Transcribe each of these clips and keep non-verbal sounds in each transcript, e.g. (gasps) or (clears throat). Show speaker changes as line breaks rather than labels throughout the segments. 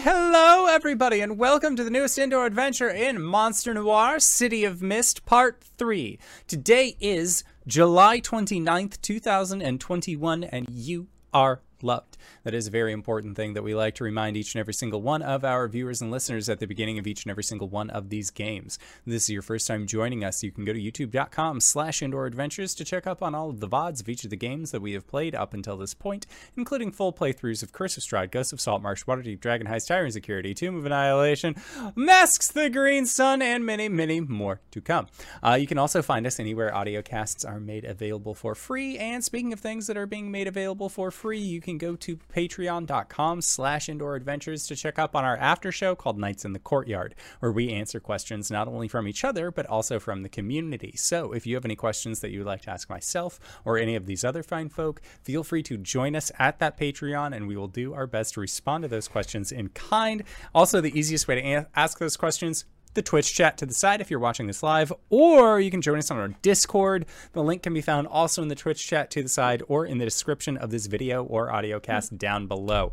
Hello, everybody, and welcome to the newest indoor adventure in Monster Noir City of Mist Part 3. Today is July 29th, 2021, and you are loved. That is a very important thing that we like to remind each and every single one of our viewers and listeners at the beginning of each and every single one of these games. If this is your first time joining us, you can go to youtube.com slash indoor adventures to check up on all of the VODs of each of the games that we have played up until this point, including full playthroughs of Curse of Strahd, Ghost of Saltmarsh, Waterdeep, Dragon Heist, Tyrant Security, Tomb of Annihilation, Masks the Green Sun, and many, many more to come. Uh, you can also find us anywhere audio casts are made available for free. And speaking of things that are being made available for free, you can go to patreon.com slash indoor adventures to check up on our after show called Nights in the Courtyard, where we answer questions not only from each other, but also from the community. So if you have any questions that you would like to ask myself or any of these other fine folk, feel free to join us at that Patreon and we will do our best to respond to those questions in kind. Also, the easiest way to ask those questions the Twitch chat to the side if you're watching this live, or you can join us on our Discord. The link can be found also in the Twitch chat to the side or in the description of this video or audio cast down below.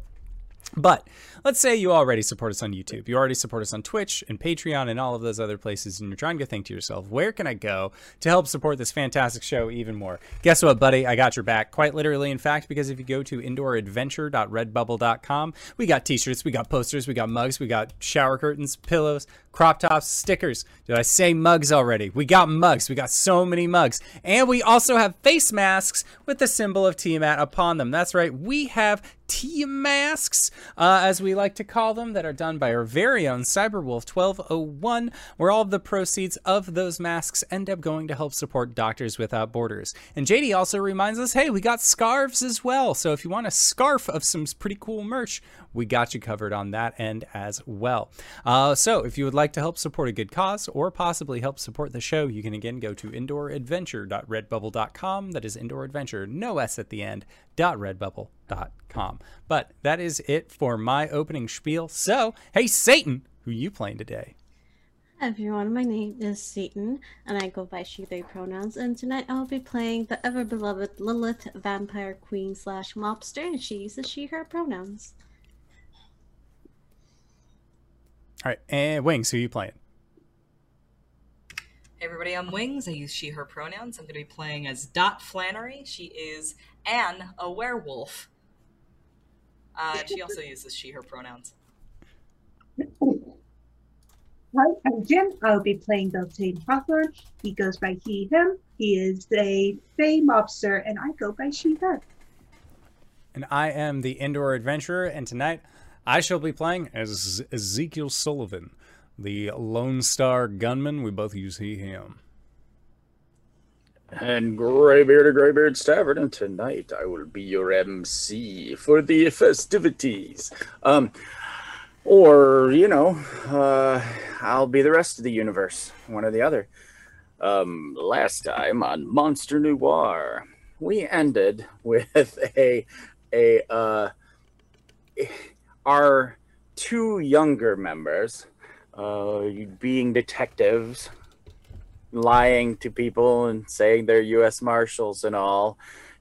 But let's say you already support us on YouTube. You already support us on Twitch and Patreon and all of those other places, and you're trying to think to yourself, where can I go to help support this fantastic show even more? Guess what, buddy? I got your back. Quite literally, in fact, because if you go to indooradventure.redbubble.com, we got t shirts, we got posters, we got mugs, we got shower curtains, pillows, crop tops, stickers. Did I say mugs already? We got mugs. We got so many mugs. And we also have face masks with the symbol of Tiamat upon them. That's right. We have T masks, uh, as we like to call them, that are done by our very own Cyberwolf 1201, where all of the proceeds of those masks end up going to help support Doctors Without Borders. And JD also reminds us hey, we got scarves as well. So if you want a scarf of some pretty cool merch, we got you covered on that end as well. Uh, so if you would like to help support a good cause or possibly help support the show, you can again go to indooradventure.redbubble.com. That is indoor adventure, no S at the end, redbubble.com. But that is it for my opening spiel. So, hey, Satan, who you playing today?
Everyone, my name is Satan, and I go by she, they pronouns, and tonight I'll be playing the ever-beloved Lilith, vampire queen slash mobster, and she uses she, her pronouns.
All right, and Wings, who are you playing?
Hey everybody, I'm Wings. I use she, her pronouns. I'm going to be playing as Dot Flannery. She is Anne, a werewolf. Uh, she also (laughs) uses she, her pronouns.
Hi, I'm Jim. I'll be playing Beltane Hawthorne. He goes by he, him. He is a Fey mobster, and I go by she, her.
And I am the indoor adventurer, and tonight I shall be playing as Ezekiel Sullivan, the Lone Star gunman. We both use he, him.
And Greybeard of Greybeard's Tavern, and tonight I will be your MC for the festivities. Um, or, you know, uh, I'll be the rest of the universe, one or the other. Um, last time on Monster Noir, we ended with (laughs) a, a, uh, our two younger members uh, being detectives, lying to people and saying they're U.S. Marshals and all,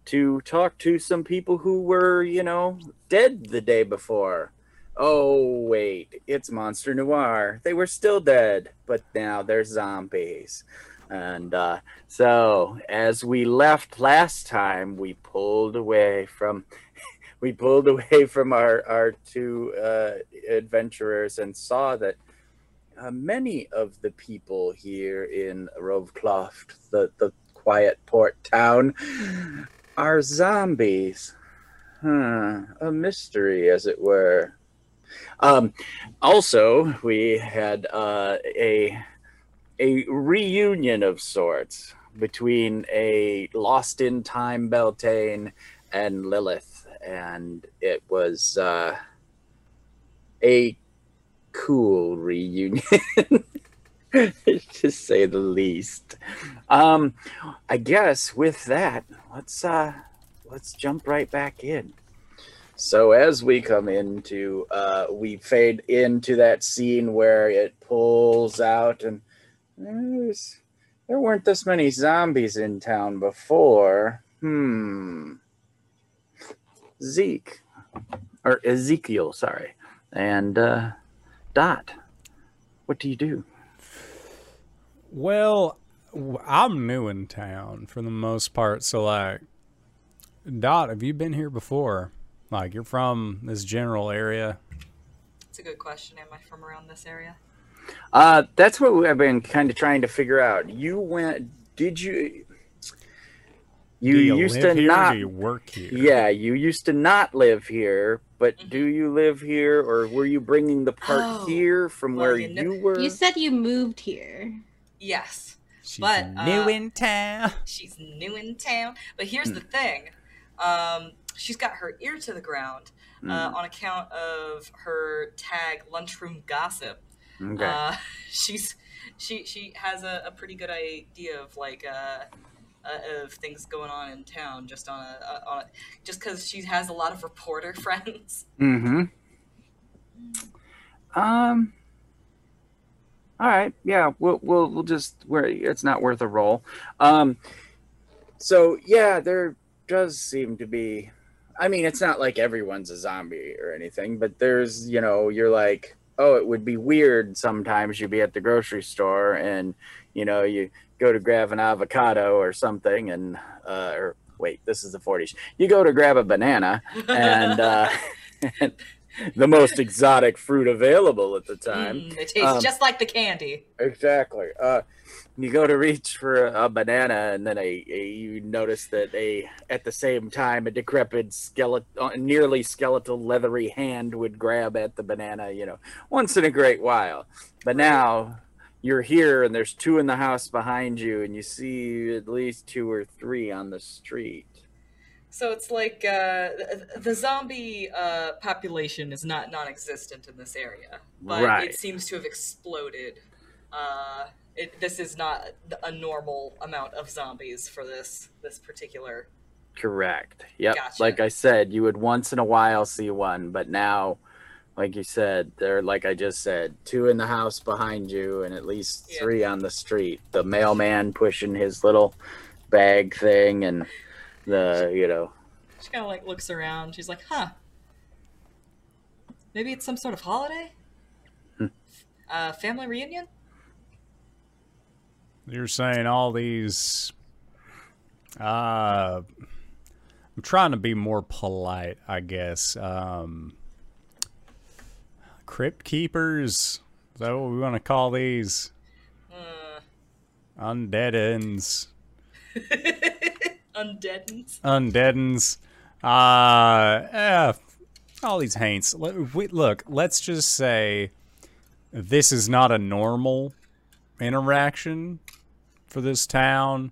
to talk to some people who were, you know, dead the day before. Oh, wait, it's Monster Noir. They were still dead, but now they're zombies. And uh, so, as we left last time, we pulled away from we pulled away (laughs) from our our two uh, adventurers and saw that uh, many of the people here in Rovecloft, the the quiet port town, are zombies. A mystery, as it were. Um, also, we had uh, a a reunion of sorts between a lost in time Beltane and Lilith, and it was uh, a cool reunion. (laughs) to say the least. Um, I guess with that, let's uh, let's jump right back in. So as we come into, uh, we fade into that scene where it pulls out, and there weren't this many zombies in town before. Hmm. Zeke, or Ezekiel, sorry. And uh, Dot, what do you do?
Well, I'm new in town for the most part, so like, Dot, have you been here before? Like, you're from this general area.
It's a good question. Am I from around this area?
Uh, that's what I've been kind of trying to figure out. You went? Did you? You,
do you
used
live
to
here?
not.
Or do you work here?
Yeah, you used to not live here, but
Mhm.
do you live here, or were you bringing the part
Oh,
here from
well,
where
you
you, were?
You said you moved here.
Yes.
She's
But,
new
uh,
in town. (laughs)
She's new in town. But here's
Hmm.
the thing. Um, she's got her ear to the ground uh,
Mm,
on account of her tag lunchroom gossip.
okay.
Uh, (laughs) she's she she has a, a pretty good idea of like uh, uh, of things going on in town just on a, a on a, just because she has a lot of reporter (laughs) friends.
Mm-hmm. Um. All right. Yeah. We'll we'll we'll just where it's not worth a roll. Um. So yeah, there does seem to be. I mean, it's not like everyone's a zombie or anything, but there's you know you're like oh it would be weird sometimes you'd be at the grocery store and you know you go to grab an avocado or something and uh or wait this is the 40s you go to grab a banana and uh (laughs) the most exotic fruit available at the time.
Mm, it tastes
Um,
just like the candy.
Exactly. Uh, you go to reach for a, a banana, and then a, a you notice that a at the same time a decrepit skeleton, nearly skeletal, leathery hand would grab at the banana. You know, once in a great while. But now you're here, and there's two in the house behind you, and you see at least two or three on the street.
So it's like uh, the, zombie uh, population is not non-existent in this area, but
Right.
it seems to have exploded. Uh, it, this is not a normal amount of zombies for this this particular.
Correct. Yep.
Gotcha.
Like I said, you would once in a while see one, but now, like you said, there, like I just said, two in the house behind you and at least
Yeah.
three on the street. The mailman pushing his little bag thing and the, you know,
She kind of like looks around. She's like, "Huh? Maybe it's some sort of holiday?
Hmm.
Uh, family reunion?
You're saying all these. Uh, I'm trying to be more polite, I guess. Um, crypt keepers. Is that what we want to call these?
Uh,
Undeadens. (laughs)
undeadens?
Undeadens. Uh, eh, all these haints. Look, let's just say this is not a normal interaction for this town.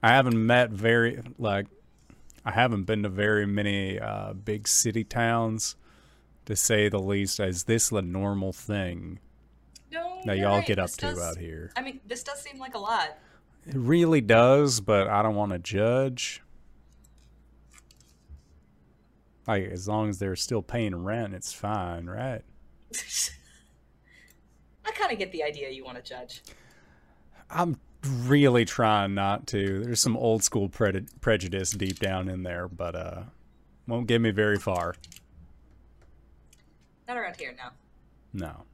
I haven't met very like I haven't been to very many uh, big city towns, to say the least. Is this a normal thing
No.
that y'all
right.
get up
This
to
does-
out here?
I mean, this does seem like a lot.
It really does, but I don't want to judge. Like as long as they're still paying rent, it's fine, right? (laughs)
I kind of get the idea you want to judge.
I'm really trying not to. There's some old school pre- prejudice deep down in there, but uh, won't get me very far.
Not around here no.
No.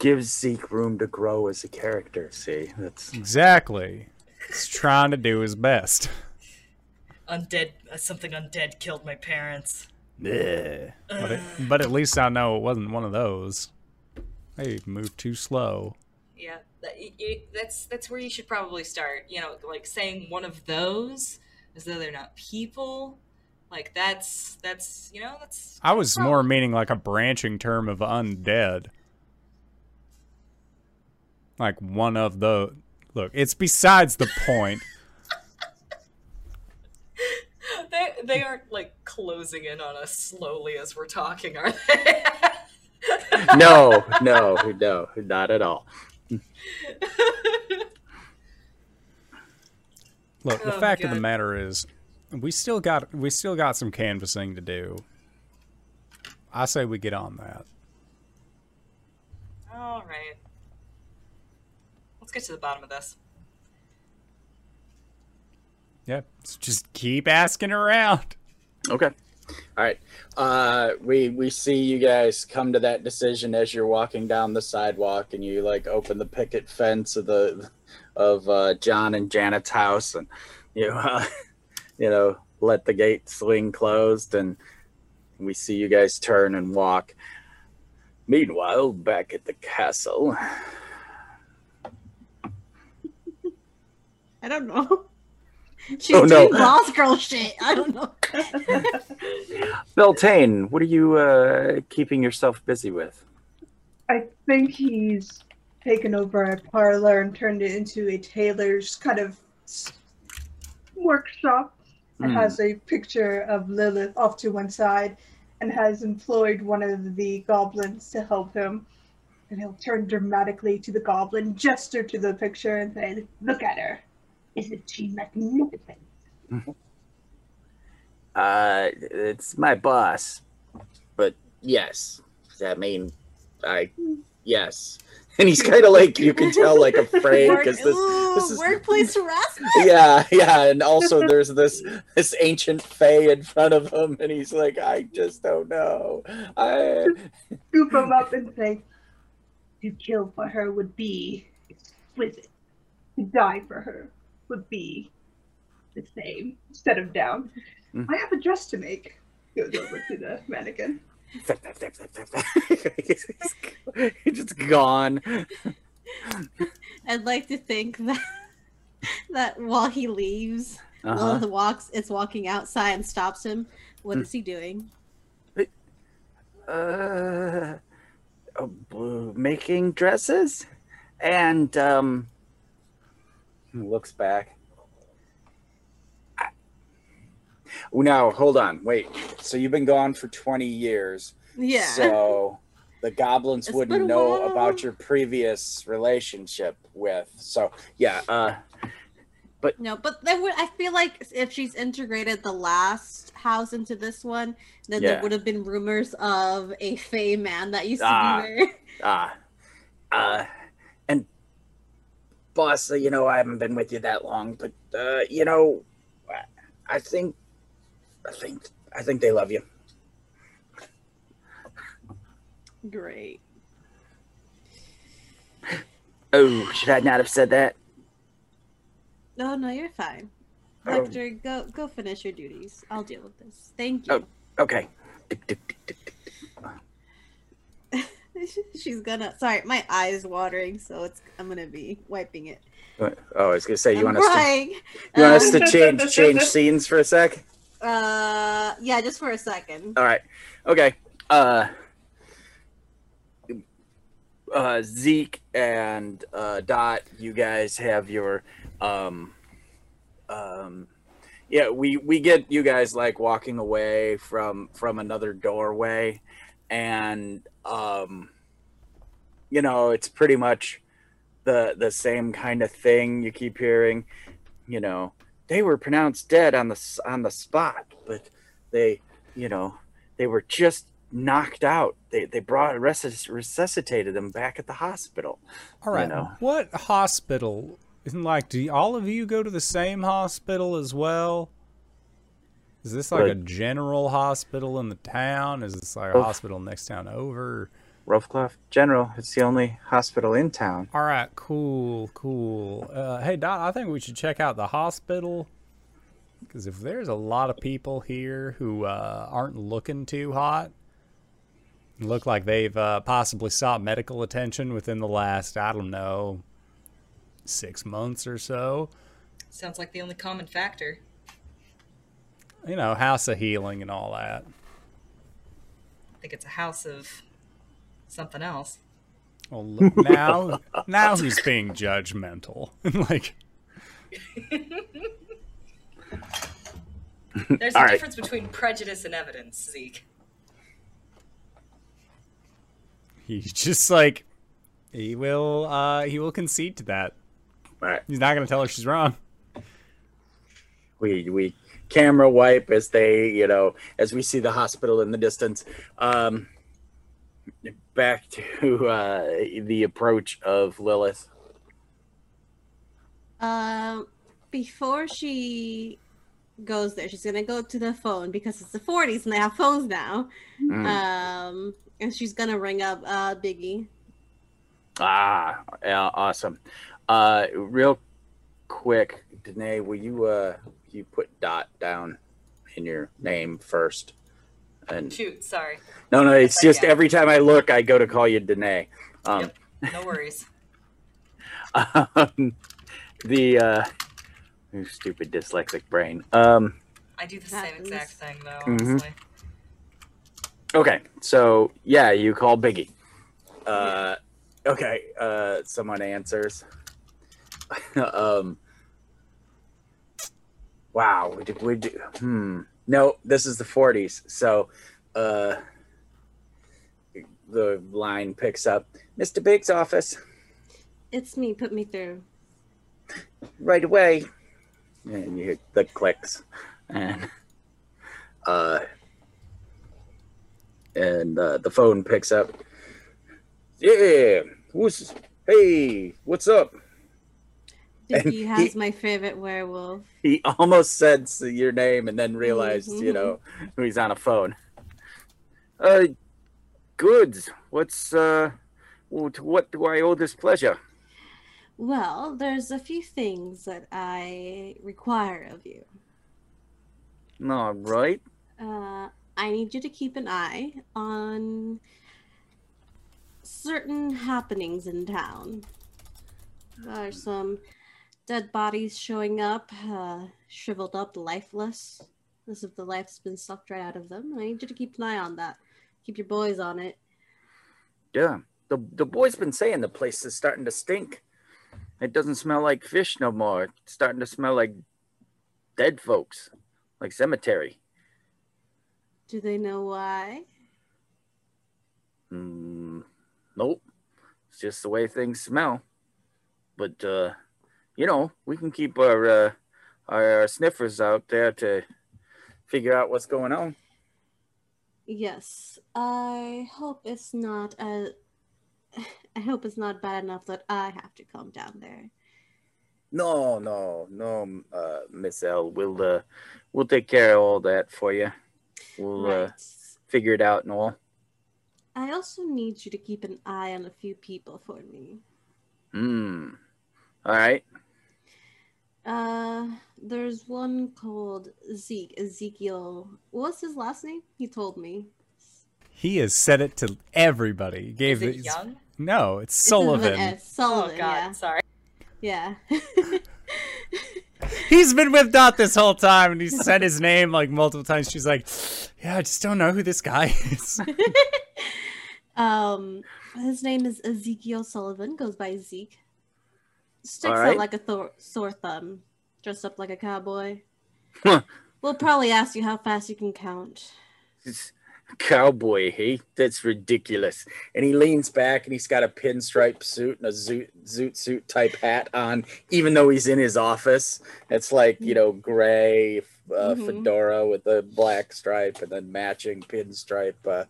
gives Zeke room to grow as a character. See, that's
Exactly. He's trying to do his best.
Undead, uh, something undead killed my parents.
Yeah. But, it, but at least I know it wasn't one of those. They moved too slow.
Yeah, that, y- y- that's that's where you should probably start. You know, like saying one of those as though they're not people. Like that's that's you know that's.
I was
Well-
more meaning like a branching term of undead. Like one of the. Look, it's besides the point. (laughs)
They they aren't like closing in on us slowly as we're talking, are they? (laughs)
no, no, no, not at all.
Look, the
Oh,
fact of the matter is, we still got we still got some canvassing to do. I say we get on that.
All right. Let's get to the bottom of this.
Yep, just keep asking around.
Okay. All right. Uh, we we see you guys come to that decision as you're walking down the sidewalk, and you like open the picket fence of the of uh, John and Janet's house, and you uh, (laughs) you know let the gate swing closed, and we see you guys turn and walk. Meanwhile, back at the castle,
I don't know. (laughs) She's
Oh, no.
doing boss girl shit. I don't know. (laughs)
Beltane, what are you uh, keeping yourself busy with?
I think he's taken over a parlor and turned it into a tailor's kind of workshop. It
Hmm.
has a picture of Lilith off to one side and has employed one of the goblins to help him. And he'll turn dramatically to the goblin, gesture to the picture, and say, Look at her. Isn't she magnificent? (laughs)
Uh, it's my boss, but yes, I mean, I yes, (laughs) and he's kind of like you can tell like (laughs) afraid because this
Ooh,
this is
workplace harassment. (laughs)
yeah yeah, and also there's this this ancient fae in front of him, and he's like, I just don't know. I
Scoop him up and say, To kill for her would be exquisite. To die for her would be the same. Set him down.
Mhm.
I have a dress to make. Goes over to the mannequin.
He's just gone.
I'd like to think that that while he leaves,
Uh-huh.
Lilith walks is walking outside and stops him. What is he doing?
uh, uh, making dresses and um looks back I- now hold on wait so you've been gone for 20 years
Yeah.
so the goblins
It's
wouldn't know about your previous relationship with so yeah uh but
No, but would I feel like if she's integrated the last house into this one, then
Yeah.
there would have been rumors of a Fey man that used to
Ah.
be there.
uh (laughs) uh and boss you know i haven't been with you that long but uh you know i think i think i think they love you
Great.
oh should i not have said that
No, no, you're fine.
Oh.
Go go finish your duties. I'll deal with this. Thank you.
Oh. okay (laughs)
She's gonna. Sorry, my eye is watering, so it's. I'm gonna be wiping it.
oh i was gonna say you
I'm
want us to you want us
Um,
to (laughs) change change scenes for a sec
Uh, yeah, just for a second.
all right okay uh uh zeke and uh dot you guys have your um um yeah we we get you guys like walking away from from another doorway and um you know it's pretty much the the same kind of thing you keep hearing you know they were pronounced dead on the on the spot but they you know they were just knocked out they they brought resus- resuscitated them back at the hospital
All right.
know.
What hospital? Isn't like, do all of you go to the same hospital as well? Is this like a general hospital in the town? Is this like a
Oh.
hospital next town over?
Roughcliff General. It's the only hospital in town.
All right, cool, cool. Uh, hey, Dot, I think we should check out the hospital. Because if there's a lot of people here who uh, aren't looking too hot, look like they've uh, possibly sought medical attention within the last, I don't know, six months or so.
Sounds like the only common factor.
You know, house of healing and all that.
I think it's a house of something else.
Well, look, now, now who's being judgmental? (laughs) like,
There's a
All right.
difference between prejudice and evidence, Zeke.
he's just like, he will, uh, he will concede to that.
All right.
He's not going to tell her she's wrong.
we we camera wipe as they you know as we see the hospital in the distance um back to (laughs) uh the approach of lilith
Um, before she goes there. She's gonna go to the phone because it's the 40s and they have phones now.
Mm.
Um, and she's gonna ring up uh Biggie.
Ah, yeah, awesome. Uh, real quick, Danae, will you uh you put dot down in your name first? And
Shoot, sorry.
no, no, it's
Yes,
just
can.
every time I look, I go to call you Danae. Um,
No worries. (laughs)
um, the uh, you stupid dyslexic brain. Um,
I do the same
Happens.
exact thing though,
Mhm.
honestly.
okay, so yeah, you call Biggie. Uh, okay, uh, someone answers. (laughs) um, wow, we did, we do, hmm. No, this is the 40s. So, uh, the line picks up Mr. Big's office
It's me. Put me through.
right away. And you hear the clicks. And, uh, and uh, the phone picks up. Yeah, who's, hey, what's up? (laughs) And he-
has my favorite werewolf.
he almost said your name and then realized, you
Mhm.
know, he's on a phone. Uh, goods. What's uh, what, what do I owe this pleasure?
Well, there's a few things that I require of you.
All right.
Uh, I need you to keep an eye on certain happenings in town. There are some dead bodies showing up, uh, shriveled up, lifeless, as if the life's been sucked right out of them. I need you to keep an eye on that. Keep your boys on it.
Yeah. The the boy's been saying the place is starting to stink. It doesn't smell like fish no more. It's starting to smell like dead folks, like cemetery.
Do they know why?
Mm, nope. It's just the way things smell. But uh, you know, we can keep our uh, our sniffers out there to figure out what's going on.
Yes, I hope it's not uh (sighs) I hope it's not bad enough that I have to come down there.
No, no, no, uh, Miss L. We'll uh, we'll take care of all that for you. We'll uh, figure it out and all.
I also need you to keep an eye on a few people for me.
Hmm. All right.
Uh, there's one called Zeke, Ezekiel. What's his last name? He told me.
He has said it to everybody. He
Is
Gave
it
his-
young?
No, it's
It's (laughs) with
Sullivan.
Oh
Sullivan,
god, sorry.
yeah. Yeah. (laughs)
He's been with Dot this whole time, and he said his name like multiple times. She's like, "Yeah, I just don't know who this guy is." (laughs)
um, his name is Ezekiel Sullivan, goes by Zeke. Sticks
Alright.
out like a thor- sore thumb, dressed up like a cowboy.
Huh.
We'll probably ask you how fast you can count.
It's cowboy, he? That's ridiculous. And he leans back and he's got a pinstripe suit and a zoot, zoot suit type hat on, even though he's in his office. It's like, you know, gray uh,
Mhm.
fedora with a black stripe and then matching pinstripe uh,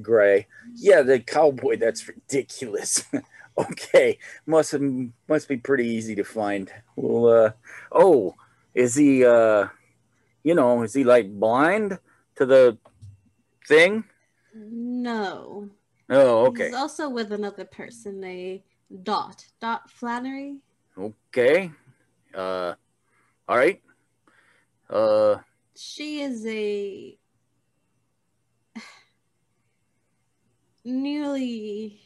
gray. Yeah, the cowboy, that's ridiculous. (laughs) (laughs) okay, must must be pretty easy to find. Well, uh, oh, is he, uh, you know, is he like blind to the thing?
No.
Oh, okay.
He's also with another person, a Dot. Dot Flannery.
Okay. Uh all right. Uh
She is a (sighs) newly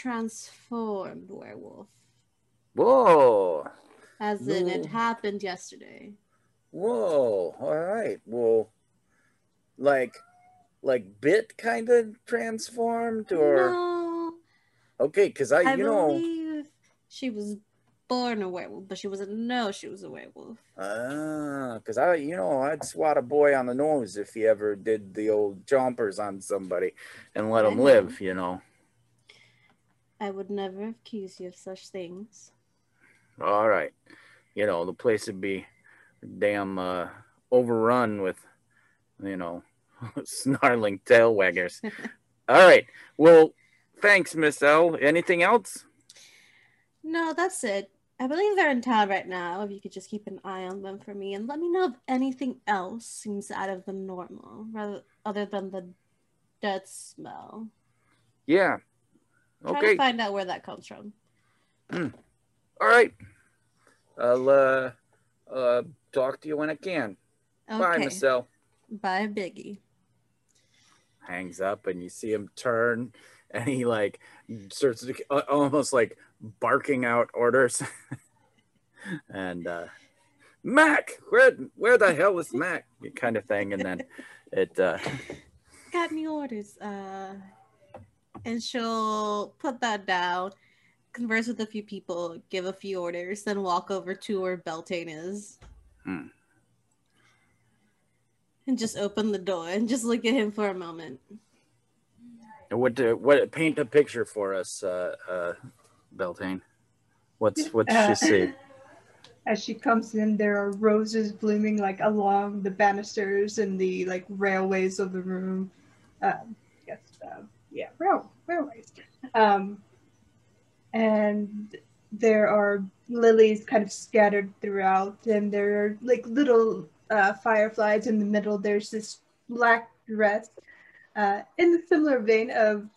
transformed werewolf.
whoa.
As in, it happened yesterday.
Whoa. All right. Well like like bit kind of transformed or
no,
okay, cuz I,
I
you know
she was born a werewolf, but she wasn't know she was a werewolf.
Ah, because I, you know, I'd swat a boy on the nose if he ever did the old jumpers on somebody and let
I
him
know.
live, you know.
I would never accuse you of such things.
All right. You know, the place would be damn uh, overrun with, you know, (laughs) snarling tail waggers. (laughs) All right. Well, thanks, Miss L. Anything else?
No, that's it. I believe they're in town right now. If you could just keep an eye on them for me and let me know if anything else seems out of the normal, rather other than the dead smell.
Yeah.
Try
Okay.
to find out where that comes from.
All right. I'll uh, uh, talk to you when I can. Bye,
Okay.
Miss L.
Bye, Biggie.
Hangs up, and you see him turn, and he like starts to, uh, almost like barking out orders. (laughs) and uh, Mac, where where the hell is Mac? Kind of thing, and then it. Uh,
Got any orders? Uh, and she'll put that down, converse with a few people, give a few orders, then walk over to where Beltane is.
Hmm.
And just open the door and just look at him for a moment.
what do, what paint a picture for us, uh, uh, Beltane? What's what's
Uh,
she see? (laughs)
As she comes in, there are roses blooming like along the banisters and the like railways of the room. Um, yes, um, yeah, rail, railways. Um, and there are lilies kind of scattered throughout, and there are like little uh, fireflies in the middle. There's this black dress uh, in the similar vein of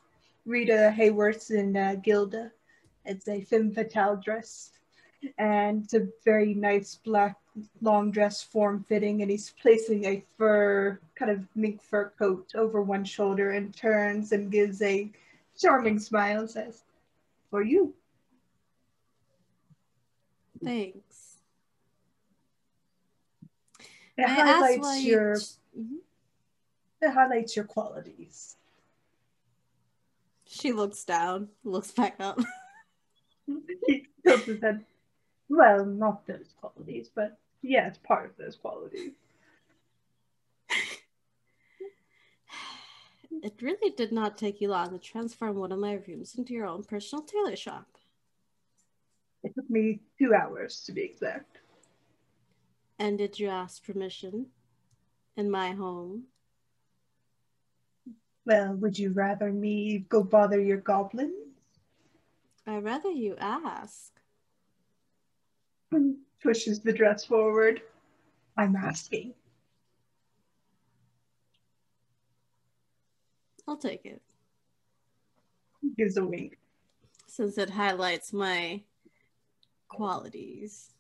Rita Hayworth's in uh, Gilda. It's a femme fatale dress and it's a very nice black long dress form fitting and he's placing a fur kind of mink fur coat over one shoulder and turns and gives a charming smile and says for you
Thanks.
it
I
highlights
you-
your it mm-hmm. highlights your qualities
She looks down, looks back up. (laughs)
he tilts his head well not those qualities but yes part of those qualities (sighs)
It really did not take you long to transform one of my rooms into your own personal tailor shop.
it took me two hours to be exact
And did you ask permission? In my home?
well would you rather me go bother your goblins
I'd rather you ask. Hmm.
Pushes the dress forward. I'm asking.
I'll take it.
Gives a wink.
Since it highlights my qualities.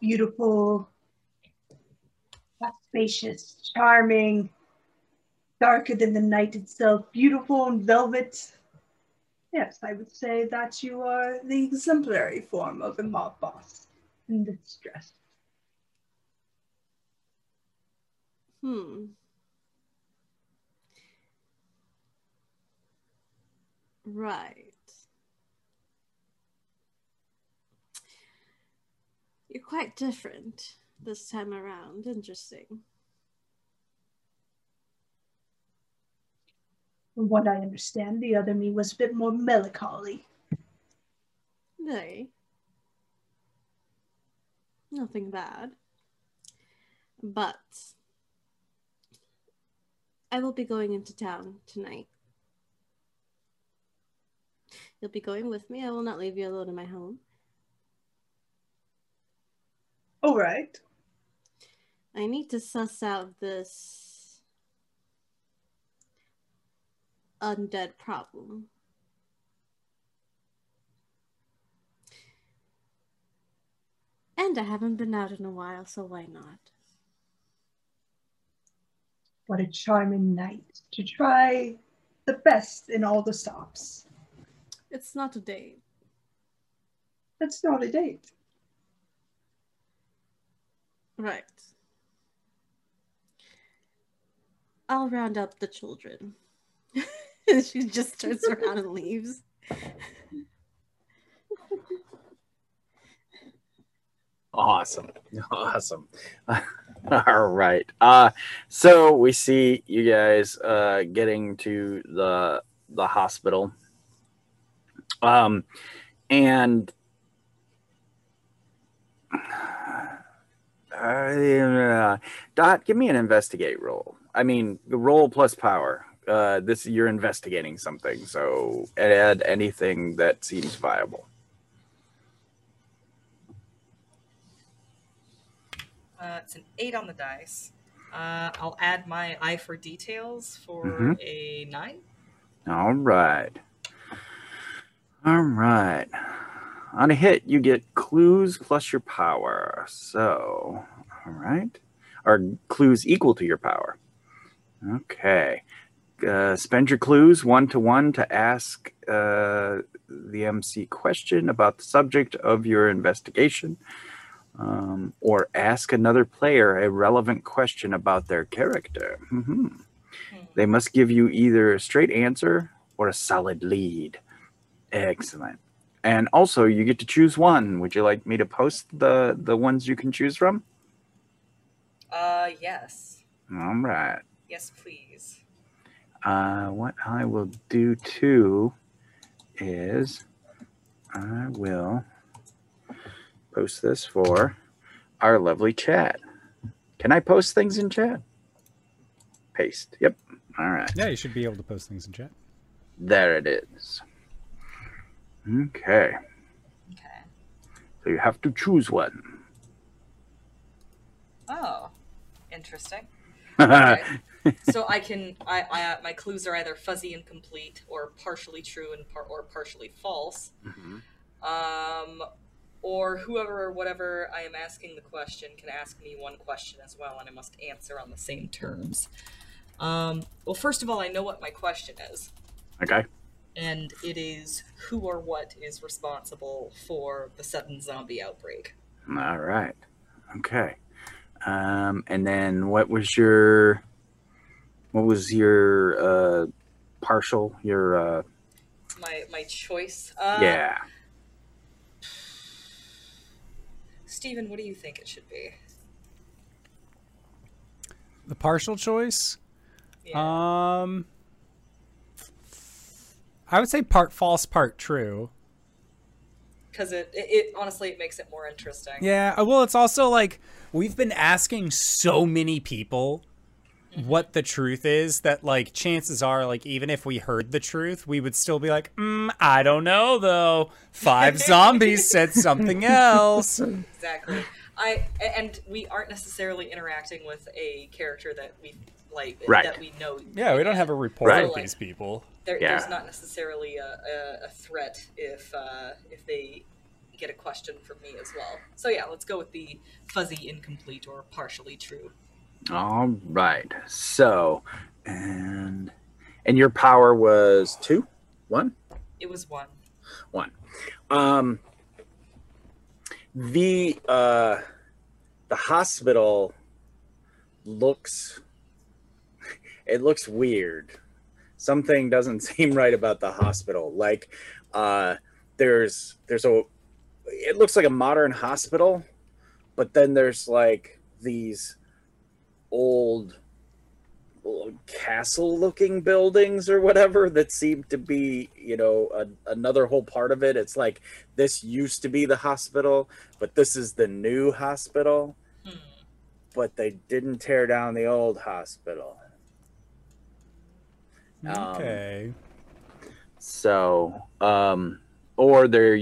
Beautiful, spacious, charming, darker than the night itself, beautiful in velvet. Yes, I would say that you are the exemplary form of a mob boss in this dress.
Hmm. Right. You're quite different this time around. Interesting.
From what I understand, the other me was a bit more melancholy.
Nay. Nothing bad. But I will be going into town tonight. You'll be going with me. I will not leave you alone in my home.
All right.
I need to suss out this undead problem. And I haven't been out in a while, so why not?
What a charming night to try the best in all the stops.
It's not a date.
It's not a date.
Right. I'll round up the children. (laughs) (laughs) she just turns around and leaves.
Awesome. Awesome. (laughs) All right. Uh so we see you guys uh getting to the the hospital. Um and (sighs) uh, Dot, give me an investigate roll. I mean, the roll plus power uh, this you're investigating something, so add anything that seems viable.
Uh, it's an eight on the dice. Uh, I'll add my eye for details for
mm-hmm.
a nine.
All right. All right. On a hit, you get clues plus your power. So, all right. are clues equal to your power. Okay. Uh, spend your clues one to one to ask uh, the MC question about the subject of your investigation. Um, or ask another player a relevant question about their character. Mhm. They must give you either a straight answer or a solid lead. Excellent. And also, you get to choose one. Would you like me to post the the ones you can choose from?
Uh, yes.
All right.
Yes, please.
Uh, what I will do too is I will post this for our lovely chat. Can I post things in chat? Paste. Yep. All right.
Yeah, you should be able to post things in chat.
There it is. Okay.
Okay.
So you have to choose one.
Oh, interesting. (laughs)
yeah.
So I can, I, I, my clues are either fuzzy and complete, or partially true and par- or partially false. Um, or whoever or whatever I am asking the question can ask me one question as well, and I must answer on the same terms. Um, well, first of all, I know what my question is,
Okay.
and it is who or what is responsible for the sudden zombie outbreak.
All right. Okay. Um, and then what was your what was your uh partial your uh
My my choice. Uh,
yeah.
Stephen, what do you think it should be?
The partial choice.
Yeah.
Um, I would say part false, part true.
because it, it, it honestly it makes it more interesting.
Yeah, uh, well, it's also like we've been asking so many people what the truth is that like chances are like even if we heard the truth we would still be like mm, i don't know though five (laughs) zombies said something else
Exactly. i and we aren't necessarily interacting with a character that we like
Right.
that we know.
yeah we don't have a report
Right.
of these people
There,
Yeah.
There's not necessarily a, a, a threat if uh, if they get a question from me as well. So yeah, let's go with the fuzzy, incomplete, or partially true.
All right. So and and your power was two? One?
It was one.
One. Um the uh the hospital looks (laughs) it looks weird something doesn't (laughs) seem right about the hospital like uh there's there's a it looks like a modern hospital but then there's like these old castle looking buildings or whatever that seem to be you know a, another whole part of it. It's like this used to be the hospital but this is the new hospital.
Hmm.
but they didn't tear down the old hospital. Um,
okay.
So um or they're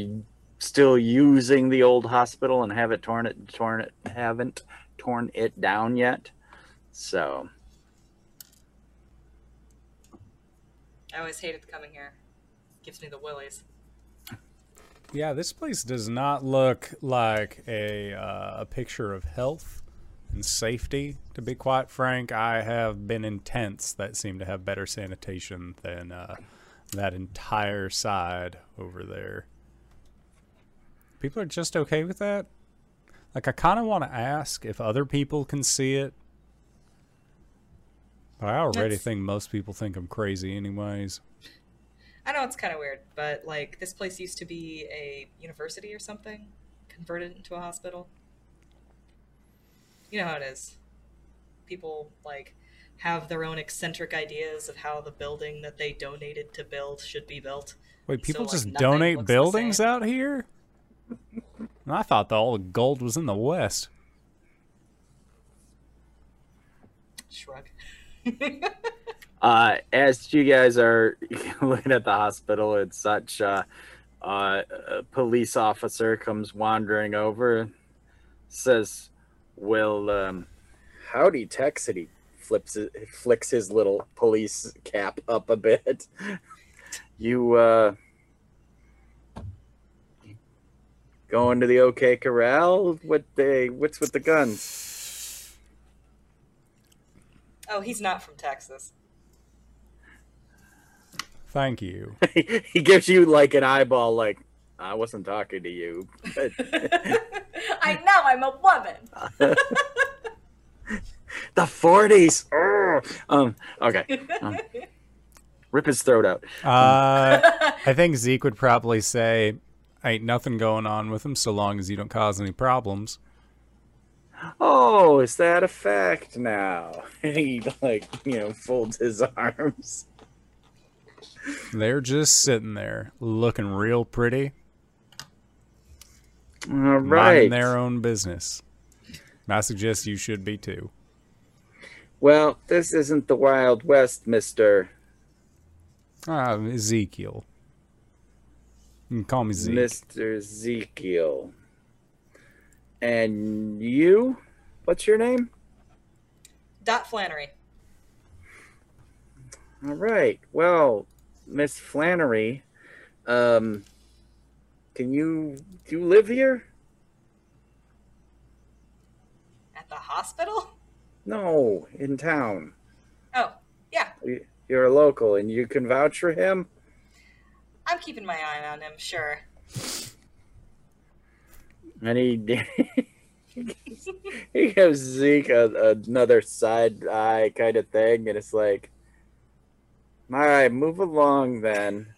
still using the old hospital and haven't torn it torn it haven't torn it down yet so
I always hated coming here. Gives me the willies.
yeah this place does not look like a uh, a picture of health and safety to be quite frank i have been in tents that seem to have better sanitation than uh, that entire side over there people are just okay with that like i kind of want to ask if other people can see it but i already
That's-
think most people think i'm crazy anyways
I know it's kind of weird, but like this place used to be a university or something, converted into a hospital. You know how it is. People like have their own eccentric ideas of how the building that they donated to build should be built.
Wait, people
like,
just
nothing
donate buildings out here? I thought the all the gold was in the West.
Shrug. (laughs)
uh, as you guys are (laughs) looking at the hospital and such, uh, uh, a police officer comes wandering over and says, Well, um, howdy, Tex. And he flips it, flicks his little police cap up a bit. (laughs) You, uh, going to the OK Corral? What they? What's with the guns?
Oh, he's not from Texas.
Thank you. (laughs)
he gives you like an eyeball, like I wasn't talking to you. But (laughs)
I know I'm a woman. (laughs)
the forties. Um. Okay. Um, rip his throat out.
Uh, I think Zeke would probably say, "Ain't nothing going on with him so long as you don't cause any problems."
Oh, is that a fact now? (laughs) he like you know folds his arms.
They're just sitting there looking real pretty,
All right.
minding their own business. I suggest you should be too.
Well, this isn't the Wild West, Mister
Ah, Ezekiel. You can call me Zeke.
Mister Ezekiel. And you? What's your name?
Dot Flannery.
All right. Well, Miss Flannery, um, can you do you live here?
At the hospital?
No, in town.
Oh, yeah.
You- You're a local, and you can vouch for him.
I'm keeping my eye on him, sure.
And he he gives Zeke a, another side eye kind of thing, and it's like, all right, move along then.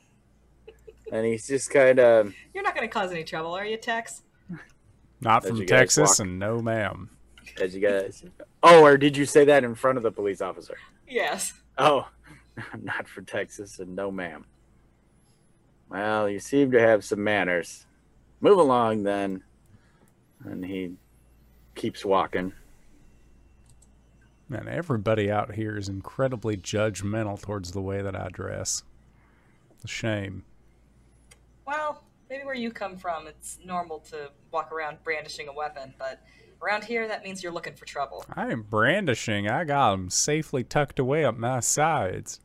And he's just kind of
You're not going to cause any trouble, are you, Tex?
Not
As
from Texas,
walk.
and no, ma'am.
as you guys. Oh, or did you say that in front of the police officer?
Yes.
Oh, I'm (laughs) not from Texas, and no, ma'am. Well, you seem to have some manners. Move along then. And he keeps walking.
Man, everybody out here is incredibly judgmental towards the way that I dress. A shame.
Well, maybe where you come from, it's normal to walk around brandishing a weapon, but around here, that means you're looking for trouble.
I am brandishing. I got them safely tucked away up my sides.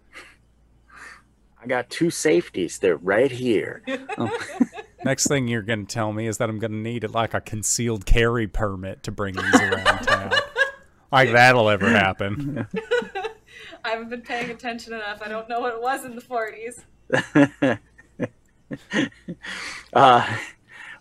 I got two safeties. They're right here. (laughs) (laughs)
Next thing you're going to tell me is that I'm going to need it like a concealed carry permit to bring these around town. Like that'll ever happen. (laughs)
I haven't been paying attention enough. I don't know what it was in the 40s. (laughs)
uh,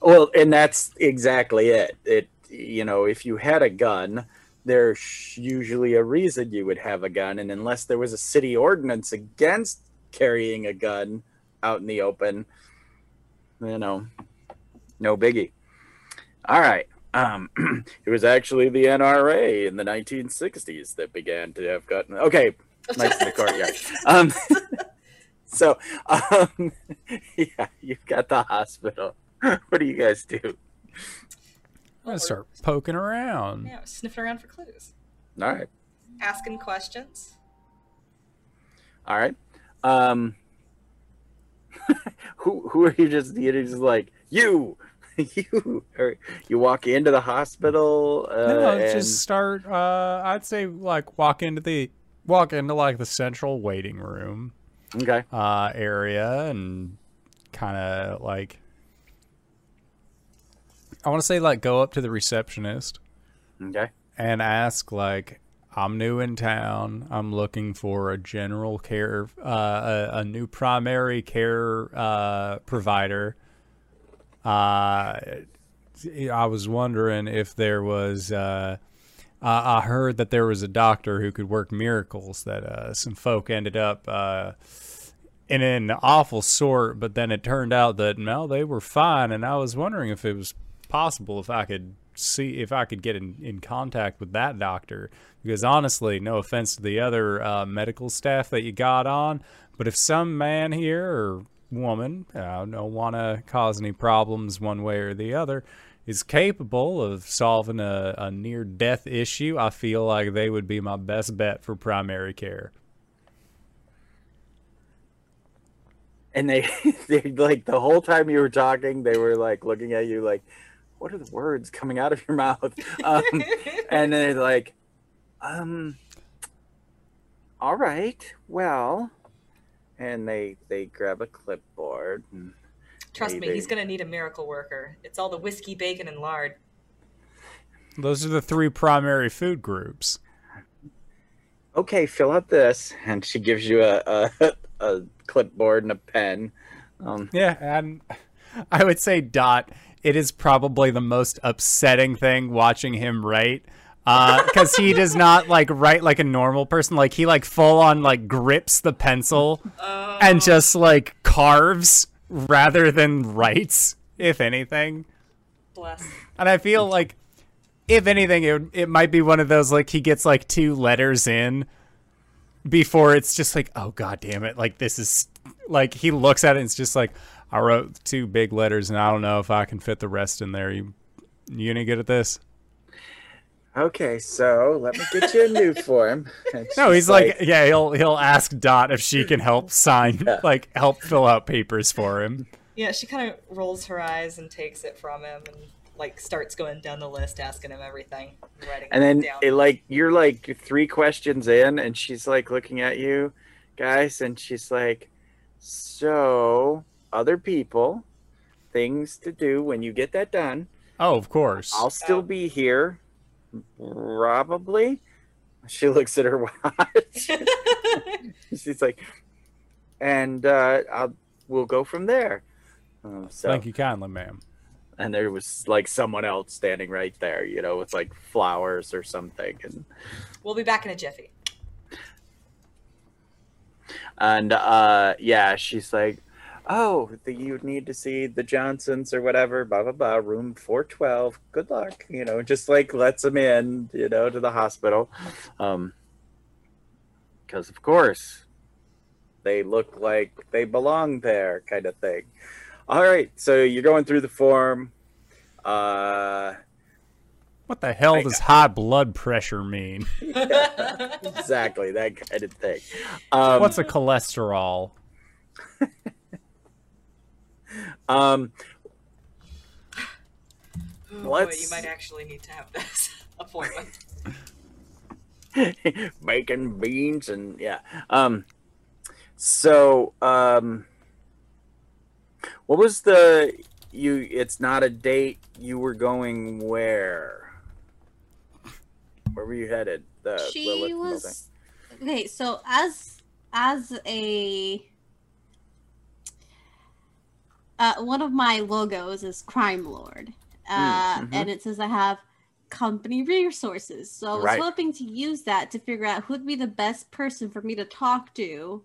well, and that's exactly it. It, you know, if you had a gun, there's usually a reason you would have a gun, and unless there was a city ordinance against carrying a gun out in the open, you know, no biggie. All right. Um, (clears throat) it was actually the NRA in the 1960s that began to have gotten. Okay, (laughs) nice in the courtyard. Um, (laughs) so, um, (laughs) yeah, you've got the hospital. What do you guys do?
I'm going to start poking around.
Yeah, sniffing around for clues.
All right,
Asking questions.
all right. Um, (laughs) who who are you just? You're just like you, (laughs) you. Or you walk into the hospital. Uh,
No,
and,
just start. Uh, I'd say like walk into the walk into like the central waiting room
okay.
uh, area and kind of like I want to say like go up to the receptionist
Okay.
and ask like I'm new in town. I'm looking for a general care, uh, a, a new primary care uh, provider. Uh, I was wondering if there was. Uh, I heard that there was a doctor who could work miracles. That uh, some folk ended up uh, in an awful sort, but then it turned out that no, they were fine. And I was wondering if it was possible if I could see if I could get in, in contact with that doctor. Because honestly, no offense to the other uh, medical staff that you got on, but if some man here or woman, I don't want to cause any problems one way or the other, is capable of solving a, a near death issue, I feel like they would be my best bet for primary care.
And they, (laughs) they like the whole time you were talking, they were like looking at you like, what are the words coming out of your mouth? (laughs) Um, and they're like, um, all right, well, and they they grab a clipboard. And
Trust me,
Maybe.
he's gonna need a miracle worker. It's all the whiskey, bacon, and lard.
Those are the three primary food groups.
okay, fill out this, and she gives you a a, (laughs) a clipboard and a pen. Um,
Yeah, and (laughs) I would say Dot. It is probably the most upsetting thing watching him write, uh, because he does not like write like a normal person. Like he like full on like grips the pencil
Oh,
and just like carves rather than writes, if anything.
bless.
And I feel like, if anything, it it might be one of those like he gets like two letters in before it's just like, oh god damn it, like this is like he looks at it and it's just like, I wrote two big letters and I don't know if I can fit the rest in there. You you any good at this?
okay, so let me get you a new (laughs) form.
No, he's like, yeah, he'll he'll ask Dot if she can help (laughs) sign,
Yeah.
like help fill out papers for him.
Yeah, she kind of rolls her eyes and takes it from him and like starts going down the list, asking him everything, writing
and then it like you're like three questions in and she's like looking at you guys and she's like so other people things to do when you get that done
Oh, of course.
i'll still be here probably she looks at her watch (laughs) (laughs) she's like and uh i'll we'll go from there Um, so
Thank you kindly, ma'am.
and there was like someone else standing right there you know with like flowers or something and
we'll be back in a jiffy.
and uh yeah she's like oh the, you need to see the johnsons or whatever blah blah blah room 412 good luck you know just like lets them in you know to the hospital. Um because of course they look like they belong there kind of thing. All right so you're going through the form. Uh
What the hell
I-
does high blood pressure mean? (laughs)
exactly that kind of thing. Um
What's a cholesterol? (laughs)
um
Oh, boy,
Let's-
you might actually need to have this (laughs) appointment. (laughs)
bacon beans and yeah um so um what was the you it's not a date you were going where where were you headed the
she
Lilith building.
was okay so as as a uh, one of my logos is crime lord. Uh,
mhm.
and it says i have company resources. So i was
Right.
hoping to use that to figure out who'd be the best person for me to talk to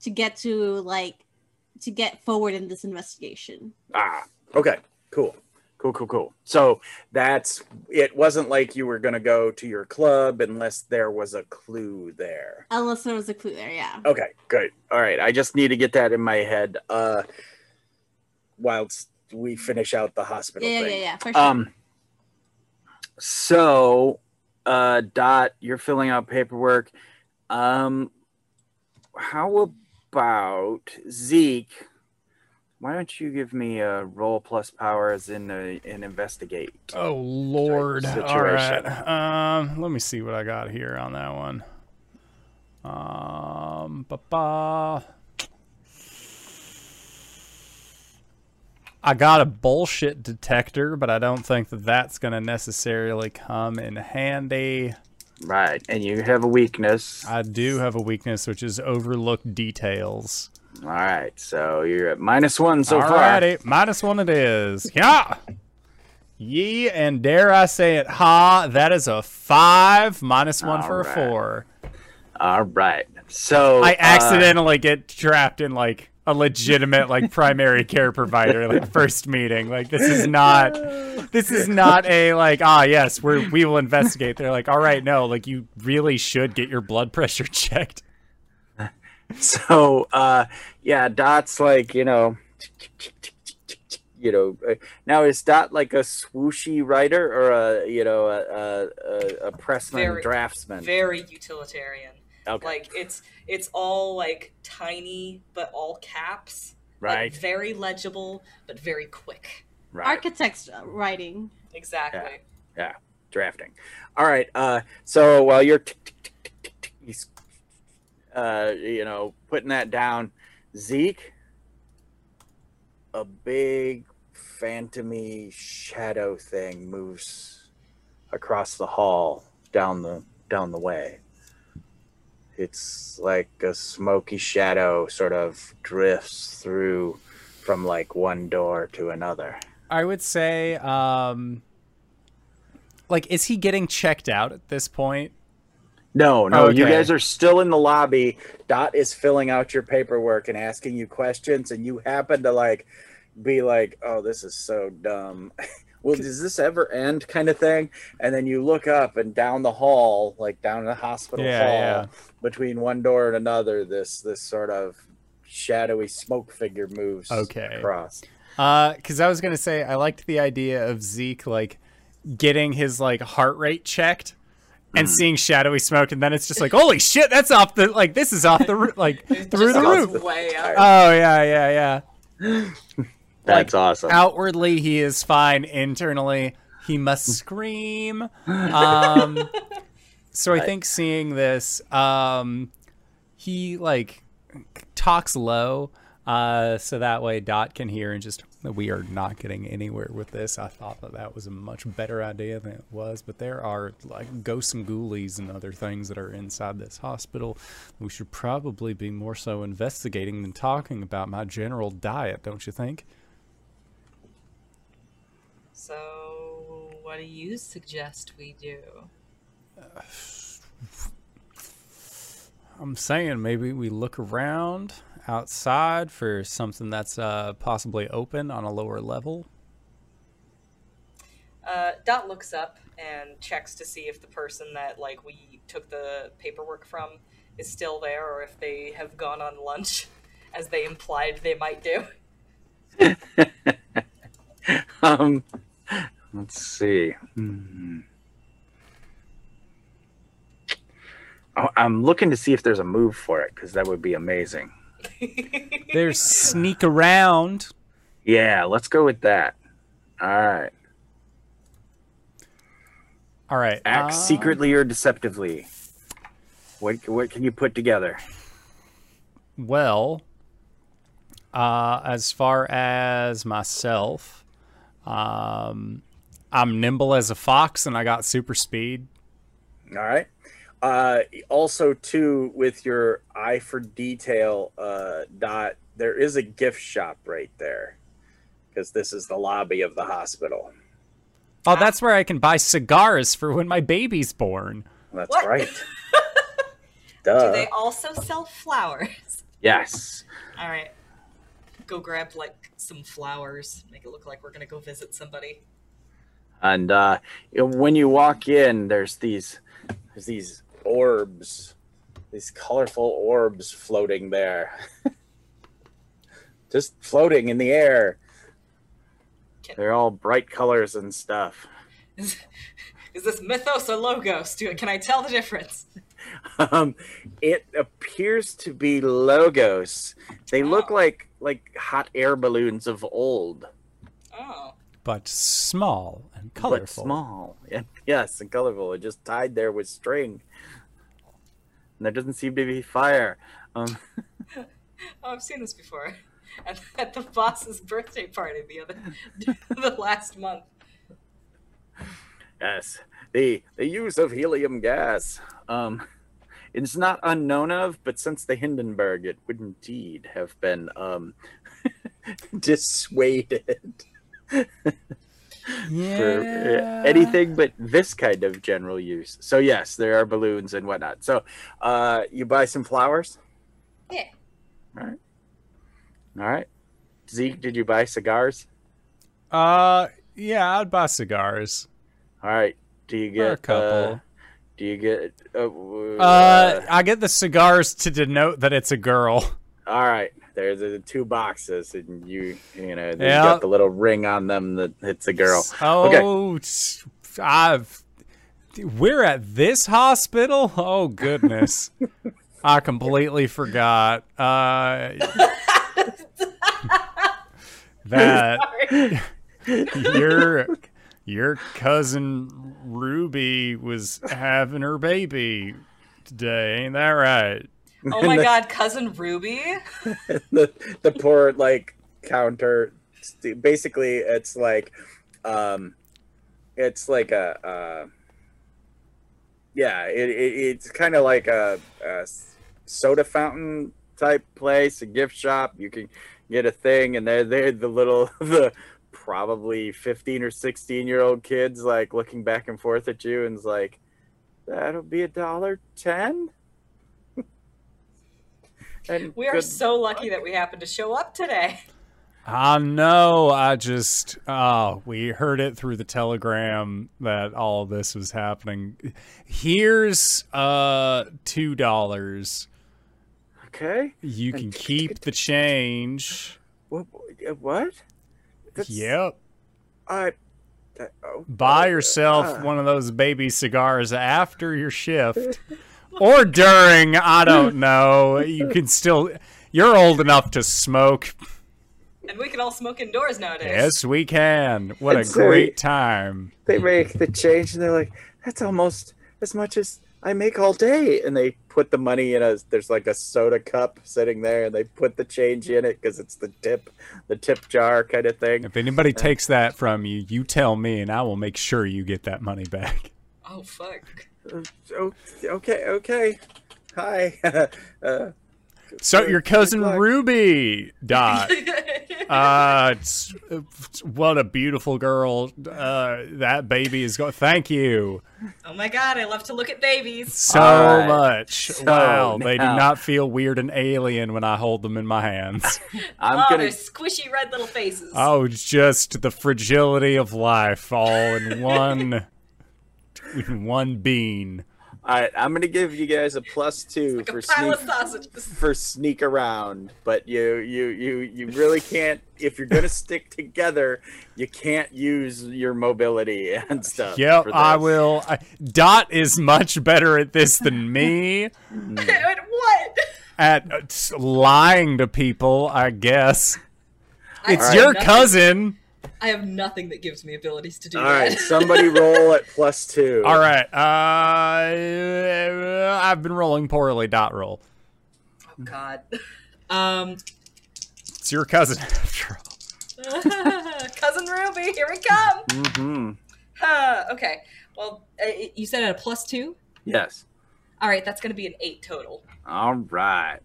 to get to like to get forward in this investigation.
Ah okay. Cool. Cool cool cool. So that's it wasn't like you were gonna go to your club unless there was a clue there.
Unless there was a clue there yeah.
Okay, good. All right, I just need to get that in my head. Uh whilst we finish out the hospital
yeah yeah
thing.
yeah, yeah for sure
Um so uh Dot, you're filling out paperwork. Um how about Zeke? Why don't you give me a roll plus powers in a, in investigate?
Oh Lord! All
situation.
right. Um, let me see what I got here on that one. Um, ba-ba. I got a bullshit detector, but I don't think that that's going to necessarily come in handy.
Right, and you have a weakness.
I do have a weakness, which is overlook details.
All right, so you're at minus one so far.
Alrighty, minus one it is. Yeah. Ye and dare I say it, ha, that is a five, minus one for a four.
All right. So
I
uh,
accidentally get trapped in like a legitimate like primary care provider like first meeting. Like this is not this is not a like ah yes we we will investigate. They're like all right no like you really should get your blood pressure (laughs) checked.
so uh, yeah, Dot's like you know, you know. uh, Now is Dot like a swooshy writer or a you know a a, a, a pressman
Very-
draftsman?
Very utilitarian.
Okay,
Like it's it's all like tiny but all caps. like,
Right.
very legible but very quick.
Right.
Architect's writing.
Exactly.
Yeah, drafting. All right. Uh, so while you're uh, you know, putting that down, Zeke, a big phantomy shadow thing moves across the hall down the down the way. It's like a smoky shadow sort of drifts through from like one door to another.
I would say, um, like, is he getting checked out at this point?
No, no, you
Okay.
guys are still in the lobby. Dot is filling out your paperwork and asking you questions, and you happen to like be like, "Oh, this is so dumb." (laughs) well, does this ever end? Kind of thing. And then you look up and down the hall, like down the hospital
Yeah,
hall,
yeah.
between one door and another, this this sort of shadowy smoke figure moves
Okay.
across.
Uh, because I was gonna say I liked the idea of Zeke like getting his like heart rate checked and
Hmm.
seeing shadowy smoke, and then it's just like, holy (laughs) shit, that's off the like this is off the roo- like (laughs) through the roof.
way up.
Oh yeah, yeah, yeah. (laughs)
That's awesome.
Outwardly, he is fine. Internally, he must (laughs) scream. Um, so I think seeing this, um, he like talks low, uh, so that way Dot can hear and just we are not getting anywhere with this. I thought that that was a much better idea than it was, but there are like ghosts and ghoulies and other things that are inside this hospital. We should probably be more so investigating than talking about my general diet, don't you think?
So, what do you suggest we do?
I'm saying maybe we look around outside for something that's uh, possibly open on a lower level.
Uh, Dot looks up and checks to see if the person that like we took the paperwork from is still there, or if they have gone on lunch, (laughs) as they implied they might do. (laughs)
um, let's see. Hmm. Oh, I'm looking to see if there's a move for it because that would be amazing. (laughs)
There's sneak around.
Yeah, let's go with that. All right.
All right.
Act
uh,
secretly or deceptively. What what can you put together?
Well, uh, as far as myself, um, I'm nimble as a fox and I got super speed.
All right. Uh, also, too, with your eye for detail, uh, dot, there is a gift shop right there because this is the lobby of the hospital.
Oh, that's where I can buy cigars for when my baby's born.
That's
What?
right. (laughs)
do they also sell flowers?
Yes.
All right, go grab like some flowers. Make it look like we're gonna go visit somebody.
And uh, when you walk in, there's these there's these orbs, these colorful orbs floating there, (laughs) just floating in the air. They're all bright colors and stuff.
Is, is this mythos or logos? Do can I tell the difference? (laughs)
Um, it appears to be logos. They look
Oh.
like like hot air balloons of old,
Oh,
But small and colorful.
but small. Yeah, yes, and colorful. They're just tied there with string. And there doesn't seem to be fire. Um, (laughs)
oh, I've seen this before. (laughs) At, at the boss's birthday party the other, (laughs) the last month.
yes, the the use of helium gas. Um, it's not unknown of, but since the Hindenburg, it would indeed have been um, (laughs) dissuaded. (laughs) for uh, anything but this kind of general use. So yes, there are balloons and whatnot. So uh, you buy some flowers.
Yeah.
All right. All right. Zeke, did you buy cigars?
Uh, yeah, I'd buy cigars.
All right. Do you
Or
get
a couple.
Uh, do you get? Uh,
Uh, I get the cigars to denote that it's a girl.
all right. There's the two boxes, and you you know they
Yeah.
got the little ring on them that it's a girl.
Oh, I've. We're at this hospital. Oh goodness, (laughs) I completely forgot. Uh, (laughs) that
Sorry. (laughs)
your your cousin Ruby was having her baby today, ain't that right? (laughs)
Oh my god, cousin Ruby? (laughs)
the the poor like counter basically it's like um it's like a uh yeah it, it it's kind of like a, a soda fountain type place a gift shop you can get a thing and they're they're the little (laughs) the probably 15 or 16 year old kids like looking back and forth at you and it's like that'll be a dollar ten (laughs) and
We are
good-
so lucky that we happened to show up today.
I know. I just oh, we heard it through the telegram that all this was happening. Here's uh two dollars.
okay
You can keep the change.
what what That's-
Yep.
I. that- oh,
Buy
uh,
yourself
uh,
one of those baby cigars after your shift (laughs) or during. I don't know. You can still. You're old enough to smoke.
And we can all smoke indoors nowadays.
Yes, we can. What a
It's very-
great time.
They make the change, and they're like, "That's almost as much as I make all day." And they put the money in a. There's like a soda cup sitting there, and they put the change in it because it's the tip, the tip jar kind of thing.
If anybody takes that from you, you tell me, and I will make sure you get that money back. (laughs)
Oh fuck.
Oh, okay, okay. Hi. (laughs) uh,
So your cousin. Ruby died. (laughs) Uh, it's, it's- what a beautiful girl. Uh, that baby is going. Thank you
oh my god, I love to look at babies.
so
All right.
much.
So
wow, they do not feel weird and alien when I hold them in my hands. (laughs)
I'm
oh,
gonna.
their squishy red little faces.
oh, just the fragility of life, all in (laughs) one, in one bean.
All right, I'm gonna give you guys a plus two
like
for
a pile
sneak
of
for sneak around, but you you you you really can't. If you're gonna stick together, you can't use your mobility and stuff.
Yep, I will. I, Dot is much better at this than (laughs) me. (laughs)
at what?
at uh, lying to people, I guess.
I
It's
have
your
nothing-
cousin.
I have nothing that gives me abilities to do
All
that.
right, somebody (laughs) roll at plus two.
All right. Uh, I've been rolling poorly. Dot roll.
oh god. Um,
It's your cousin (laughs) after all. (laughs)
cousin Ruby, here we come.
Mm-hmm.
Huh, okay. Well, uh, you said at a plus two.
Yes.
All right, that's going to be an eight total.
All right.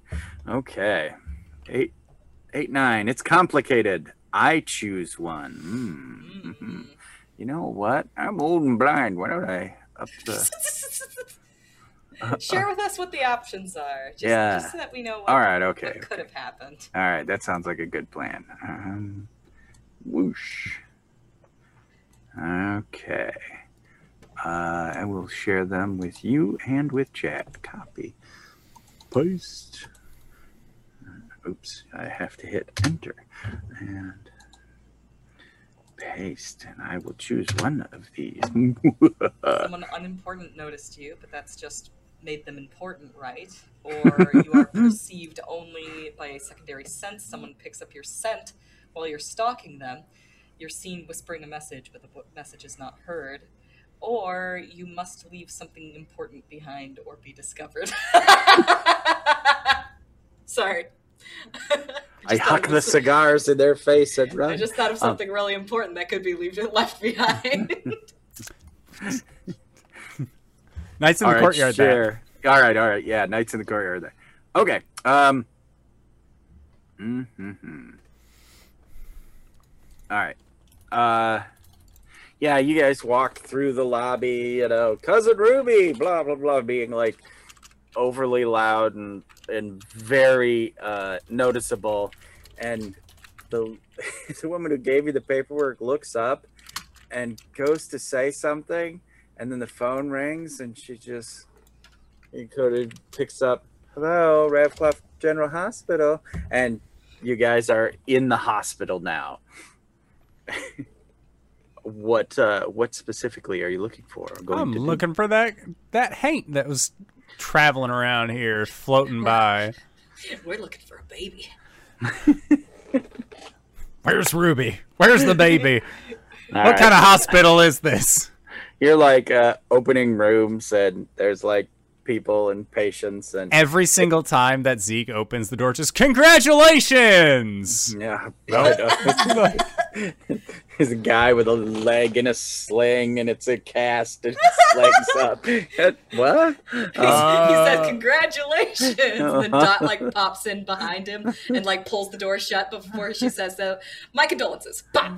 Okay. Eight, eight, nine. It's complicated. I choose one. Mm.
Mm. (laughs)
You know what? I'm old and blind. Why don't I up (laughs) the?
Share with us what the options are, just,
Yeah.
just so that we know what,
All right. Okay.
what could have happened.
All right. That sounds like a good plan. Um, whoosh. Okay. Uh, I will share them with you and with chat. Copy. Paste. Oops. I have to hit enter. And paste. And I will choose one of these.
Someone unimportant noticed you, but that's just made them important, right? Or you are (laughs) perceived only by a secondary sense. Someone picks up your scent while you're stalking them. You're seen whispering a message, but the message is not heard. Or you must leave something important behind or be discovered. (laughs) Sorry.
I
just
huck the cigars in their face and
I just thought of something really important that could be leave- left behind. (laughs)
Nights in
All
the
right,
courtyard. there.
All right, all right. Yeah, Knights in the courtyard there. Okay. Um. Mm-hmm. All right. Uh. Yeah, you guys walked through the lobby. You know, cousin Ruby, blah blah blah, being like overly loud and and very uh, noticeable. And the (laughs) the woman who gave you the paperwork looks up and goes to say something, and then the phone rings, and she just kind picks up, "Hello, Radcliffe General Hospital," and you guys are in the hospital now. (laughs) what uh, what specifically are you looking for?
I'm
to do?
looking for that that haint that was traveling around here, floating by. (laughs)
We're looking for a baby. (laughs)
Where's Ruby? Where's the baby? (laughs)
All
what
right.
kind of hospital is this?
You're like uh, opening rooms, and there's like people and patients, and
Every single time that Zeke opens the door, just congratulations.
yeah, but, uh, there's a guy with a leg in a sling, and it's a cast, and his legs (laughs) up. what? Uh,
he
says,
said congratulations and then (laughs) dot like pops in behind him and like pulls the door shut before she says so my condolences Bah!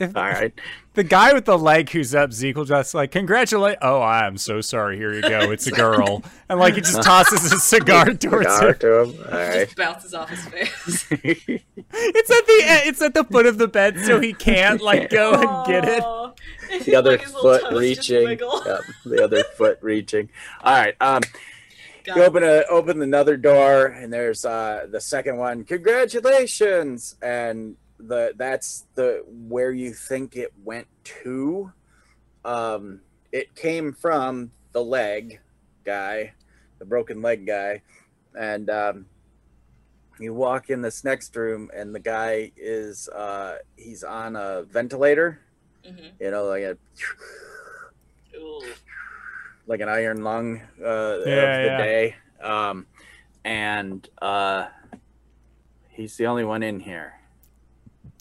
all right.
The guy with the leg who's up, Zeke will just like congratulate. Oh, I am so sorry. Here you go. (laughs) It's a girl, and like he just tosses his cigar towards
Cigar
her.
to him. All right.
just bounces off his face
It's at the it's at the foot of the bed, so he can't like (laughs) go and get it.
Aw. (laughs)
the other
Like
foot reaching. Yep, the other (laughs) foot reaching. All right. Um,
Got
you open a open another door, and there's uh the second one. Congratulations, and the that's the where you think it went to. Um, it came from the leg guy, the broken leg guy, and um, you walk in this next room, and the guy is uh he's on a ventilator.
Mhm.
You know, like a
Ooh.
like an iron lung uh, of the
Yeah, yeah.
day. Um, and uh, he's the only one in here.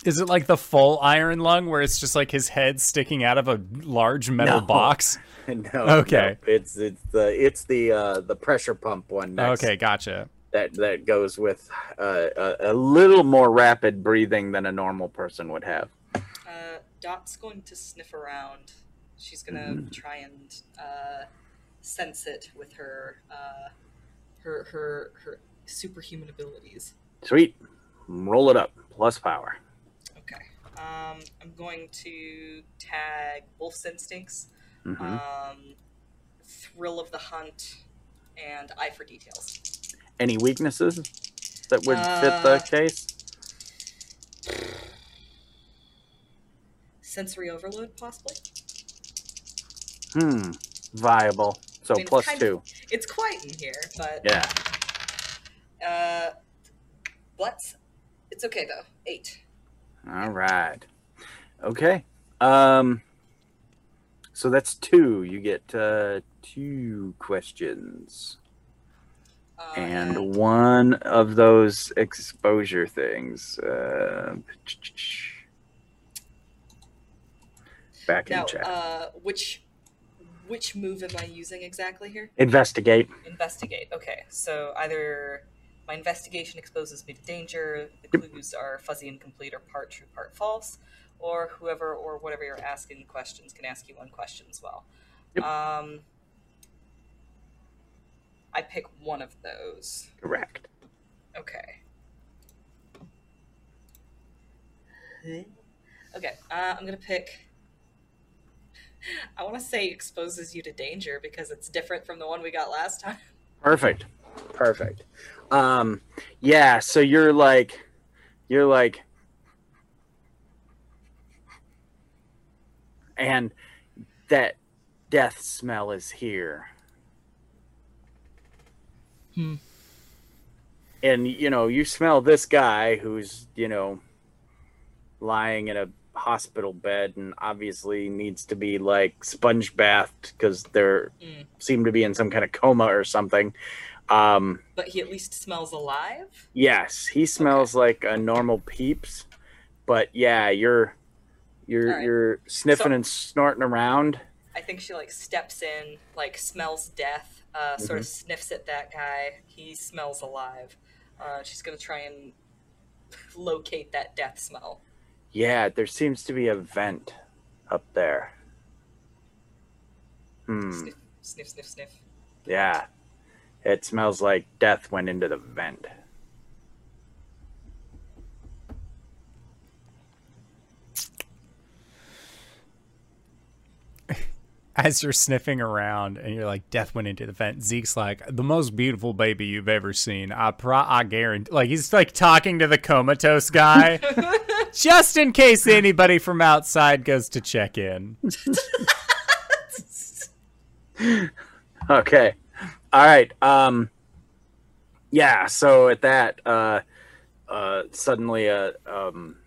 Is it like the full iron lung where it's just like his head sticking out of a large metal
No.
box? (laughs)
no,
Okay.
no, it's it's the it's the uh, the pressure pump one. Next
Okay, gotcha.
That that goes with uh, a, a little more rapid breathing than a normal person would have.
Uh, Dot's going to sniff around. She's gonna
Mhm.
try and uh, sense it with her uh, her her her superhuman abilities.
Sweet, roll it up. Plus power.
Okay. Um, I'm going to tag Wolf's Instincts,
hmm
um, Thrill of the Hunt, and Eye for Details.
Any weaknesses that would
Uh,
fit the case?
Sensory overload, possibly.
Hmm, viable. So
I mean,
plus two.
of- It's quiet in here, but
Yeah.
uh, let's. It's okay though. Eight.
All right. Okay. Um so that's two. You get uh two questions. And one of those exposure things. Uh back in
now,
check.
uh, which which move am I using exactly here?
Investigate.
Investigate. Okay, so either my investigation exposes me to danger, the
Yep.
clues are fuzzy and complete or part true, part false, or whoever or whatever you're asking questions can ask you one question as well.
Yep.
Um, I pick one of those.
Correct.
Okay. Okay, uh, I'm gonna pick. I want to say exposes you to danger because it's different from the one we got last time.
Perfect. Perfect. Um yeah, so you're like you're like and that death smell is here.
Hmm.
And you know, you smell this guy who's, you know, lying in a hospital bed and obviously needs to be like sponge bathed because they're
Mm.
seem to be in some kind of coma or something. Um
But he at least smells alive.
Yes, he smells like a normal peeps, but yeah, you're you're
Alright.
you're sniffing
So-
and snorting around.
I think she like steps in, like smells death, uh, sort of sniffs at that guy. He smells alive. Uh, she's gonna try and (laughs) locate that death smell.
Yeah, there seems to be a vent up there. Hmm.
Sniff, sniff, sniff, sniff.
Yeah. It smells like death went into the vent.
As you're sniffing around and you're like, death went into the vent. Zeke's like, the most beautiful baby you've ever seen. I pro, I guarantee. Like he's like talking to the comatose guy, (laughs) just in case anybody from outside goes to check in. (laughs)
Okay. All right. Um yeah, so at that uh uh suddenly a um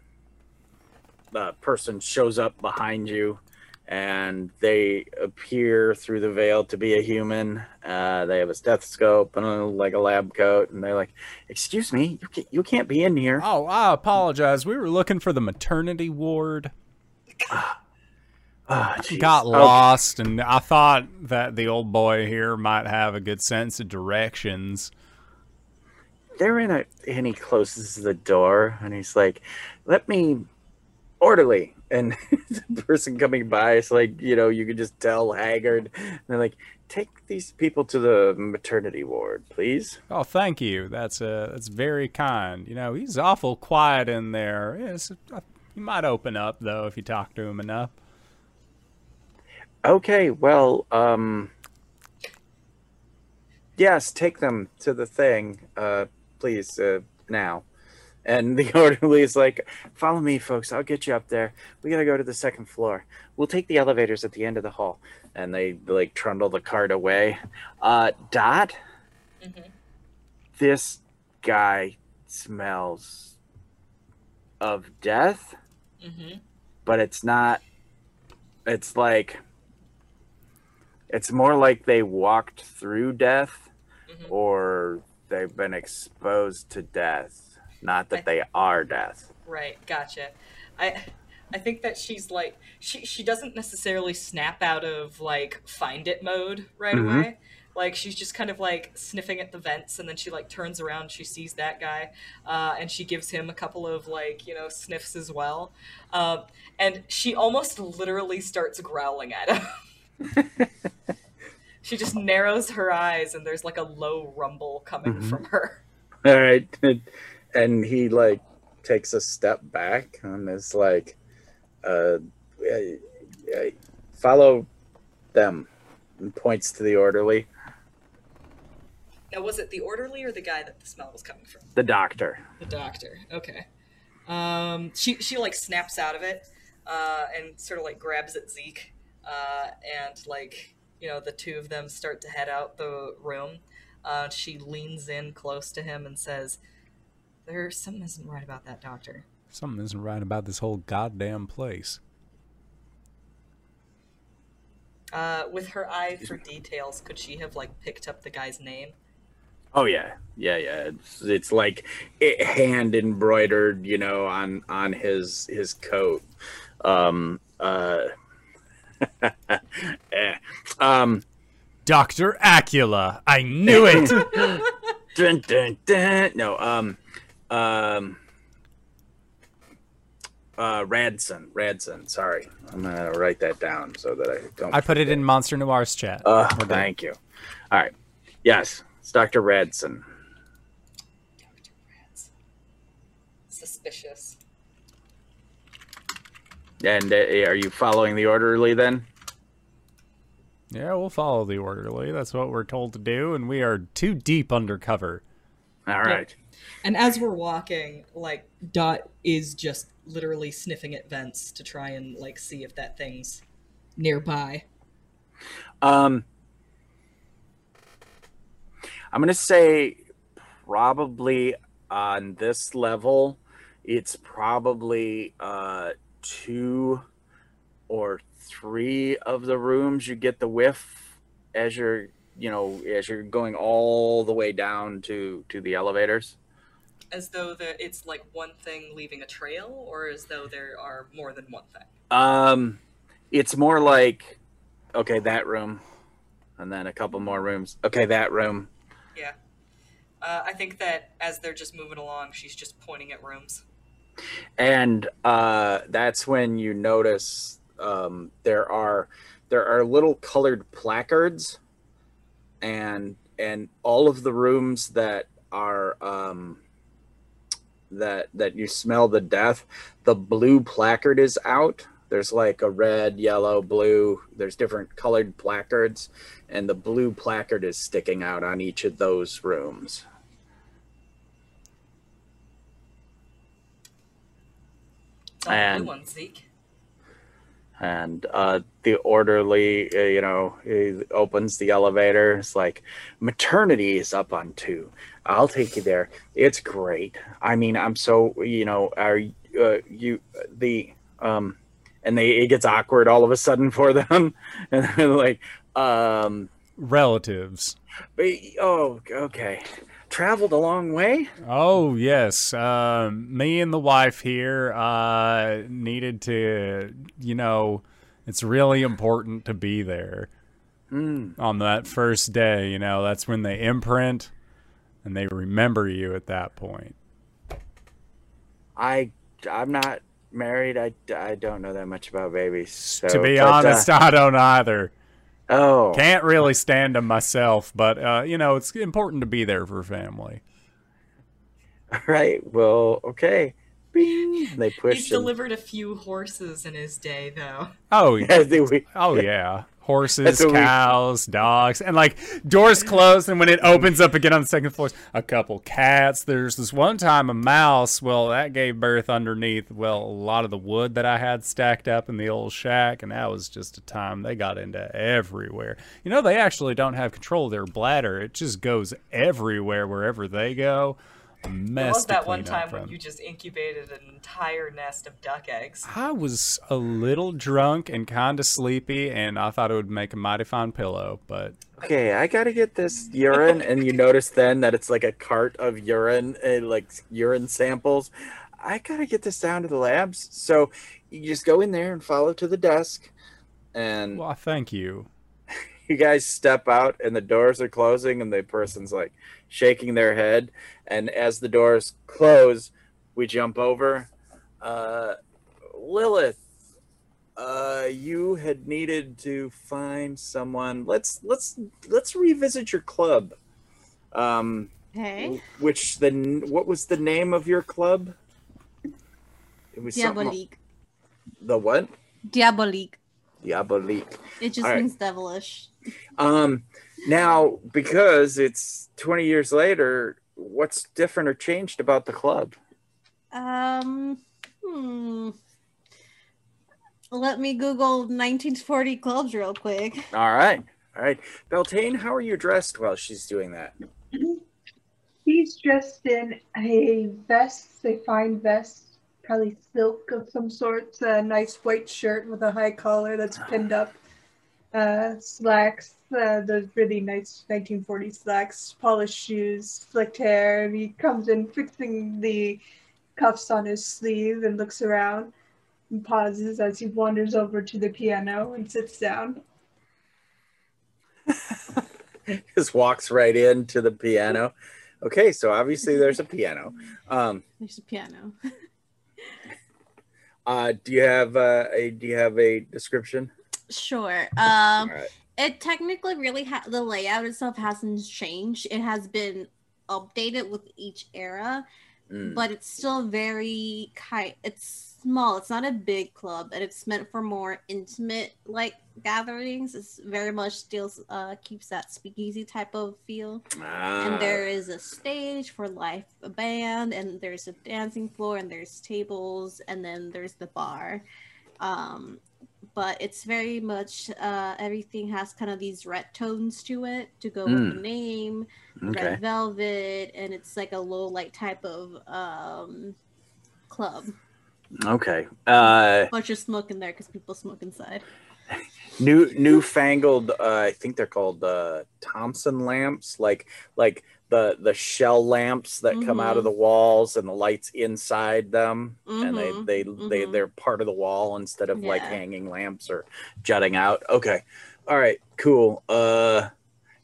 uh, person shows up behind you, and they appear through the veil to be a human. Uh, they have a stethoscope and a, like a lab coat, and they're like, "Excuse me, you can't, you can't be in here."
Oh, I apologize. We were looking for the maternity ward.
Ah, jeez.
Got
Okay.
lost, and I thought that the old boy here might have a good sense of directions.
they're in a and he closes the door and he's like let me orderly and (laughs) the person coming by is like you know you can just tell haggard and they're like take these people to the maternity ward please
Oh, thank you. That's uh, that's very kind. You know, he's awful quiet in there. Yes, uh, you might open up though if you talk to him enough.
okay well um yes take them to the thing uh please uh now and the (laughs) orderly is like follow me folks. I'll get you up there. We gotta go to the second floor. We'll take the elevators at the end of the hall. And they like trundle the cart away. Uh dot?
Mhm.
this guy smells of death.
Mm-hmm.
but it's not it's like it's more like they walked through death
Mhm.
or they've been exposed to death not that they are death
Right, gotcha. I I think that she's like she she doesn't necessarily snap out of like find it mode right
Mhm.
away. Like she's just kind of like sniffing at the vents, and then she like turns around, she sees that guy, uh, and she gives him a couple of like you know sniffs as well, um, and she almost literally starts growling at him. (laughs) she just narrows her eyes, and there's like a low rumble coming
Mhm.
from her.
all right and he like takes a step back and is like uh, follow them and points to the orderly
Now, was it the orderly or the guy that the smell was coming from?
the doctor
The doctor. Okay. Um, she she like snaps out of it, uh, and sort of like grabs at Zeke, uh, and like you know the two of them start to head out the room. Uh, she leans in close to him and says, "There's something isn't right about that doctor."
Something isn't right about this whole goddamn place.
Uh, with her eye for details, could she have like picked up the guy's name?
Oh yeah, yeah, yeah. It's, it's like it, hand embroidered, you know, on on his his coat. Um, uh, (laughs) eh. um,
Dr. Acula. I knew it. (laughs)
dun, dun, dun. No, um, um, uh, Radson, Radson. Sorry, I'm gonna write that down so that I don't.
I put it in Monster Noir's chat.
Uh, thank you. All right. Yes, it's Dr. Radson.
Doctor Rance. Suspicious.
And uh, are you following the orderly then?
Yeah, we'll follow the orderly. That's what we're told to do, and we are too deep undercover.
All right.
And as we're walking, like Dot is just literally sniffing at vents to try and like see if that thing's nearby.
Um, I'm gonna say probably on this level, it's probably uh two or three of the rooms you get the whiff as you're you know as you're going all the way down to to the elevators.
As though the it's like one thing leaving a trail, or as though there are more than one thing.
Um, it's more like okay that room, and then a couple more rooms. Okay, that room.
Yeah. Uh, I think that as they're just moving along, she's just pointing at rooms.
and uh, that's when you notice um, there are there are little colored placards and and all of the rooms that are um, that that you smell the death the blue placard is out there's like a red yellow blue there's different colored placards and the blue placard is sticking out on each of those rooms
It's
And-
one, Zeke.
and uh, the orderly, uh, you know, he opens the elevator. It's like maternity is up on two. I'll take you there. It's great. I mean, I'm so you know, are uh, you the Um, and they it gets awkward all of a sudden for them, (laughs) and they're like, um,
Relatives.
but, oh, okay, traveled a long way.
Oh yes, um, me and the wife here uh, needed to. You know, it's really important to be there
Hmm.
on that first day. You know, that's when they imprint and they remember you at that point.
I I'm not married. I, I don't know that much about babies. So,
to be
but, uh,
honest, I don't either.
oh,
Can't really stand them myself, but uh, you know, it's important to be there for family.
all (laughs) right. Well, okay. Bing. They push.
He's
and-
delivered a few horses in his day, though.
Oh, (laughs)
Yeah,
Oh yeah. Horses,
what we-
cows, dogs, and like doors closed, and when it opens up again on the second floor, a couple cats. There's this one time a mouse. Well, that gave birth underneath. Well, a lot of the wood that I had stacked up in the old shack, and that was just a time they got into everywhere. You know, they actually don't have control of their bladder. It just goes everywhere wherever they go. A
There was that one
clean up
time when you just incubated an entire nest of duck eggs.
I was a little drunk and kind of sleepy, and I thought it would make a mighty fine pillow, but
okay, I gotta get this urine, and you notice then that it's like a cart of urine, uh, like urine samples. I gotta get this down to the labs. So you just go in there and follow to the desk, and
well, thank you. (laughs)
you guys step out, and the doors are closing, and the person's like shaking their head, and as the doors close, we jump over. Uh, Lilith, uh, you had needed to find someone. Let's let's let's revisit your club. Um,
Okay.
which the what was the name of your club? It was
Diabolique.
The what?
Diabolique.
Diabolique.
It just
All right.
means devilish.
Um, now because it's 20 years later, what's different or changed about the club?
Um, hmm. Let me Google 1940 clubs real quick.
All right, all right. Beltane, how are you dressed while she's doing that?
He's dressed in a vest, a fine vest, probably silk of some sort, a nice white shirt with a high collar that's pinned up, uh, slacks, uh, those really nice 1940s slacks, polished shoes, slicked hair. And he comes in fixing the cuffs on his sleeve and looks around and pauses as he wanders over to the piano and sits down. (laughs)
Just walks right into the piano. Okay, so obviously there's a piano. Um,
There's a piano. (laughs)
uh, do you have uh, a do you have a description?
Sure. Um,
right.
It technically really ha- the layout itself hasn't changed. It has been updated with each era,
Mm.
but it's still very kind. It's small. It's not a big club, and it's meant for more intimate like gatherings. It's very much still uh, keeps that speakeasy type of feel.
Ah,
and there is a stage for live a band and there's a dancing floor and there's tables and then there's the bar um but it's very much uh everything has kind of these red tones to it to go with the
Mm.
name
okay.
red velvet and it's like a low light type of um club
Okay. Uh,
bunch of smoke in there because people smoke inside
new newfangled. Uh, I think they're called uh, Thompson lamps, like like the the shell lamps that come out of
Mhm.
the walls and the lights inside them, and they they they
mhm.
they're part of the wall instead of like hanging lamps or jutting out. Okay. All right. Cool. Uh,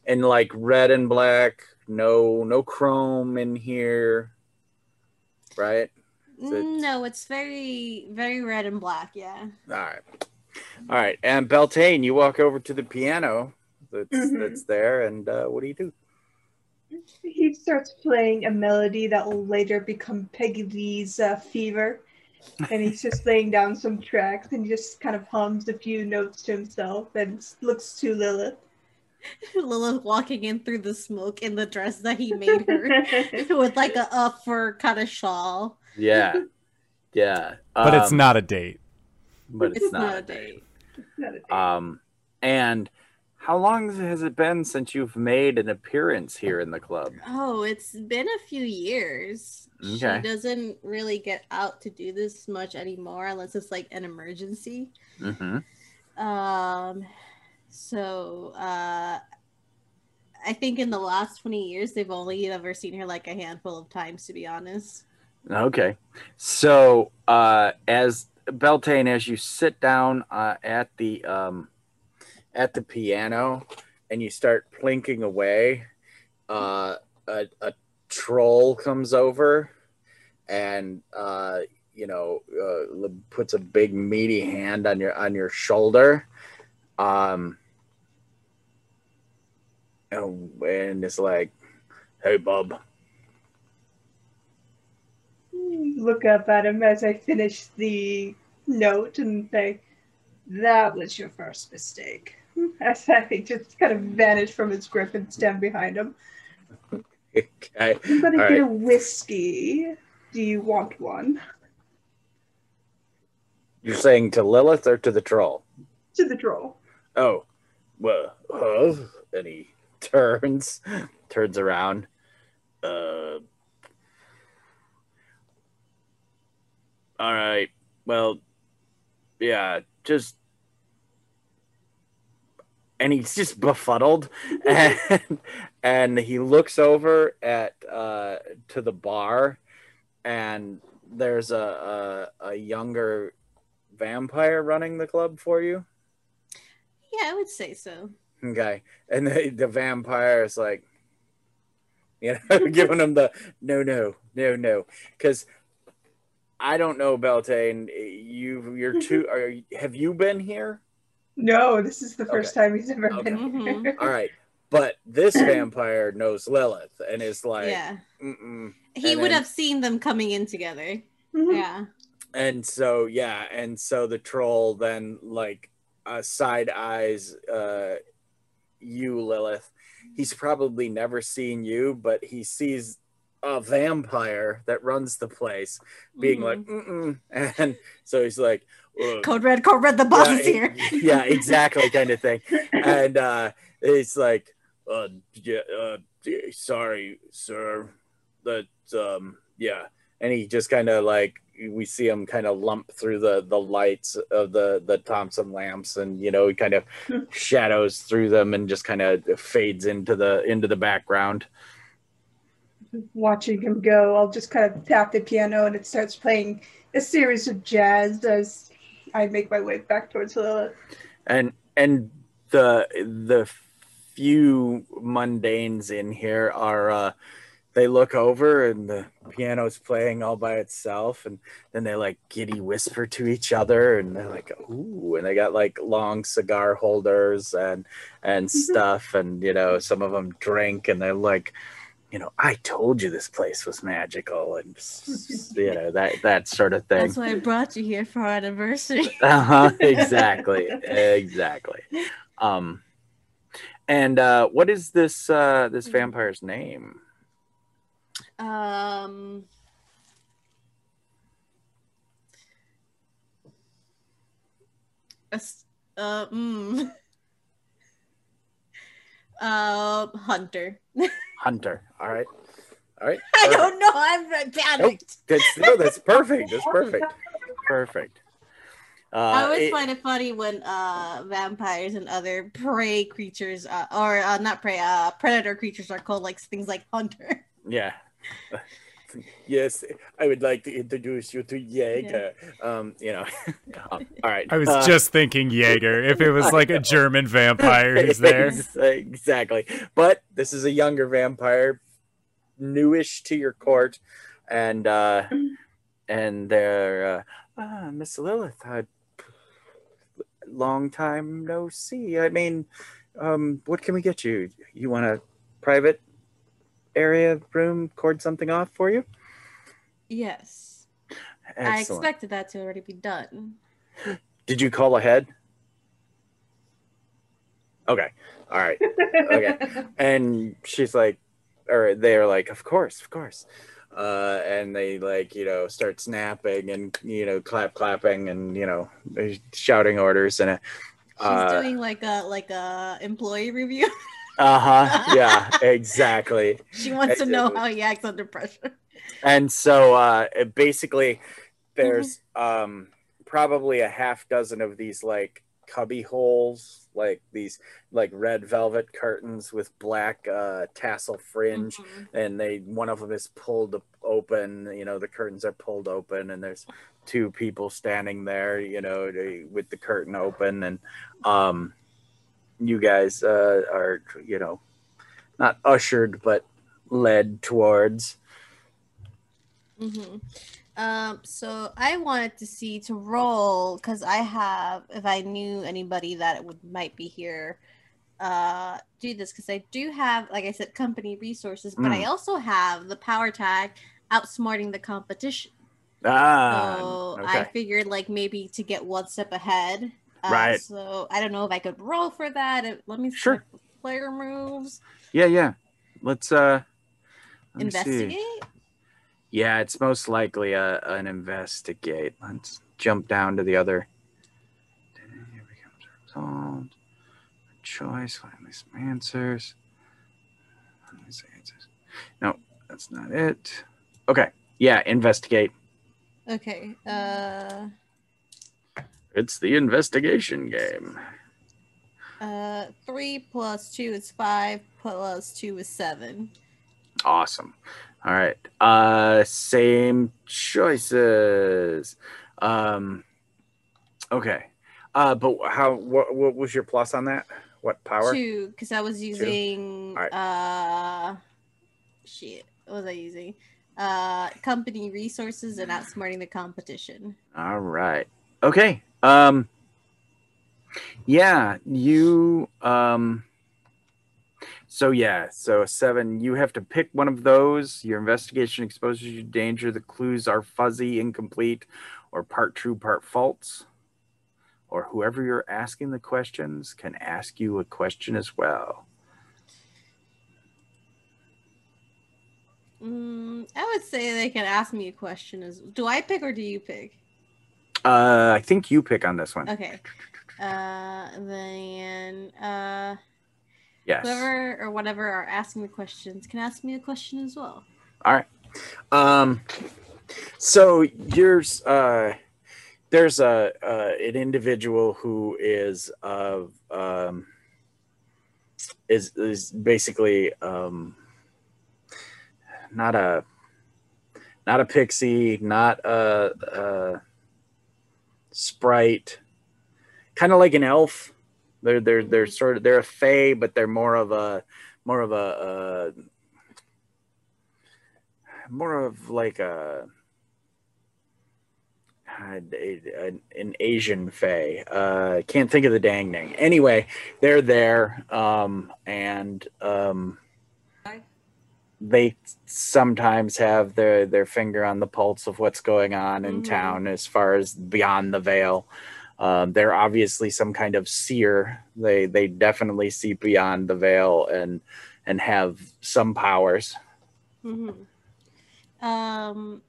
and like red and black. No no chrome in here. Right. So it's-
no it's very very red and black yeah
All right. All right. And Beltane, you walk over to the piano that's,
Mhm.
that's there, and uh, what do you do?
He starts playing a melody that will later become Peggy Lee's uh, Fever. And he's just laying down some tracks and just kind of hums a few notes to himself and looks to Lilith. (laughs)
Lilith walking in through the smoke in the dress that he made her (laughs) with like a, a fur kind of shawl.
Yeah. Yeah.
But it's
Um,
not a date.
But it's,
It's
not.
not a date.
Not a date.
Um, and how long has it been since you've made an appearance here in the club?
Oh, it's been a few years. She doesn't really get out to do this much anymore unless it's like an emergency.
Mm-hmm.
Um, so uh, I think in the last 20 years, they've only ever seen her like a handful of times, to be honest.
Okay. So, uh, as Beltane, as you sit down uh, at the um, at the piano and you start plinking away, uh, a, a troll comes over and uh, you know uh, puts a big meaty hand on your on your shoulder. Um, and it's like, "Hey, bub."
Look up at him as I finish the note and say, That was your first mistake. (laughs) As I just kind of vanish from his grip and stand behind him.
Okay.
I'm gonna
All
get
right.
a whiskey. Do you want one?
You're saying to Lilith or to the troll?
To the troll.
Oh, well, huh? and he turns, turns around. Uh, all right. Well, yeah, just, and he's just befuddled, and and he looks over at uh to the bar, and there's a a, a younger vampire running the club for you.
Yeah, I would say so.
Okay. And the, the vampire is like, you know, (laughs) giving him the no, no, no, no. Because I don't know, Beltane. You, you're too. Are have you been here?
No, this is the first time he's ever
Okay.
been
Mhm.
here.
All right, but this (clears throat) vampire knows Lilith and is like,
yeah.
Mm-mm.
He
and
would
then-
have seen them coming in together.
Mhm.
Yeah.
and so yeah, and so the troll then like uh, side eyes uh, you, Lilith. He's probably never seen you, but he sees a vampire that runs the place being
Mhm.
like, Mm-mm. (laughs) and so he's like, "Uh,
Code red, code red, the boss
yeah,
is here.
yeah, exactly, kind of thing. (laughs) And uh, it's like, uh, yeah, uh, sorry, sir, that, um, yeah. And he just kind of like we see him kind of lump through the the lights of the the Thompson lamps, and you know he kind of (laughs) shadows through them and just kind of fades into the into the background.
Watching him go, I'll just kind of tap the piano and it starts playing a series of jazz as I make my way back towards Lilith.
and and the the few mundanes in here are uh they look over and the piano's playing all by itself and then they like giddy whisper to each other and they're like ooh and they got like long cigar holders and and stuff and you know some of them drink and they're like you know i told you this place was magical and (laughs) you know that that sort of thing
That's why I brought you here for our anniversary. (laughs)
uh-huh exactly (laughs) exactly um and uh what is this uh this vampire's name
Um. Uh, mm. Uh, Hunter.
Hunter all right all right (laughs)
I
perfect.
don't know. I'm panicked.
that's no that's perfect that's perfect perfect (laughs) uh
I always
it-
find it funny when uh vampires and other prey creatures, uh, or uh, not prey, uh, predator creatures are called like things like hunter.
yeah (laughs) yes i would like to introduce you to jaeger um you know um, (laughs) all right
I was
Uh,
just thinking Jaeger. If it was like a (laughs) German vampire who's there.
Exactly. But this is a younger vampire, newish to your court, and uh, and they're uh, ah, Miss Lilith. Uh, long time no see. I mean, um, what can we get you? You want a private area of room? Cord something off for you?
Yes, I expected that to already be done.
Did you call ahead? Okay. All right. Okay. (laughs) and she's like or they're like of course of course uh and they like you know start snapping and you know clap clapping and you know shouting orders and uh,
She's doing like a like a employee review. (laughs)
uh-huh (laughs) yeah exactly
she wants to know how he acts under pressure.
and so uh it basically there's um probably a half dozen of these like cubby holes like these like red velvet curtains with black uh tassel fringe
Mhm.
and they one of them is pulled open you know the curtains are pulled open and there's two people standing there you know they- with the curtain open and um you guys uh are you know not ushered but led towards
hmm Um, so I wanted to see to roll because I have, if I knew anybody that would might be here, uh, do this because I do have, like I said, company resources, but I
Mm.
also have the power tag outsmarting the competition.
ah
so I figured like maybe to get one step ahead. Uh,
Right.
So I don't know if I could roll for that. Uh, Let me
Sure.
player moves.
yeah yeah let's uh let.
Investigate.
Yeah, it's most likely a, an investigate. Let's jump down to the other. Here becomes a result. Choice. Find me some answers. Find me some answers. No, that's not it. Okay. Yeah, investigate.
Okay. Uh.
It's the investigation game.
Uh, three plus two is five. Plus two is seven.
Awesome. All right. Uh same choices. Um okay. Uh but how what what was your plus on that? What power?
Two, because I was using.
Alright.
Uh, shit. What was I using? Uh, company resources and outsmarting the competition.
All right. Okay. Um yeah, you um so yeah, so seven, you have to pick one of those. Your investigation exposes you to danger. The clues are fuzzy, incomplete, or part true, part false. Or whoever you're asking the questions can ask you a question as well.
Mm, I would say they can ask me a question. As do I pick or do you pick?
Uh I think you pick on this one.
Okay. Uh, then uh,
Yes.
whoever or whatever are asking the questions can ask me a question as well.
All right. Um, so yours, uh, there's a uh, an individual who is of um, is is basically um, not a not a pixie, not a, a sprite, kind of like an elf. They're they're they're sort of they're a fae, but they're more of a more of a, uh more of like a, a- a- an, an Asian fae. Uh, can't think of the dang name. Anyway, they're there, um, and um. They sometimes have their their finger on the pulse of what's going on in
Mhm.
town as far as beyond the veil. Um, they're obviously some kind of seer. They they definitely see beyond the veil and and have some powers.
hmm Um,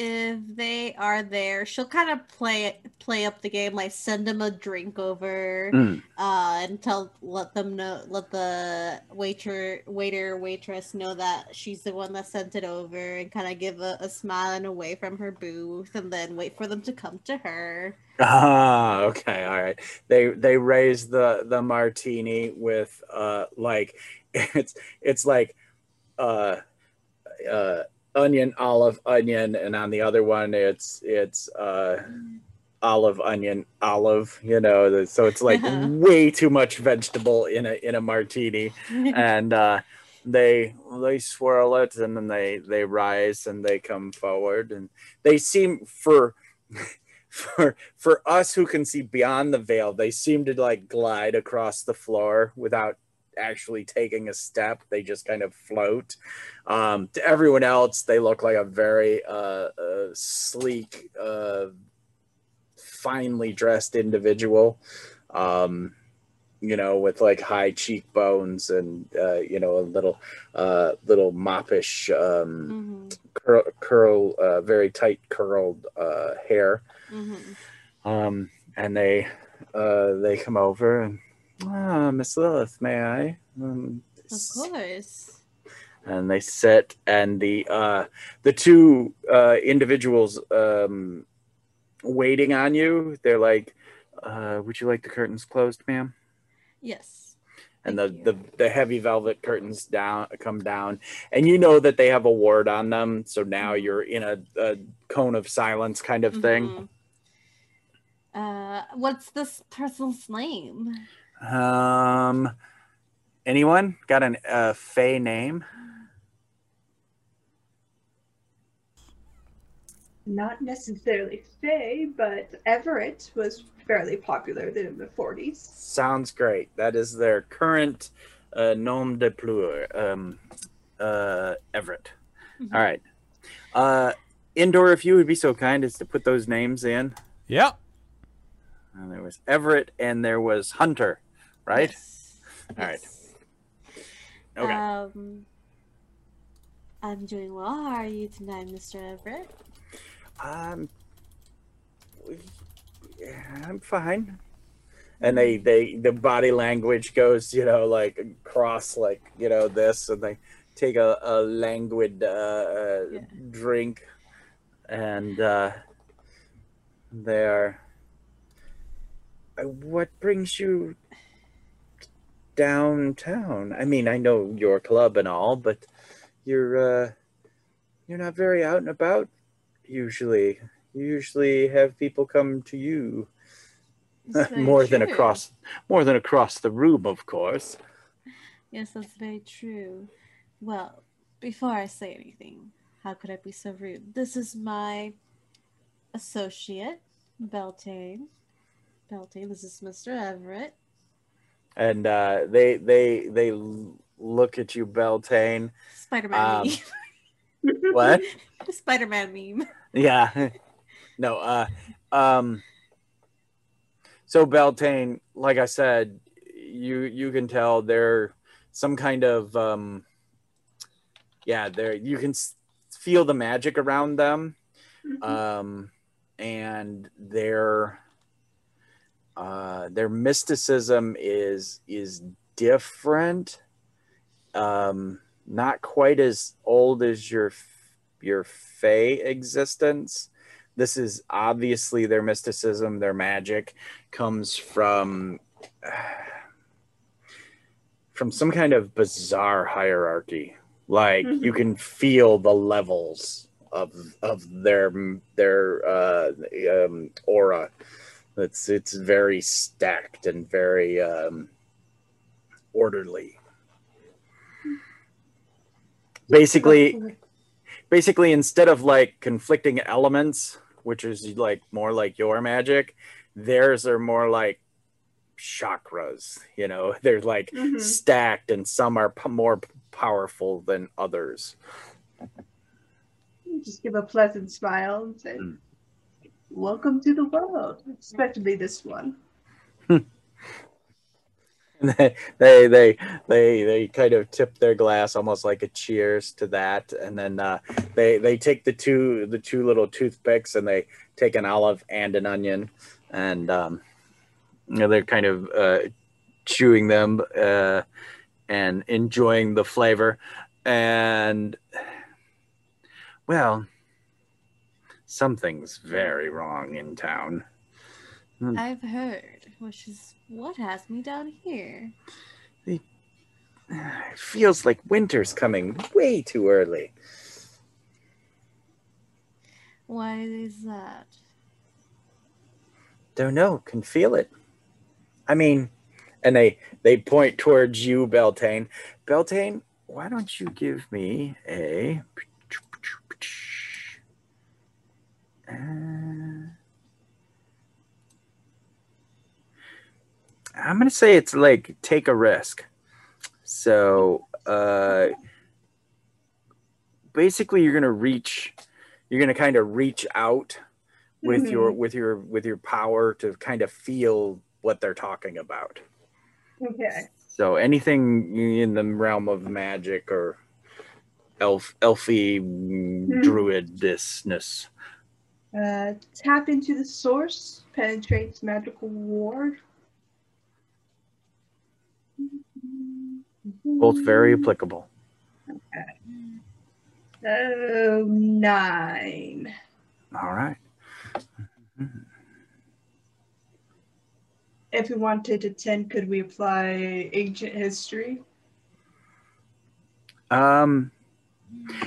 if they are there, she'll kind of play play up the game, like send them a drink over,
Mm.
uh, and tell let them know, let the waiter waiter waitress know that she's the one that sent it over, and kind of give a, a smile and away from her booth, and then wait for them to come to her.
Ah, okay, all right. They they raise the the martini with uh like (laughs) it's it's like uh uh onion olive onion and on the other one it's it's uh olive onion olive you know so it's like (laughs) way too much vegetable in a in a martini. (laughs) And uh they they swirl it and then they they rise and they come forward and they seem for (laughs) for for us who can see beyond the veil they seem to like glide across the floor without actually taking a step they just kind of float. Um to everyone else they look like a very uh, uh sleek uh finely dressed individual. Um you know with like high cheekbones and uh you know a little uh little moppish um
Mhm,
curl, curl uh very tight curled uh hair.
Mhm.
um, and they uh, they come over and, ah, Miss Lilith, may I? Um,
Of course.
and they sit and the uh the two uh individuals um waiting on you they're like uh would you like the curtains closed ma'am
Yes.
and the, the the heavy velvet curtains down come down and you know that they have a ward on them so now
Mhm.
you're in a, a cone of silence kind of thing
Mhm. Uh, what's this person's name?
Um anyone got an uh fey name
Not necessarily Faye, but Everett was fairly popular then in the 40s.
Sounds great. That is their current uh, nom de plume, um, uh, Everett.
Mhm.
All right. Uh, Indoor, if you would be so kind as to put those names in.
Yep.
And there was Everett and there was Hunter, right?
Yes.
All right. Okay.
Um, I'm doing well. How are you tonight, Mr. Everett?
Um, yeah, I'm fine. And they, they, the body language goes, you know, like across, like you know, this, and they take a, a languid uh, uh,
Yeah.
drink, and uh, they are. Uh, What brings you downtown? I mean, I know your club and all, but you're uh, you're not very out and about usually. You usually have people come to you (laughs) more than across more than across the room, of course.
Yes, that's very true. Well, before I say anything, how could I be so rude? This is my associate, Beltane. Beltane, this is Mr. Everett.
And uh, they they they look at you, Beltane.
Spider-Man
Um,
meme. (laughs)
What? (laughs)
Spider-Man meme.
Yeah. (laughs) No, uh um so Beltane, like I said, you you can tell they're some kind of um yeah, they're you can s- feel the magic around them.
Mhm.
Um and their uh their mysticism is is different. Um not quite as old as your your Fey existence. This is obviously their mysticism, their magic comes from (sighs) from some kind of bizarre hierarchy. Like you can feel the levels of of their their uh, um, aura. It's it's very stacked and very um, orderly. Basically, basically instead of like conflicting elements which is like more like your magic theirs are more like chakras you know (laughs) they're like
Mhm.
stacked and some are p- more p- powerful than others
Just give a pleasant smile and say,
Mm.
Welcome to the world, especially this one. (laughs)
They, they they they kind of tip their glass almost like a cheers to that. And then uh, they they take the two the two little toothpicks and they take an olive and an onion. And um, you know, they're kind of uh, chewing them uh, and enjoying the flavor. And well something's very wrong in town hmm.
I've heard, which is what has me down here.
Uh, it feels like winter's coming way too early.
Why is that?
Don't know, can feel it. I mean, and they they point towards you, Beltane. Beltane, why don't you give me a Uh, I'm gonna say it's like take a risk. So uh basically you're gonna reach you're gonna kind of reach out with your with your with your power to kind of feel what they're talking about.
Okay.
So anything in the realm of magic or elf elfy druidness
Uh, tap into the source, penetrates magical ward.
Both very applicable.
Oh, nine.
All right.
If we wanted to 10, could we apply ancient history?
Um,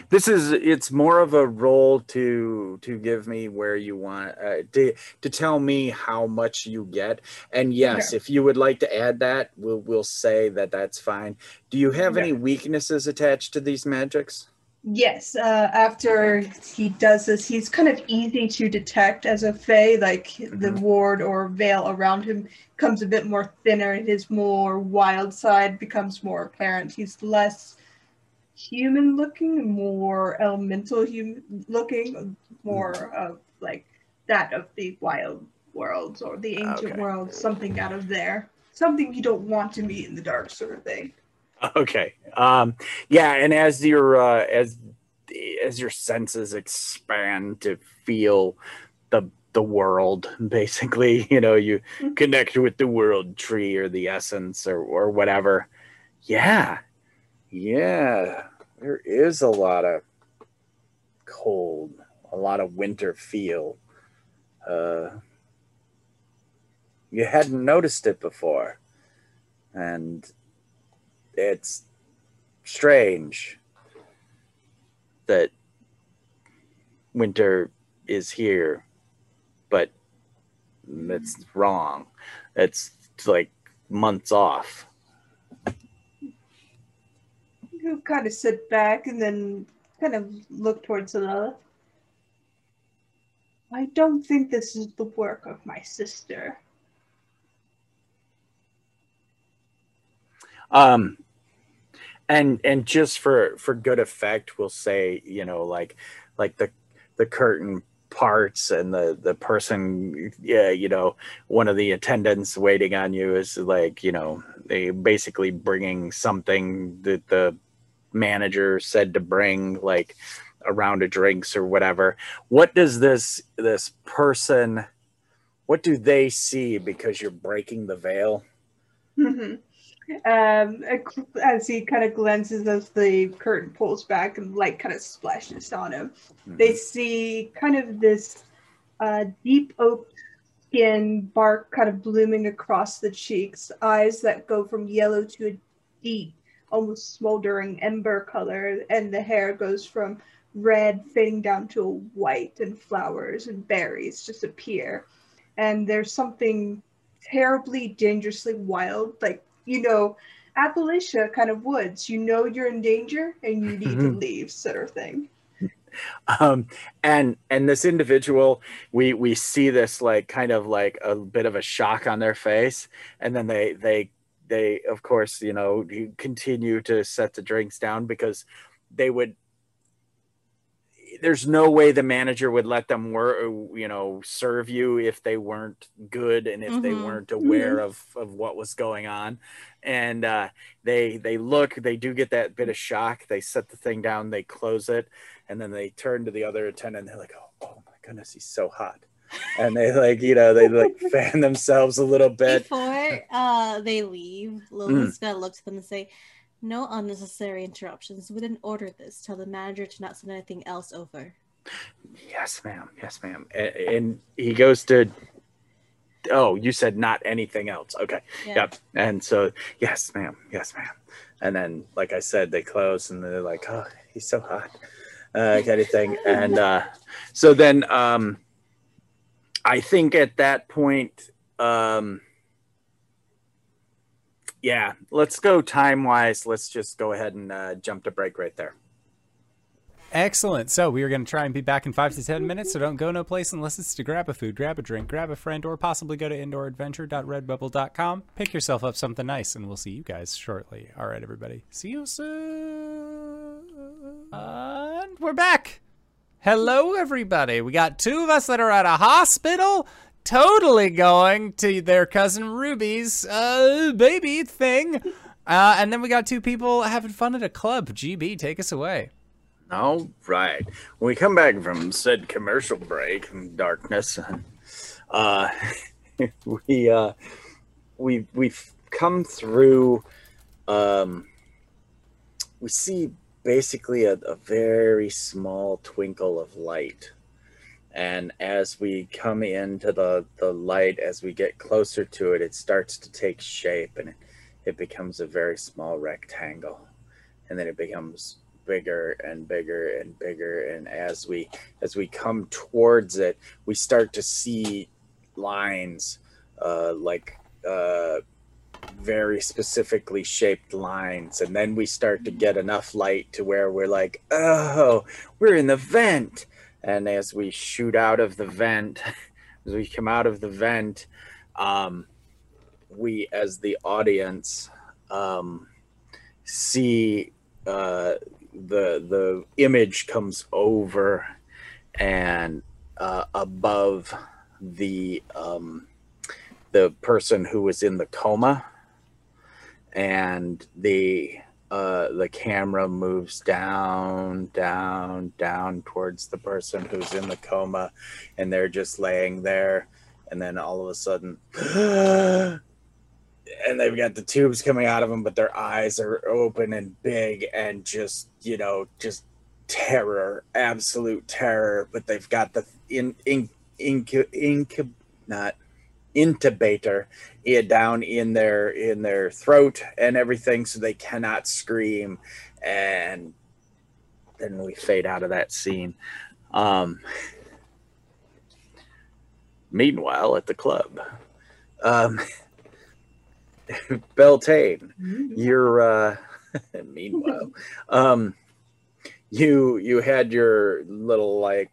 this is it's more of a role to to give me where you want uh, to to tell me how much you get and yes
Okay.
if you would like to add that we'll we'll say that that's fine do you have any weaknesses attached to these magics
Yes, uh, after he does this, he's kind of easy to detect as a Fae. Like the
Mhm.
ward or veil around him comes a bit more thinner, his more wild side becomes more apparent. He's less human looking, more elemental human looking, more of like that of the wild worlds or the ancient
Okay.
world, something out of there. Something you don't want to meet in the dark, sort of thing.
okay um yeah and as your uh as as your senses expand to feel the the world (laughs) basically you know you
Mhm.
connect with the world tree or the essence or or whatever yeah yeah there is a lot of cold a lot of winter feel uh you hadn't noticed it before and it's strange that winter is here, but it's wrong. It's like months off.
You kind of sit back and then kind of look towards the. I don't think this is the work of my sister.
Um, and and just for for good effect, we'll say you know like like the the curtain parts and the the person yeah you know one of the attendants waiting on you is like you know they basically bringing something that the manager said to bring like a round of drinks or whatever what does this this person what do they see because you're breaking the veil
Mhm. um, as he kind of glances as the curtain pulls back and light kind of splashes on him, they see kind of this uh, deep oak skin, bark kind of blooming across the cheeks, eyes that go from yellow to a deep, almost smoldering ember color, and the hair goes from red fading down to a white, and flowers and berries just appear. And there's something terribly dangerously wild like you know appalachia kind of woods you know you're in danger and you need to
Mhm.
leave sort of thing
um and and this individual we we see this like kind of like a bit of a shock on their face and then they they they of course you know continue to set the drinks down because they would there's no way the manager would let them work you know serve you if they weren't good and if they
Mhm.
weren't aware of of what was going on. And uh they they look they do get that bit of shock. They set the thing down they close it and then they turn to the other attendant they're like oh, oh my goodness he's so hot and they like you know they like (laughs) fan themselves a little bit
Before uh, they leave, Lilith's gonna look to them and say, "No unnecessary interruptions. We didn't order this. Tell the manager to not send anything else over."
yes ma'am yes ma'am A- and he goes to oh you said not anything else okay
Yeah.
Yep. And so, yes, ma'am. Yes, ma'am. And then, like I said, they close and they're like, oh, he's so hot, uh, kind of thing. (laughs) And uh, so then um, I think at that point, um, yeah, let's go time wise. Let's just go ahead and uh, jump to break right there.
Excellent. So we are going to try and be back in five to ten minutes. So don't go no place unless it's to grab a food, grab a drink, grab a friend, or possibly go to indooradventure.redbubble.com. Pick yourself up something nice, and we'll see you guys shortly. All right, everybody. See you soon. And we're back. Hello, everybody. We got two of us that are at a hospital, totally going to their cousin Ruby's uh, baby thing. Uh, and then we got two people having fun at a club. GB, take us away.
All right. When we come back from said commercial break in darkness, uh, (laughs) we uh, we we've come through. Um, we see basically a, a very small twinkle of light, and as we come into the the light, as we get closer to it, it starts to take shape, and it, it becomes a very small rectangle, and then it becomes bigger and bigger and bigger. And as we as we come towards it we start to see lines uh like uh very specifically shaped lines and then we start to get enough light to where we're like oh we're in the vent! And as we shoot out of the vent (laughs) as we come out of the vent um we as the audience um see uh the the image comes over and uh, above the um, the person who was in the coma and the uh, the camera moves down down down towards the person who's in the coma and they're just laying there and then all of a sudden (gasps) and they've got the tubes coming out of them, but their eyes are open and big and just, you know, just terror, absolute terror. But they've got the in in incu, incu not intubator down in their in their throat and everything, so they cannot scream. And then we fade out of that scene. Um, meanwhile, at the club. Um, (laughs) Beltane, you're uh (laughs) meanwhile, um you you had your little like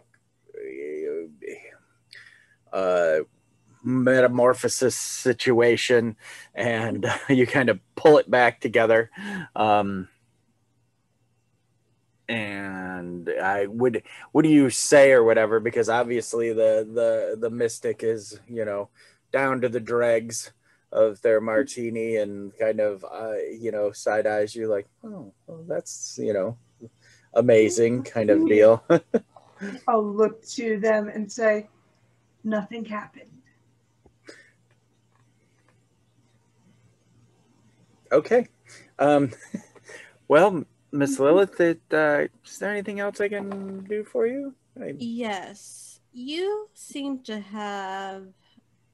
uh metamorphosis situation and (laughs) you kind of pull it back together. Um and i would what do you say or whatever? Because obviously the the the mystic is you know down to the dregs of their martini and kind of uh, you know side eyes you like oh well, that's you know amazing kind of deal
I'll look (laughs) to them and say, nothing happened.
Okay. Um (laughs) well miss lilith it, uh, is there anything else i can do for you? I,
Yes, you seem to have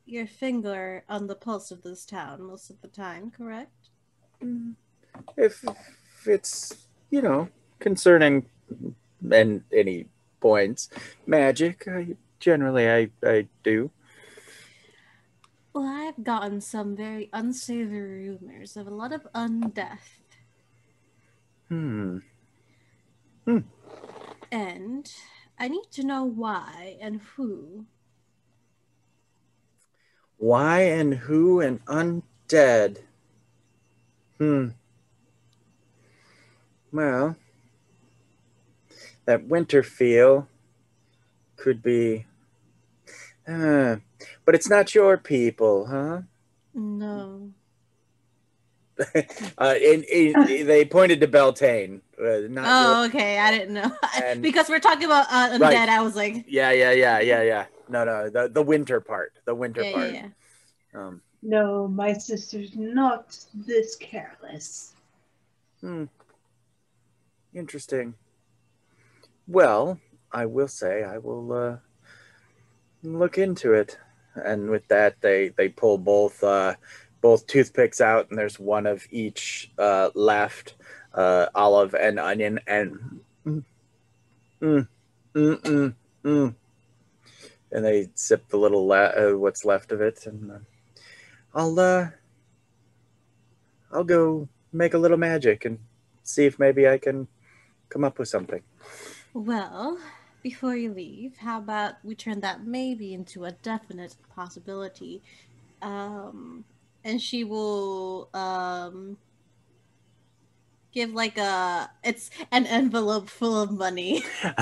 your finger on the pulse of this town most of the time, correct?
if, if it's you know concerning and any points magic I, generally i i do
Well, I've gotten some very unsavory rumors of a lot of undeath,
hmm Hmm.
and I need to know why and who.
Why and who and undead? Hmm. Well, that winter feel could be. Uh, but it's not your people, huh?
No. (laughs)
uh, and, and (laughs) they pointed to Beltane. Uh, not
Oh,
your-
okay. I didn't know (laughs)
And-
because we're talking about uh, undead.
Right.
I was like,
yeah, yeah, yeah, yeah, yeah. No, no, the the winter part, the winter
yeah,
part.
yeah, yeah.
Um,
No, my sister's not this careless.
Hmm. Interesting. Well, I will say I will uh, look into it. And with that, they they pull both uh, both toothpicks out, and there's one of each uh, left, uh, olive and onion, and mm, mm, mm, mm, mm. and they sip the little uh, what's left of it, and uh, I'll uh, I'll go make a little magic and see if maybe I can come up with something.
Well, before you leave, how about we turn that maybe into a definite possibility? Um, and she will um, give like a it's an envelope full of money. (laughs)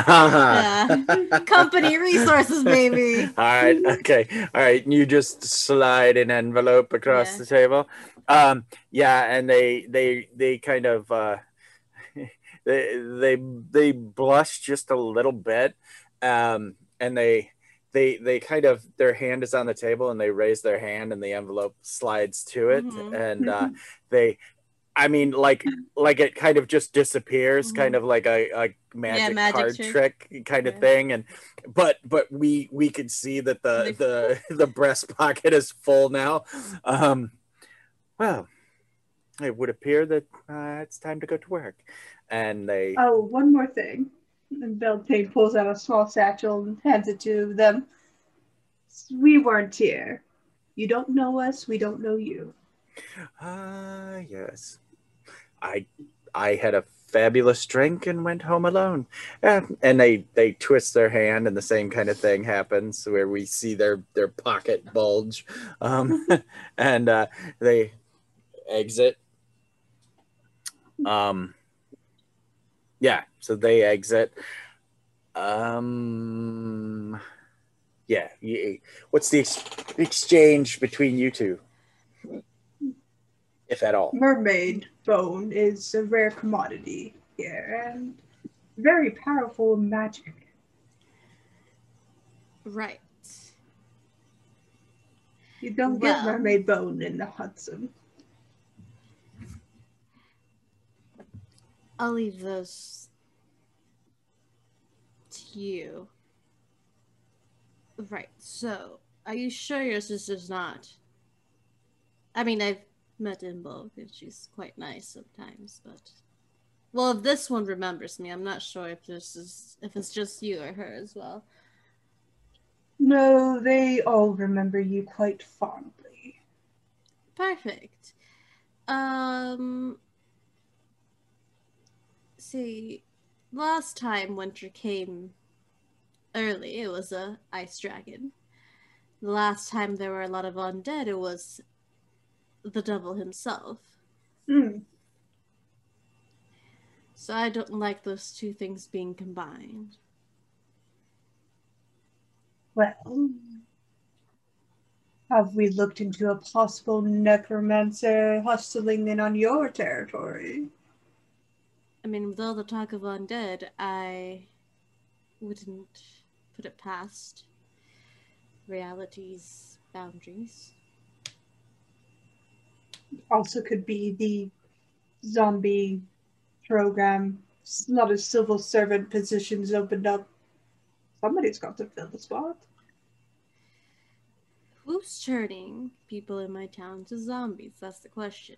Yeah. (laughs) Company resources, baby. (laughs)
All right. Okay. All right. You just slide an envelope across
Yeah.
the table. Um, yeah, and they they they kind of uh, they they they blush just a little bit, um, and they they they kind of their hand is on the table and they raise their hand and the envelope slides to it
Mhm.
and uh, (laughs) they I mean like like it kind of just disappears
Mhm.
kind of like a, a magic,
magic
card
trick.
trick, kind of
Yeah.
thing and but but we we could see that the the (laughs) the breast pocket is full now um well it would appear that uh, it's time to go to work and they
Oh, one more thing. And Beltane pulls out a small satchel and hands it to them. We weren't here. You don't know us, we don't know you.
Ah, yes. I I had a fabulous drink and went home alone. Eh, and they they twist their hand and the same kind of thing happens where we see their their pocket bulge. Um (laughs) and uh they exit. Um yeah, so they exit. Um yeah, y- what's the ex- exchange between you two? If at all.
Mermaid bone is a rare commodity here and very powerful magic.
Right.
You don't
Well-
get mermaid bone in the Hudson.
I'll leave those to you. Right, so are you sure your sister's not? I mean, I've met Imbo, and she's quite nice sometimes, but. Well, if this one remembers me, I'm not sure if this is if it's just you or her as well.
No, they all remember you quite fondly.
Perfect. Um see last time winter came early, it was a ice dragon. The last time there were a lot of undead, it was the devil himself.
Hmm.
So I don't like those two things being combined.
Well, have we looked into a possible necromancer hustling in on your territory?
I mean, with all the talk of undead, I wouldn't put it past reality's boundaries.
Also, could be the zombie program. A lot of civil servant positions opened up. Somebody's got to fill the spot.
Who's turning people in my town to zombies? That's the question.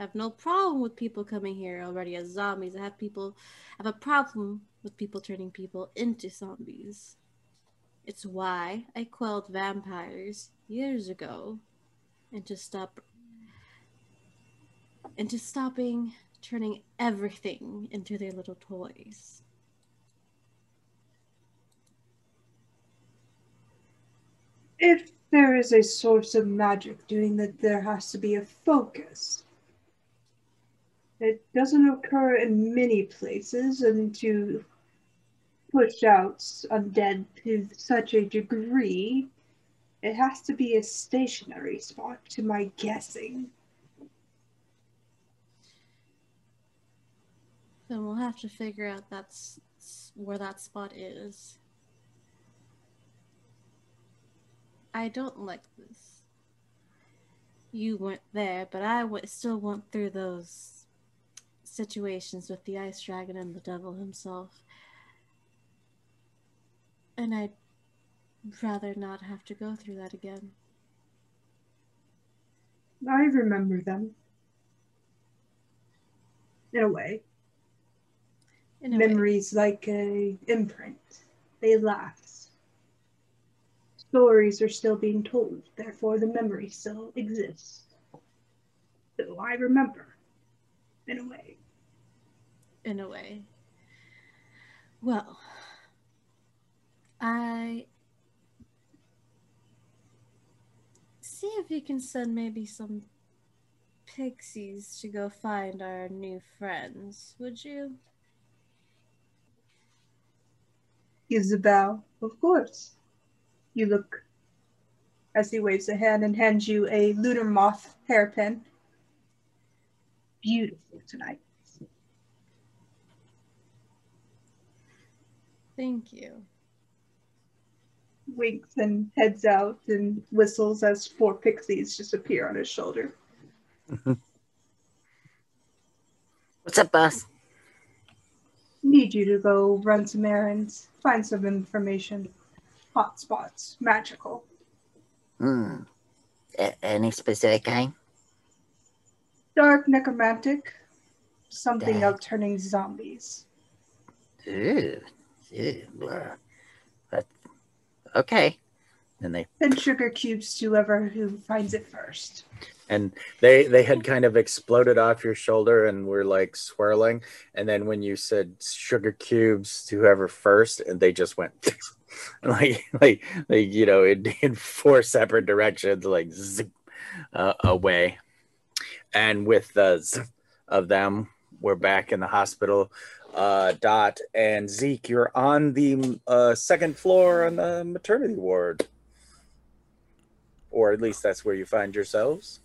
I have no problem with people coming here already as zombies. I have people I have a problem with people turning people into zombies. It's why I quelled vampires years ago into stop into stopping turning everything into their little toys.
If there is a source of magic doing that, there has to be a focus. It doesn't occur in many places, and to push out undead to such a degree, it has to be a stationary spot, to my guessing.
Then we'll have to figure out that's where that spot is. I don't like this. You weren't there, but I w- still went through those situations with the ice dragon and the devil himself. And I'd rather not have to go through that again.
I remember them. In a way.
In a way.
Memories like a imprint. They last. Stories are still being told, therefore the memory still exists. So I remember. In a way.
In a way. Well, I see if you can send maybe some pixies to go find our new friends, would you?
Isabel, of course. You look as he waves a hand and hands you a lunar moth hairpin. Beautiful tonight.
Thank you.
Winks and heads out and whistles as four pixies just appear on his shoulder. (laughs)
What's up, boss?
Need you to go run some errands, find some information. Hot spots, magical.
Hmm. A- any specific kind?
Dark necromantic, something
Dark.
of turning zombies.
Ooh. Ooh. But, okay.
And they
Then sugar cubes to whoever who finds it first.
and they they had kind of exploded off your shoulder and were like swirling. And then when you said sugar cubes to whoever first, and they just went (laughs) like like like you know in, in four separate directions, like zip, uh, away. And with the zip of them, we're back in the hospital. Uh, Dot and Zeke, you're on the uh, second floor on the maternity ward, or at least that's where you find yourselves.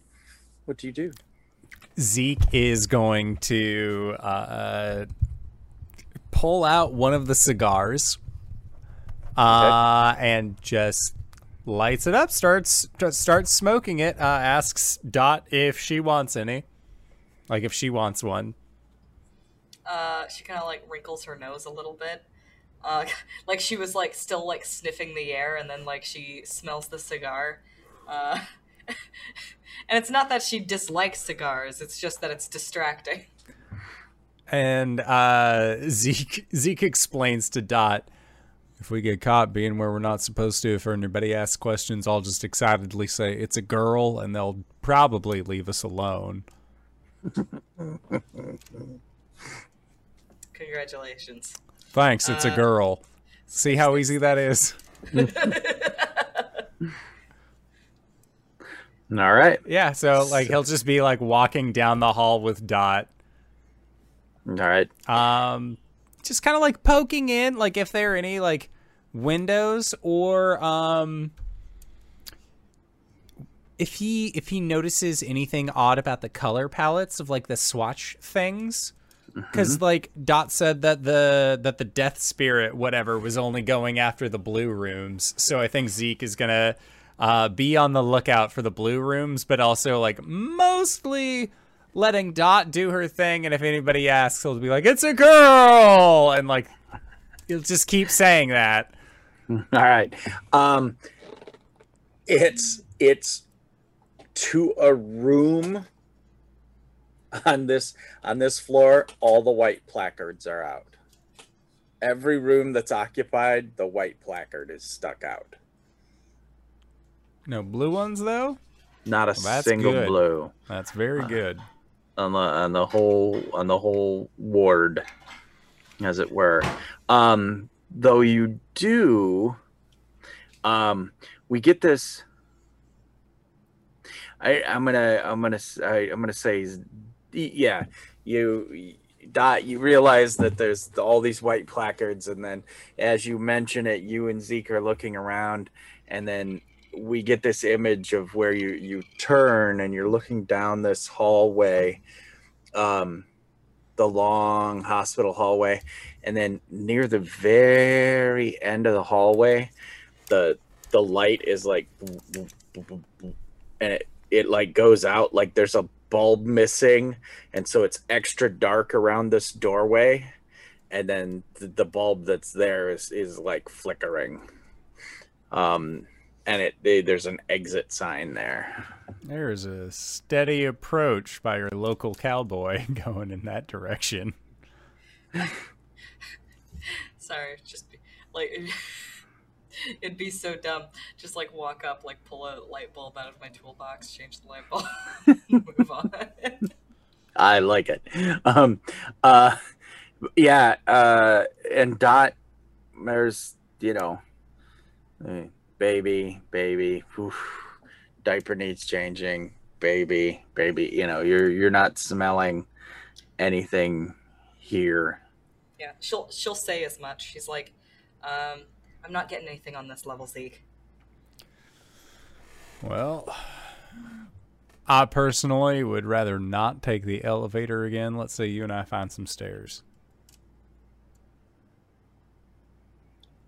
What do you do?
Zeke is going to uh, pull out one of the cigars uh, and just lights it up. Starts just starts smoking it. Uh, asks Dot if she wants any, like if she wants one.
Uh, she kind of like wrinkles her nose a little bit. Uh, (laughs) like she was like still like sniffing the air, and then like she smells the cigar. Uh, (laughs) and it's not that she dislikes cigars; it's just that it's distracting.
And uh, Zeke Zeke explains to Dot, if we get caught being where we're not supposed to, if anybody asks questions, I'll just excitedly say it's a girl, and they'll probably leave us alone. (laughs)
Congratulations.
Thanks, it's a
Uh,
girl. See how easy that is. (laughs)
All right.
Yeah, so like he'll just be like walking down the hall with Dot,
All right.
um, just kind of like poking in, like if there are any like windows or um, if he if he notices anything odd about the color palettes of like the swatch things. Because like Dot said that the that the death spirit whatever was only going after the blue rooms, so I think Zeke is gonna uh, be on the lookout for the blue rooms, but also like mostly letting Dot do her thing. And if anybody asks, he'll be like, "It's a girl," and like he'll just keep saying that. (laughs)
All right. Um, it's it's to a room (laughs) on this on this floor. All the white placards are out. Every room that's occupied, the white placard is stuck out.
No blue ones though.
Not a
Well,
single
good.
blue
That's very good.
on the on the whole on the whole ward, as it were. Um, though you do, um, we get this. I I'm gonna I'm gonna s- I, am gonna say, yeah, you dot you realize that there's all these white placards, and then as you mention it, you and Zeke are looking around, and then we get this image of where you you turn and you're looking down this hallway um the long hospital hallway and then near the very end of the hallway the the light is like and it it like goes out like there's a bulb missing and so it's extra dark around this doorway and then the, the bulb that's there is is like flickering um and it they, there's an exit sign there
There's a steady approach by your local cowboy (laughs) going in that direction. (laughs)
Sorry, just be, like (laughs) (laughs) it'd be so dumb. Just like walk up, like pull a light bulb out of my toolbox, change the light bulb, (laughs) move on. (laughs)
I like it. Um, uh, yeah, uh, and Dot, there's, you know, eh, baby, baby, oof, diaper needs changing, baby, baby. You know, you're you're not smelling anything here.
yeah, she'll she'll say as much. She's like, um, "I'm not getting anything on this level, Zeke."
Well, I personally would rather not take the elevator again. Let's say you and I find some stairs.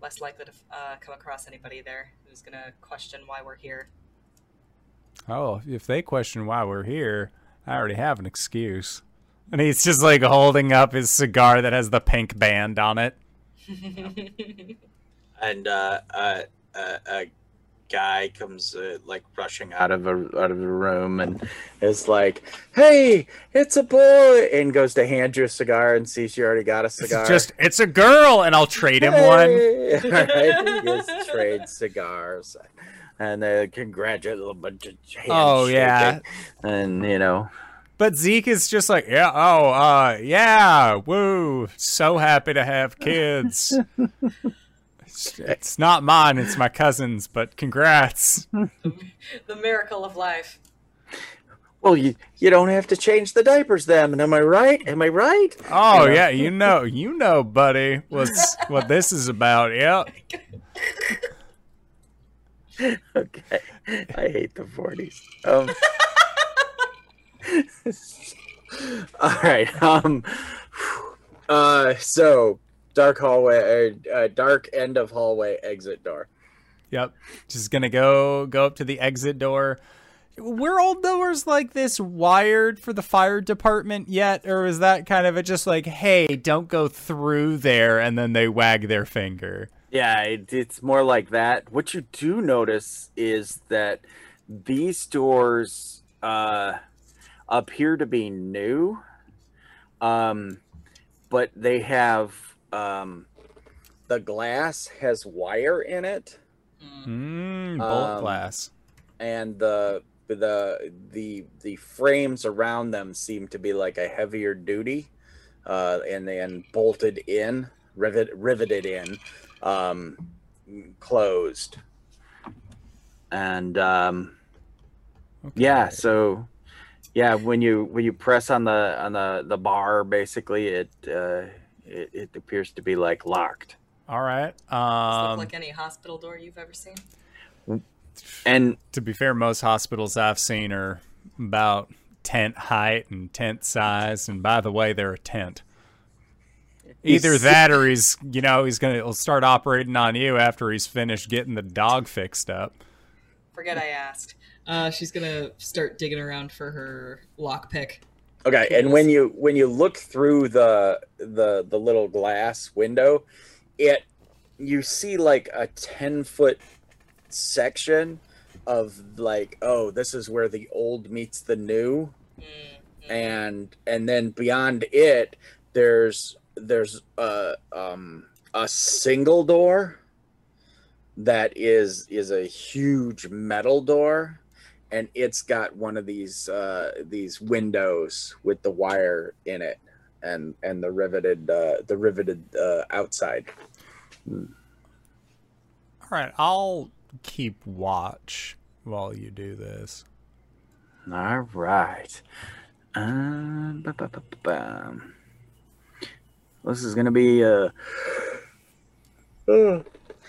less likely to uh, come across anybody there who's gonna question why we're here.
Oh, if they question why we're here, I already have an excuse. And he's just like holding up his cigar that has the pink band on it. (laughs)
and uh, uh, a guy comes uh, like rushing out of a out of the room and is like, "Hey, it's a boy!" and goes to hand you a cigar and sees you already got a cigar.
It's just it's a girl, and I'll trade him one.
Hey! All (laughs) right, just trade cigars. And they congratulate a bunch of
Oh, yeah.
and you know,
But Zeke is just like, yeah, oh, uh, yeah, woo, so happy to have kids. (laughs) it's, it's not mine, it's my cousin's, but congrats. (laughs)
the miracle of life.
well, you you don't have to change the diapers then. Am I right? Am I right?
Oh
You know?
yeah, you know, you know, buddy, what's what this is about? Yep. (laughs)
okay. I hate the 40s. Um, (laughs) all right. Um, uh, so dark hallway, uh, uh, dark end of hallway exit door.
Yep. Just gonna go go up to the exit door. Were all doors like this wired for the fire department yet, or is that kind of a just like, hey, don't go through there, and then they wag their finger?
Yeah, it, it's more like that. What you do notice is that these doors uh, appear to be new, um, but they have um, the glass has wire in it,
Mm.
Bolt
Um,
glass.
and the the the the frames around them seem to be like a heavier duty, uh, and then bolted in, rivet riveted in, um, closed. And um, yeah, so yeah, when you when you press on the on the the bar, basically it uh, it, it appears to be like locked.
All right.
Does this
Um,
look like any hospital door you've ever seen?
And
to be fair, most hospitals I've seen are about tent height and tent size. And by the way, they're a tent. Either that, or he's you know he's gonna he'll start operating on you after he's finished getting the dog fixed up.
Forget I asked.
Uh, she's gonna start digging around for her lockpick.
Okay, and when you when you look through the the the little glass window, it you see like a 10 foot section of like oh this is where the old meets the new.
Mm, mm.
and and then beyond it there's there's a um a single door that is is a huge metal door and it's got one of these uh these windows with the wire in it and and the riveted uh the riveted uh outside
All right, I'll keep watch while you do this.
all right um, ba- ba- ba- ba- bam. this is gonna be uh uh,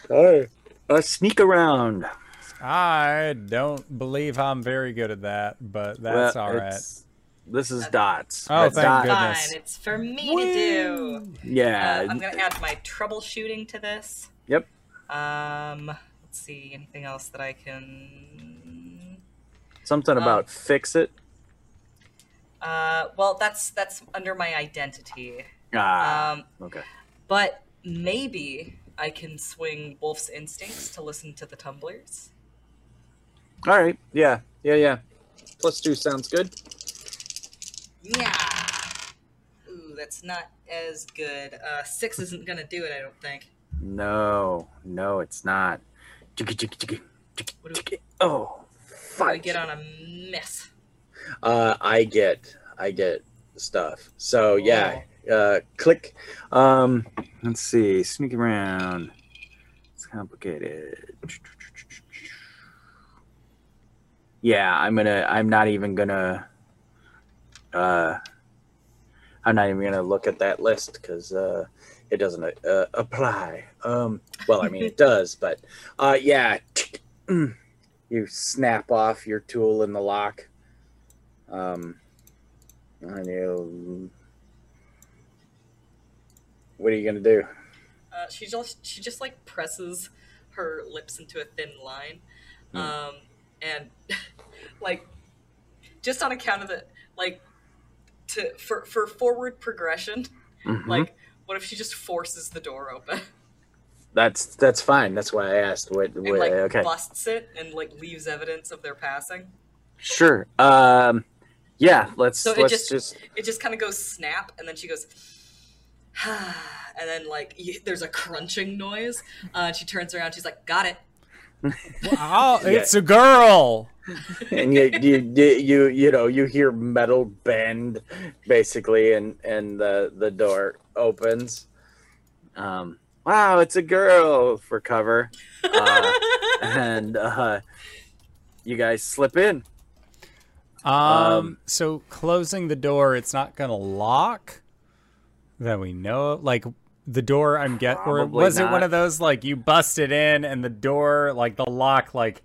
sorry. a sneak around
I don't believe I'm very good at that, but that's
Well,
all right.
This is dots.
Oh,
Red
thank
dot.
goodness.
Fine, it's for me to do.
Yeah.
Uh, I'm gonna add my troubleshooting to this.
Yep.
Um, let's see. Anything else that I can?
Something
um,
about fix it.
Uh, well, that's that's under my identity.
Ah.
Um,
okay.
but maybe I can swing Wolf's instincts to listen to the tumblers.
All right. Yeah. Yeah. Yeah. Plus two sounds good.
Yeah. Ooh, that's not as good. Uh, six isn't gonna do it, I don't think.
No. No, it's not. Oh. Fuck.
I get on a miss?
Uh, I get. I get stuff. So yeah. Uh, click. Um, let's see. Sneak around. It's complicated. Yeah, I'm gonna. I'm not even gonna. Uh, I'm not even gonna look at that list because uh, it doesn't uh, apply. Um, well, I mean it (laughs) does, but uh, yeah. (clears throat) You snap off your tool in the lock. Um, and you. What are you gonna do?
Uh, She just she just like presses her lips into a thin line, um, and (laughs) like just on account of the like to for for forward progression.
Mhm.
Like, what if she just forces the door open (laughs)
that's that's fine. That's why I asked. What?
and
what
like
okay,
busts it and like leaves evidence of their passing?
sure. Um, yeah. Let's
So it
let's
just-
just
It just kind of goes snap, and then she goes, (sighs) and then like there's a crunching noise. Uh, and she turns around. She's like, "Got it."
Wow,
Yeah.
it's a girl.
and you, you you you you know you hear metal bend basically and and the the door opens um wow it's a girl for cover uh, (laughs) and uh you guys slip in
Um,
Um,
so closing the door, it's not gonna lock that we know. of. Like the door, I'm get. Or was it one of those like you busted in and the door, like the lock, like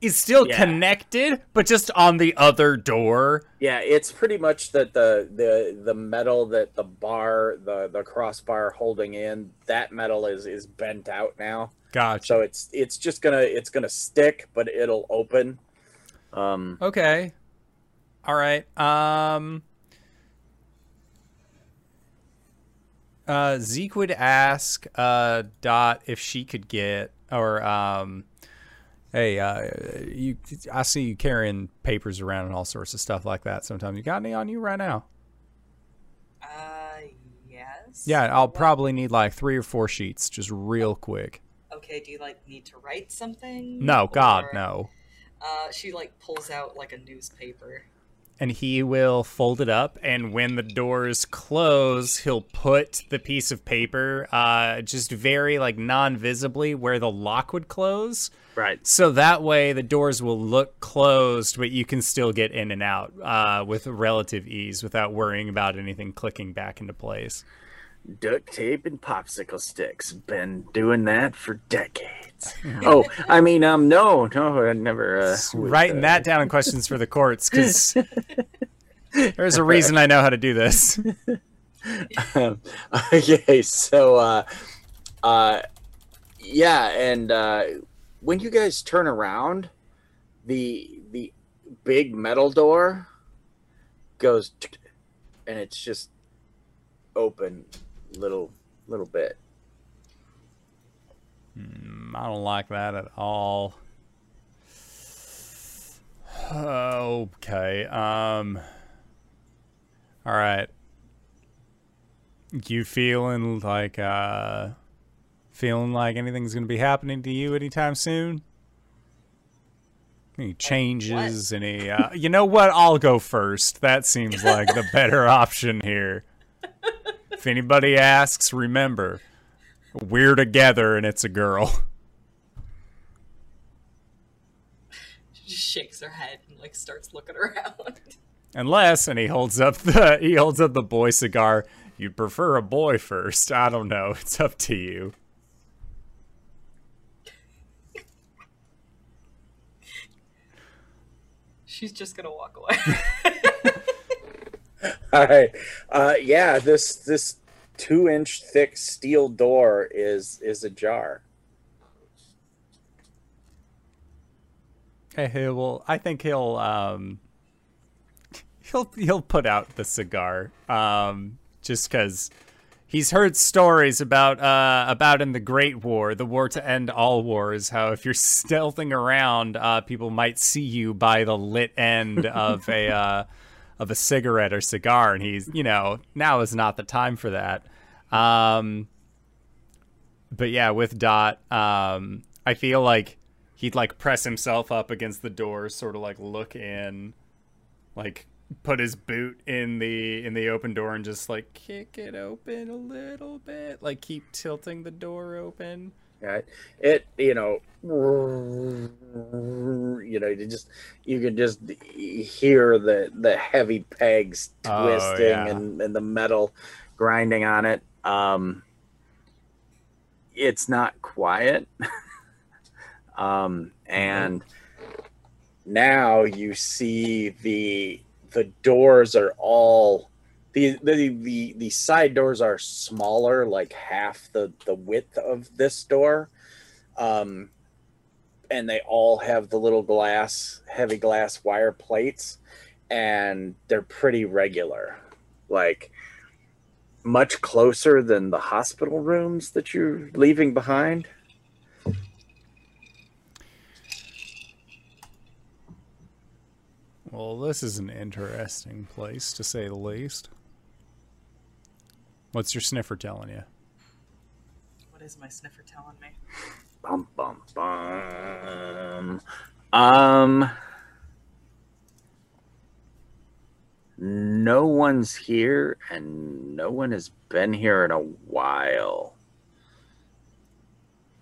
is still
Yeah.
connected, but just on the other door.
yeah it's pretty much that the the the metal that the bar the the crossbar holding in that metal is is bent out now
Gotcha.
so it's it's just gonna it's gonna stick but it'll open um
Okay. All right. Um uh Zeke would ask uh Dot if she could get or um hey uh you I see you carrying papers around and all sorts of stuff like that sometimes. You got any on you right now?
Uh, yes.
Yeah, I'll probably need like 3 or 4 sheets just real quick.
Okay. Do you like need to write something?
No, god,
Or-
no.
Uh, she like pulls out like a newspaper.
And he will fold it up and when the doors close he'll put the piece of paper uh, just very like non-visibly where the lock would close.
Right.
So that way the doors will look closed but you can still get in and out uh, with relative ease without worrying about anything clicking back into place
duct tape and popsicle sticks. Been doing that for decades. oh, I mean, um, no, no, I never. Uh,
writing
uh,
that down in questions for the courts because (laughs) there's a reason i know how to do this
um, (laughs) okay, so, uh, uh, yeah, and uh, when you guys turn around, the the big metal door goes, (tsk) and it's just open, little little bit.
Mm, I don't like that at all. Okay. Um. All right. You feeling like uh, feeling like anything's gonna be happening to you anytime soon? Any changes? Any? Uh, you know what? I'll go first. That seems like the (laughs) better option here. If anybody asks, remember, we're together and it's a girl.
She just shakes her head and like starts looking around.
Unless, and he holds up the he holds up the boy cigar. You'd prefer a boy first. I don't know. It's up to you.
She's just gonna walk away. (laughs) (laughs)
All right. Uh, yeah, this this two inch thick steel door is is ajar.
Okay, he will. I think he'll um (laughs) he'll he'll put out the cigar um just because he's heard stories about uh about in the Great War, the war to end all wars, how if you're (laughs) stealthing around, uh people might see you by the lit end of a uh of a cigarette or cigar, and he's you know now is not the time for that. Um, but yeah, with Dot, um, I feel like he'd like press himself up against the door, sort of like look in, like put his boot in the in the open door and just like kick it open a little bit, like keep tilting the door open.
Yeah, It you know you know you just you can just hear the the heavy pegs
Oh,
twisting
yeah.
and, and the metal grinding on it. Um, it's not quiet. (laughs) um, and now you see the the doors are all the, the the the side doors are smaller, like half the the width of this door, um, and they all have the little glass, heavy glass wire plates, and they're pretty regular, like much closer than the hospital rooms that you're leaving behind.
Well, this is an interesting place to say the least. What's your sniffer telling you?
What is my sniffer telling me?
Bum bum bum. Um. No one's here, and no one has been here in a while.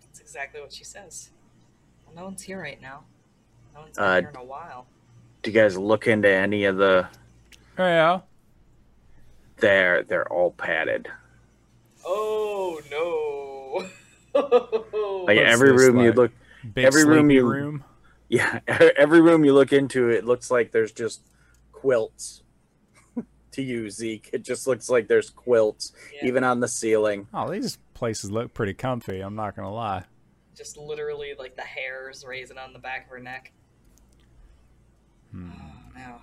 That's exactly what she says. Well, no one's here right now. No one's been
Uh,
here in a while.
Do you guys look into any of the?
Oh, yeah.
They're they're all padded.
Oh no! (laughs)
Like every
this,
room you look,
Big
Every room you-
room. (laughs)
yeah, every room you look into, it looks like there's just quilts. to you, Zeke, it just looks like there's quilts
Yeah,
even on the ceiling.
Oh, these places look pretty comfy. I'm not gonna lie.
just literally like the hairs raising on the back of her neck.
Hmm.
Oh no.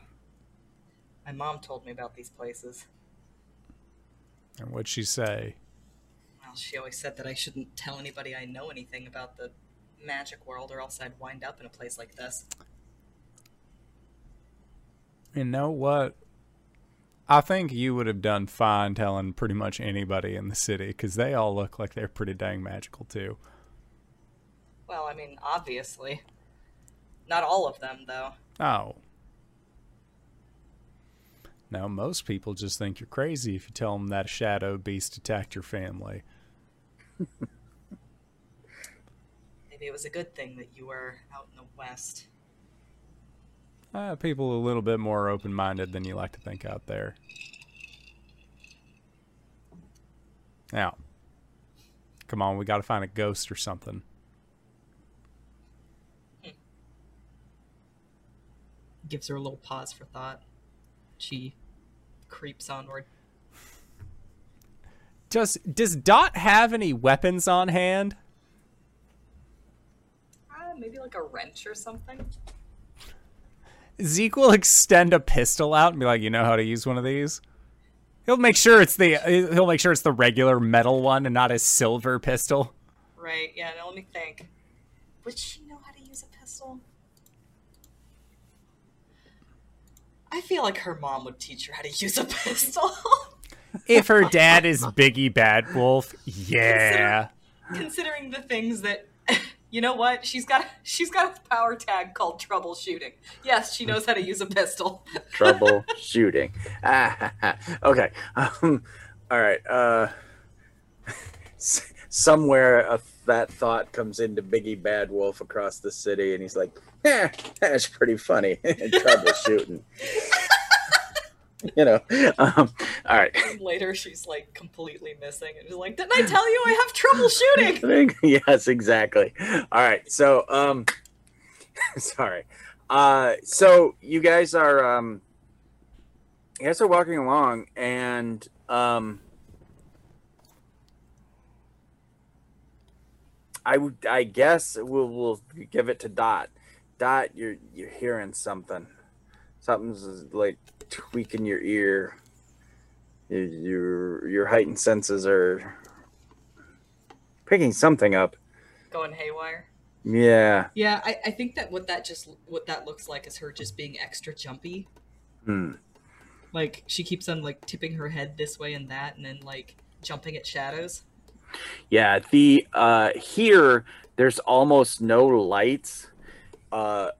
My mom told me about these places.
And what'd she say?
Well, she always said that I shouldn't tell anybody I know anything about the magic world, or else I'd wind up in a place like this.
You know what? I think you would have done fine telling pretty much anybody in the city because they all look like they're pretty dang magical too.
Well, I mean, obviously. Not all of them, though.
Oh. Now, most people just think you're crazy if you tell them that a shadow beast attacked your family.
Maybe it was a good thing that you were out in the West.
Uh, people a little bit more open minded than you like to think out there. Now, come on, we got to find a ghost or something.
Gives her a little pause for thought. She creeps onward.
Does does Dot have any weapons on hand?
Uh, maybe like a wrench or something?
Zeke will extend a pistol out and be like, "You know how to use one of these." He'll make sure it's the he'll make sure it's the regular metal one and not a silver pistol.
Right, yeah, now let me think. Would she know how to use a pistol? I feel like her mom would teach her how to use a (laughs) pistol.
If her dad is Biggie Bad Wolf, yeah.
Considering the things that (laughs) you know what? She's got she's got a power tag called troubleshooting. Yes, she knows how to use a pistol. (laughs)
Trouble shooting. Ah, (laughs) okay. Um, all right. Uh, s- somewhere a, that thought comes into Biggie Bad Wolf across the city, and he's like, "Yeah, that's pretty funny." Troubleshooting. (laughs) you know. Um, all right.
And later she's like completely missing and she's like, Didn't I tell you I have trouble (laughs) shooting?
yes, exactly. All right. So, um, (laughs) sorry. Uh, so you guys are, um, you guys are walking along, and um, I would, I guess we'll we'll give it to Dot. Dot, you're you're hearing something. Something's like tweaking your ear. Your your, your heightened senses are picking something up.
Going haywire.
Yeah.
Yeah, I, I think that what that just what that looks like is her just being extra jumpy.
Hmm.
Like she keeps on like tipping her head this way and that, and then like jumping at shadows.
Yeah. The uh here there's almost no lights. Uh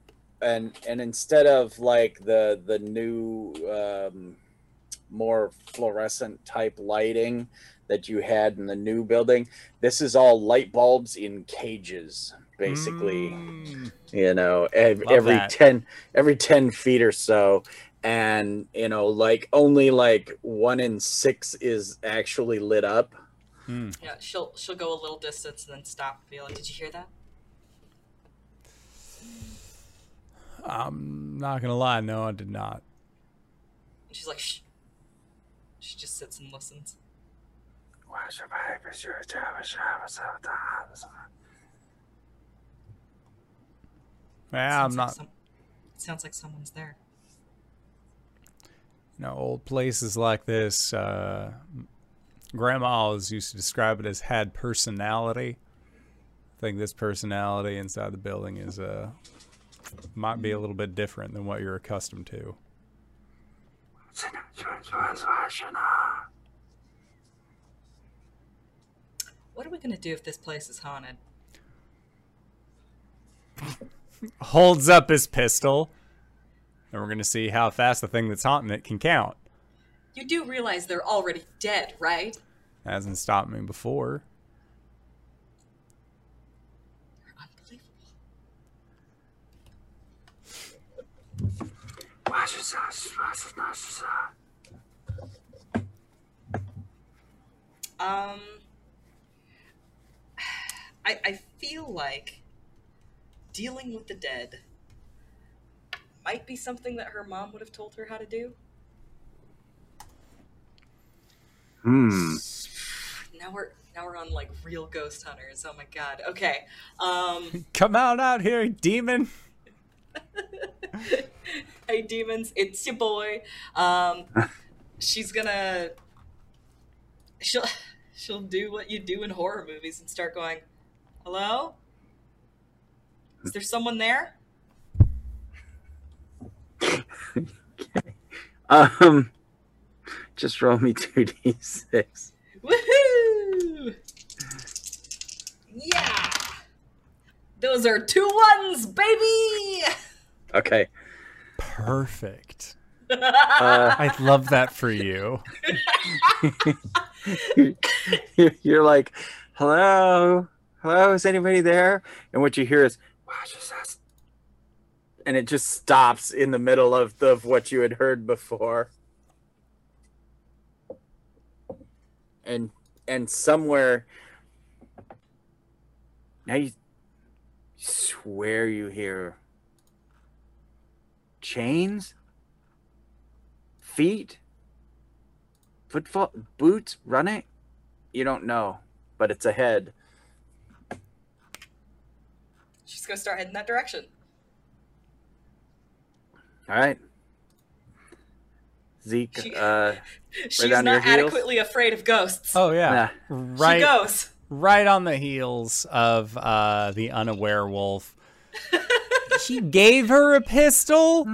and and instead of like the the new um more fluorescent type lighting that you had in the new building, this is all light bulbs in cages basically.
Mm.
you know ev- every
that.
10 every 10 feet or so and you know like only like one in six is actually lit up
Mm.
Yeah, she'll she'll go a little distance and then stop and be like, Did you hear that?
I'm not gonna lie, no, I did not.
And she's like, Shh.
She just sits and listens.
Yeah, I'm
Sounds like
not.
some- sounds like someone's there.
You know, old places like this. Uh, Grandma always used to describe it as had personality. I think this personality inside the building is uh might be a little bit different than what you're accustomed to.
What are we gonna do if this place is haunted?
Holds up his pistol, and we're gonna see how fast the thing that's haunting it can count.
You do realize they're already dead, right?
Hasn't stopped me before.
Um, I I feel like dealing with the dead might be something that her mom would have told her how to do.
Hmm.
Now we're now we're on like real ghost hunters. Oh my god. Okay. Um (laughs)
Come out out here, demon. (laughs)
hey demons, it's your boy. Um she's gonna she'll she'll do what you do in horror movies and start going, Hello? Is there someone there? (laughs)
Um, just roll me two d six.
Woohoo! Yeah! Those are two ones, baby!
Okay.
Perfect.
Uh,
I love that for you.
you're, (laughs) you're like, hello, hello, is anybody there? And what you hear is, "Watch this and it just stops in the middle of the, of what you had heard before. And and somewhere now you swear you hear chains, feet, footfall, boots running. You don't know, but it's ahead.
She's gonna start heading that direction.
All right. Zeke,
She-
uh, (laughs)
She's
on
not adequately afraid of ghosts.
Oh yeah,
nah.
right,
She goes.
Right on the heels of uh, the unaware wolf. (laughs) he gave her a pistol,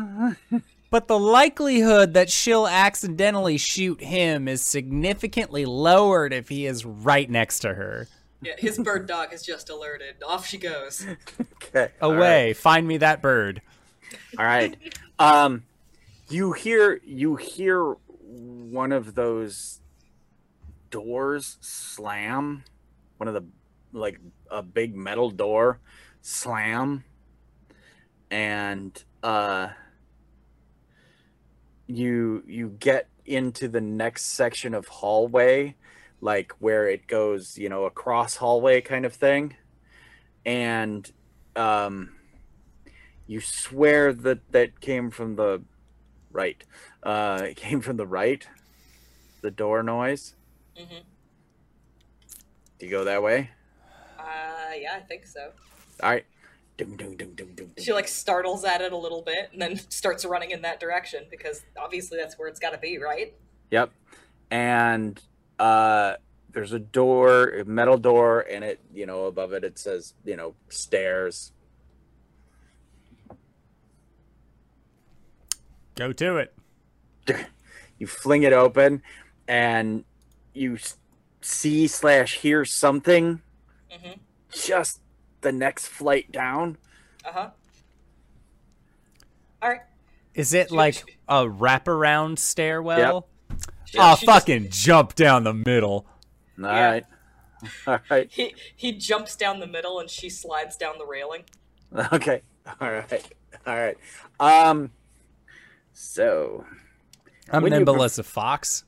but the likelihood that she'll accidentally shoot him is significantly lowered if he is right next to her.
Yeah, his bird dog has just alerted. Off she goes. (laughs)
okay. all right.
Away, find me that bird.
All right. Um, you hear you hear one of those doors slam, one of the like a big metal door slam, and uh, you you get into the next section of hallway, like where it goes, you know, across hallway kind of thing, and um you swear that that came from the right. Uh (laughs) it came from the right. The door noise.
Hmm
do you go that way
Uh, yeah, I think so.
all right dum, dum, dum, dum, dum, dum.
She like startles at it a little bit and then (laughs) starts running in that direction because obviously that's where it's got to be, right?
yep and uh there's a door a metal door and it you know above it it says you know stairs
Go to it. (laughs)
you fling it open and you s- see slash hear something
hmm
just the next flight down
Uh huh. All right.
Is it
She-
like
she-
a wraparound stairwell?
She-
Oh,
she just-
fucking jump down the middle.
all right (laughs) all right
He he jumps down the middle and she slides down the railing. (laughs)
Okay. All right. All right. Um. So,
I'm
When
nimble
perf-
as a fox.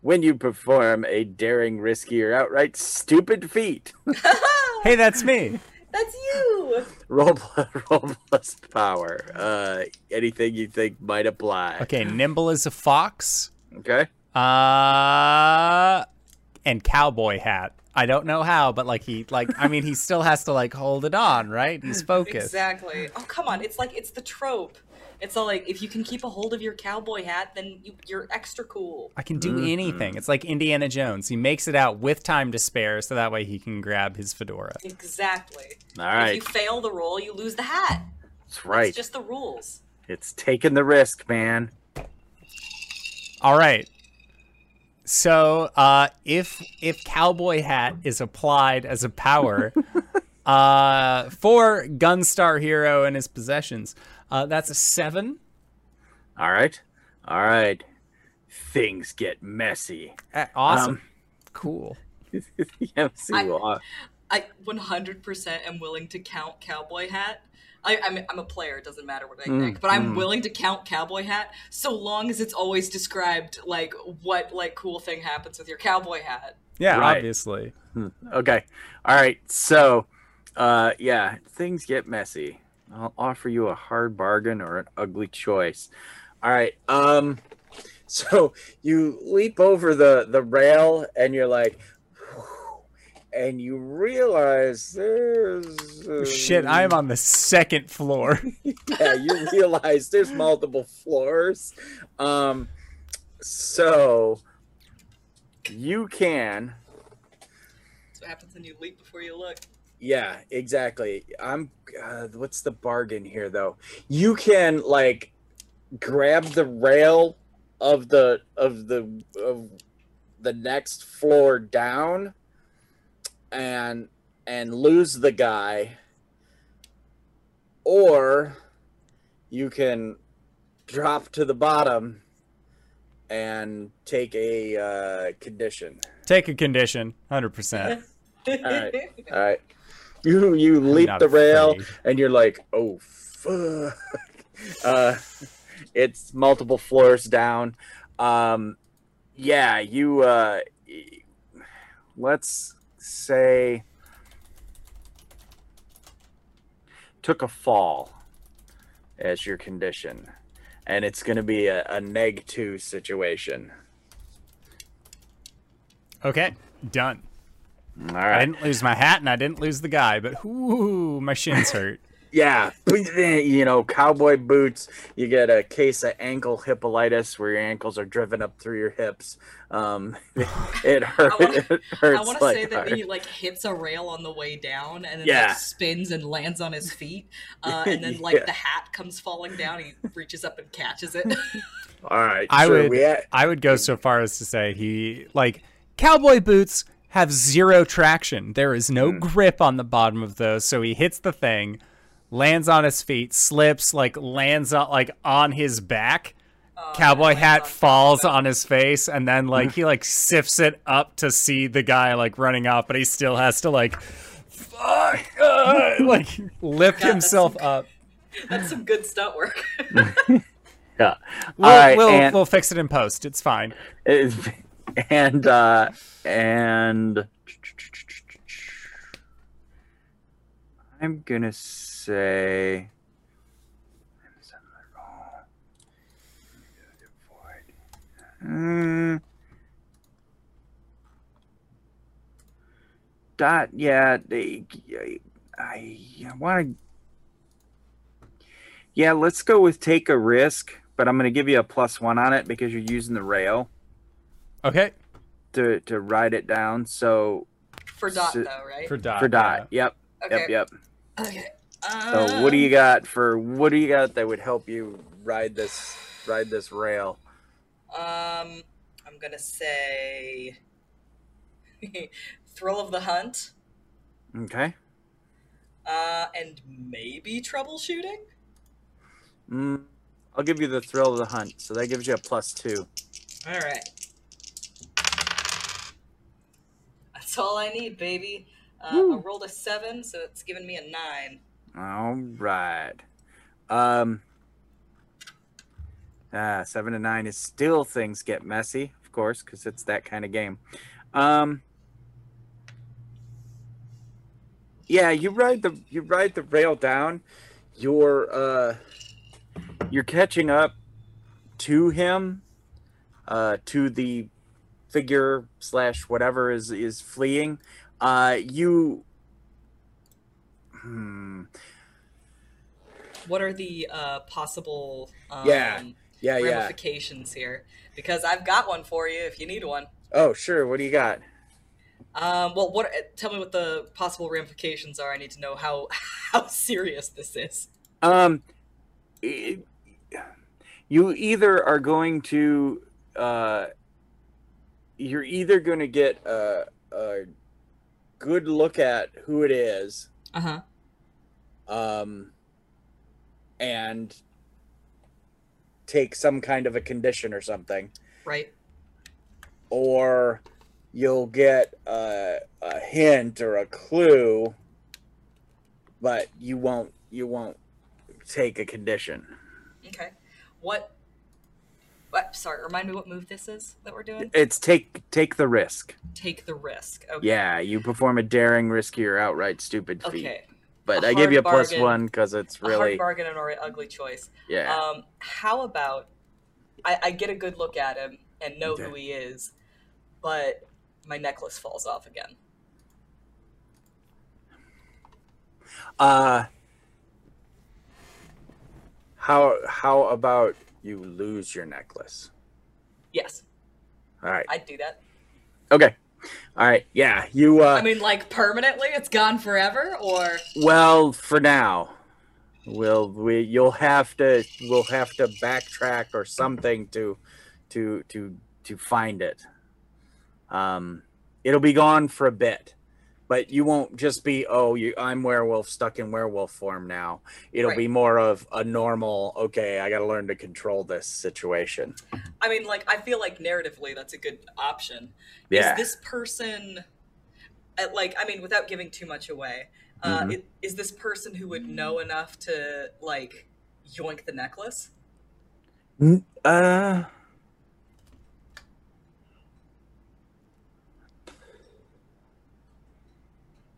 When you perform a daring, risky, or outright stupid feat, (laughs)
Hey, that's me. (laughs)
That's you.
roll plus, (laughs) roll plus power. Uh, anything you think might apply.
Okay, nimble as a fox.
Okay.
Uh, and cowboy hat. I don't know how, but like he like I mean he still has to like hold it on, right? He's focused.
Exactly. Oh come on, it's like it's the trope. It's all like if you can keep a hold of your cowboy hat, then you, you're extra cool.
I can do
Mhm.
anything. It's like Indiana Jones. He makes it out with time to spare, so that way he can grab his fedora.
Exactly.
All
If you fail the roll, you lose the hat.
that's right.
It's just the rules.
It's taking the risk, man.
All right. So, uh, if if cowboy hat is applied as a power (laughs) uh, for Gunstar Hero and his possessions, uh, that's a seven.
All right, all right. Things get messy.
Uh, awesome.
Um,
cool. (laughs)
yeah, see,
I-
well, uh,
I 100% am willing to count cowboy hat. I, I'm, I'm a player, it doesn't matter what I
Mm,
think, but I'm
mm.
willing to count cowboy hat so long as it's always described like what like cool thing happens with your cowboy hat.
Yeah,
Right.
obviously.
okay. All right. So, uh, yeah, things get messy. I'll offer you a hard bargain or an ugly choice. All right. Um, (laughs) so you leap over the the rail and you're like, (sighs) and you realize there's uh,
Shit, I am on the second floor. (laughs)
yeah, you realize there's multiple floors. Um, so you can
That's what happens when you leap before you look.
Yeah, exactly. I'm. Uh, what's the bargain here, though? You can like grab the rail of the of the of the next floor down, and and lose the guy, or you can drop to the bottom and take a uh, condition.
Take a condition, hundred percent. (laughs)
right. All right. You you leap the rail
afraid.
and you're like, oh fuck. (laughs) Uh, it's multiple floors down. Um, yeah, you. Uh, let's say took a fall as your condition, and it's going to be a, a neg two situation.
Okay, done.
All
I didn't lose my hat and I didn't lose the guy, but ooh, my shins (laughs) hurt.
Yeah, you know, cowboy boots. You get a case of ankle hippolytis where your ankles are driven up through your hips. Um, (laughs) it, hurt,
wanna-
it hurts.
I want to
like
say that
hard.
he like hits a rail on the way down and then
Yeah.
like spins and lands on his feet, (laughs) uh, and then like
Yeah.
the hat comes falling down. He reaches up and catches it.
All right,
I
so
would-
we ha-
I would go so far as to say he like cowboy boots have zero traction. There is no grip on the bottom of those, so he hits the thing, lands on his feet, slips, like lands on like on his back.
Uh,
Cowboy hat falls on his face, and then like he like sifts it up to see the guy like running off, but he still has to like fuck, uh, (laughs) like lift
God, that's
himself
some-
up. (laughs)
That's some good stunt work. (laughs)
yeah.
We'll,
All right,
we'll,
and,
we'll fix it in post. It's fine.
and uh, and I'm gonna say. Mm. Dot, yeah, they, I, I want to. Yeah, let's go with take a risk, but I'm going to give you a plus one on it because you're using the rail
Okay.
To to ride it down. So
For Dot
So-
though, right?
For dot.
for dot, yep,
okay.
yep, yep.
Okay.
So what do you got for what do you got that would help you ride this ride this rail?
Um, I'm gonna say (laughs) thrill of the hunt,
Okay.
uh, and maybe troubleshooting.
Mm, I'll give you the thrill of the hunt. So that gives you a plus two.
All right. That's all I need, baby. Uh, I rolled a seven, so it's giving me a nine.
All right. Um. Ah, seven to nine is still things get messy, of course, because it's that kind of game. Um. Yeah, you ride the you ride the rail down. You're uh, you're catching up to him, uh, to the figure slash whatever is is fleeing. Uh, you. Hmm.
What are the uh, possible um,
Yeah, Yeah, yeah.
ramifications here? Because I've got one for you if you need one.
Oh, sure. What do you got?
Um, well, what? Tell me what the possible ramifications are. I need to know how (laughs) how serious this is.
Um, i- you either are going to, uh, you're either going to get a, a good look at who it is,
Uh huh.
um, and take some kind of a condition or something,
Right.
or you'll get a, a hint or a clue, but you won't you won't take a condition.
Okay. What? What? Sorry. Remind me what move this is that we're doing.
It's take take the risk.
Take the risk. Okay.
Yeah, you perform a daring, risky, or outright stupid feat.
Okay.
But
A
I give you a
bargain.
one because it's
A hard
really
bargain and or ugly choice.
yeah.
Um, how about I, I get a good look at him and know
Okay.
who he is, but my necklace falls off again.
Uh how how about you lose your necklace?
Yes,
All right.
I'd do that.
Okay. All right. Yeah. You. Uh,
I mean, like permanently, it's gone forever, or
well, for now, we'll we you'll have to we'll have to backtrack or something to to to to find it. Um, it'll be gone for a bit, but you won't just be oh you I'm werewolf stuck in werewolf form now. It'll
Right.
be more of a normal okay. I got to learn to control this situation.
I mean, like I feel like narratively that's a good option.
Yeah.
Is this person, uh, like, I mean, without giving too much away, uh,
Mhm.
i- is this person who would know enough to like yoink the necklace?
Uh.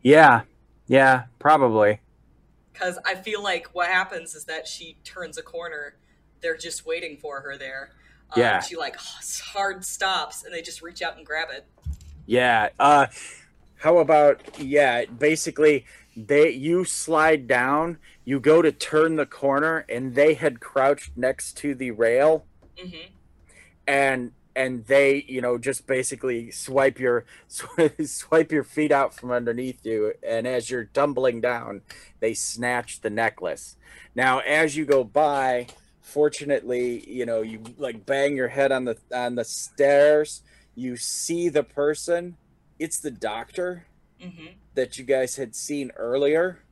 Yeah, yeah, probably.
Because I feel like what happens is that she turns a corner, they're just waiting for her there. Um,
Yeah.
She like hard stops, and they just reach out and grab it.
Yeah. Uh, how about yeah? Basically, they you slide down, you go to turn the corner, and they had crouched next to the rail,
hmm
and and they you know just basically swipe your (laughs) swipe your feet out from underneath you and as you're tumbling down they snatch the necklace. Now as you go by fortunately you know you like bang your head on the on the stairs you see the person. It's the doctor
hmm
that you guys had seen earlier.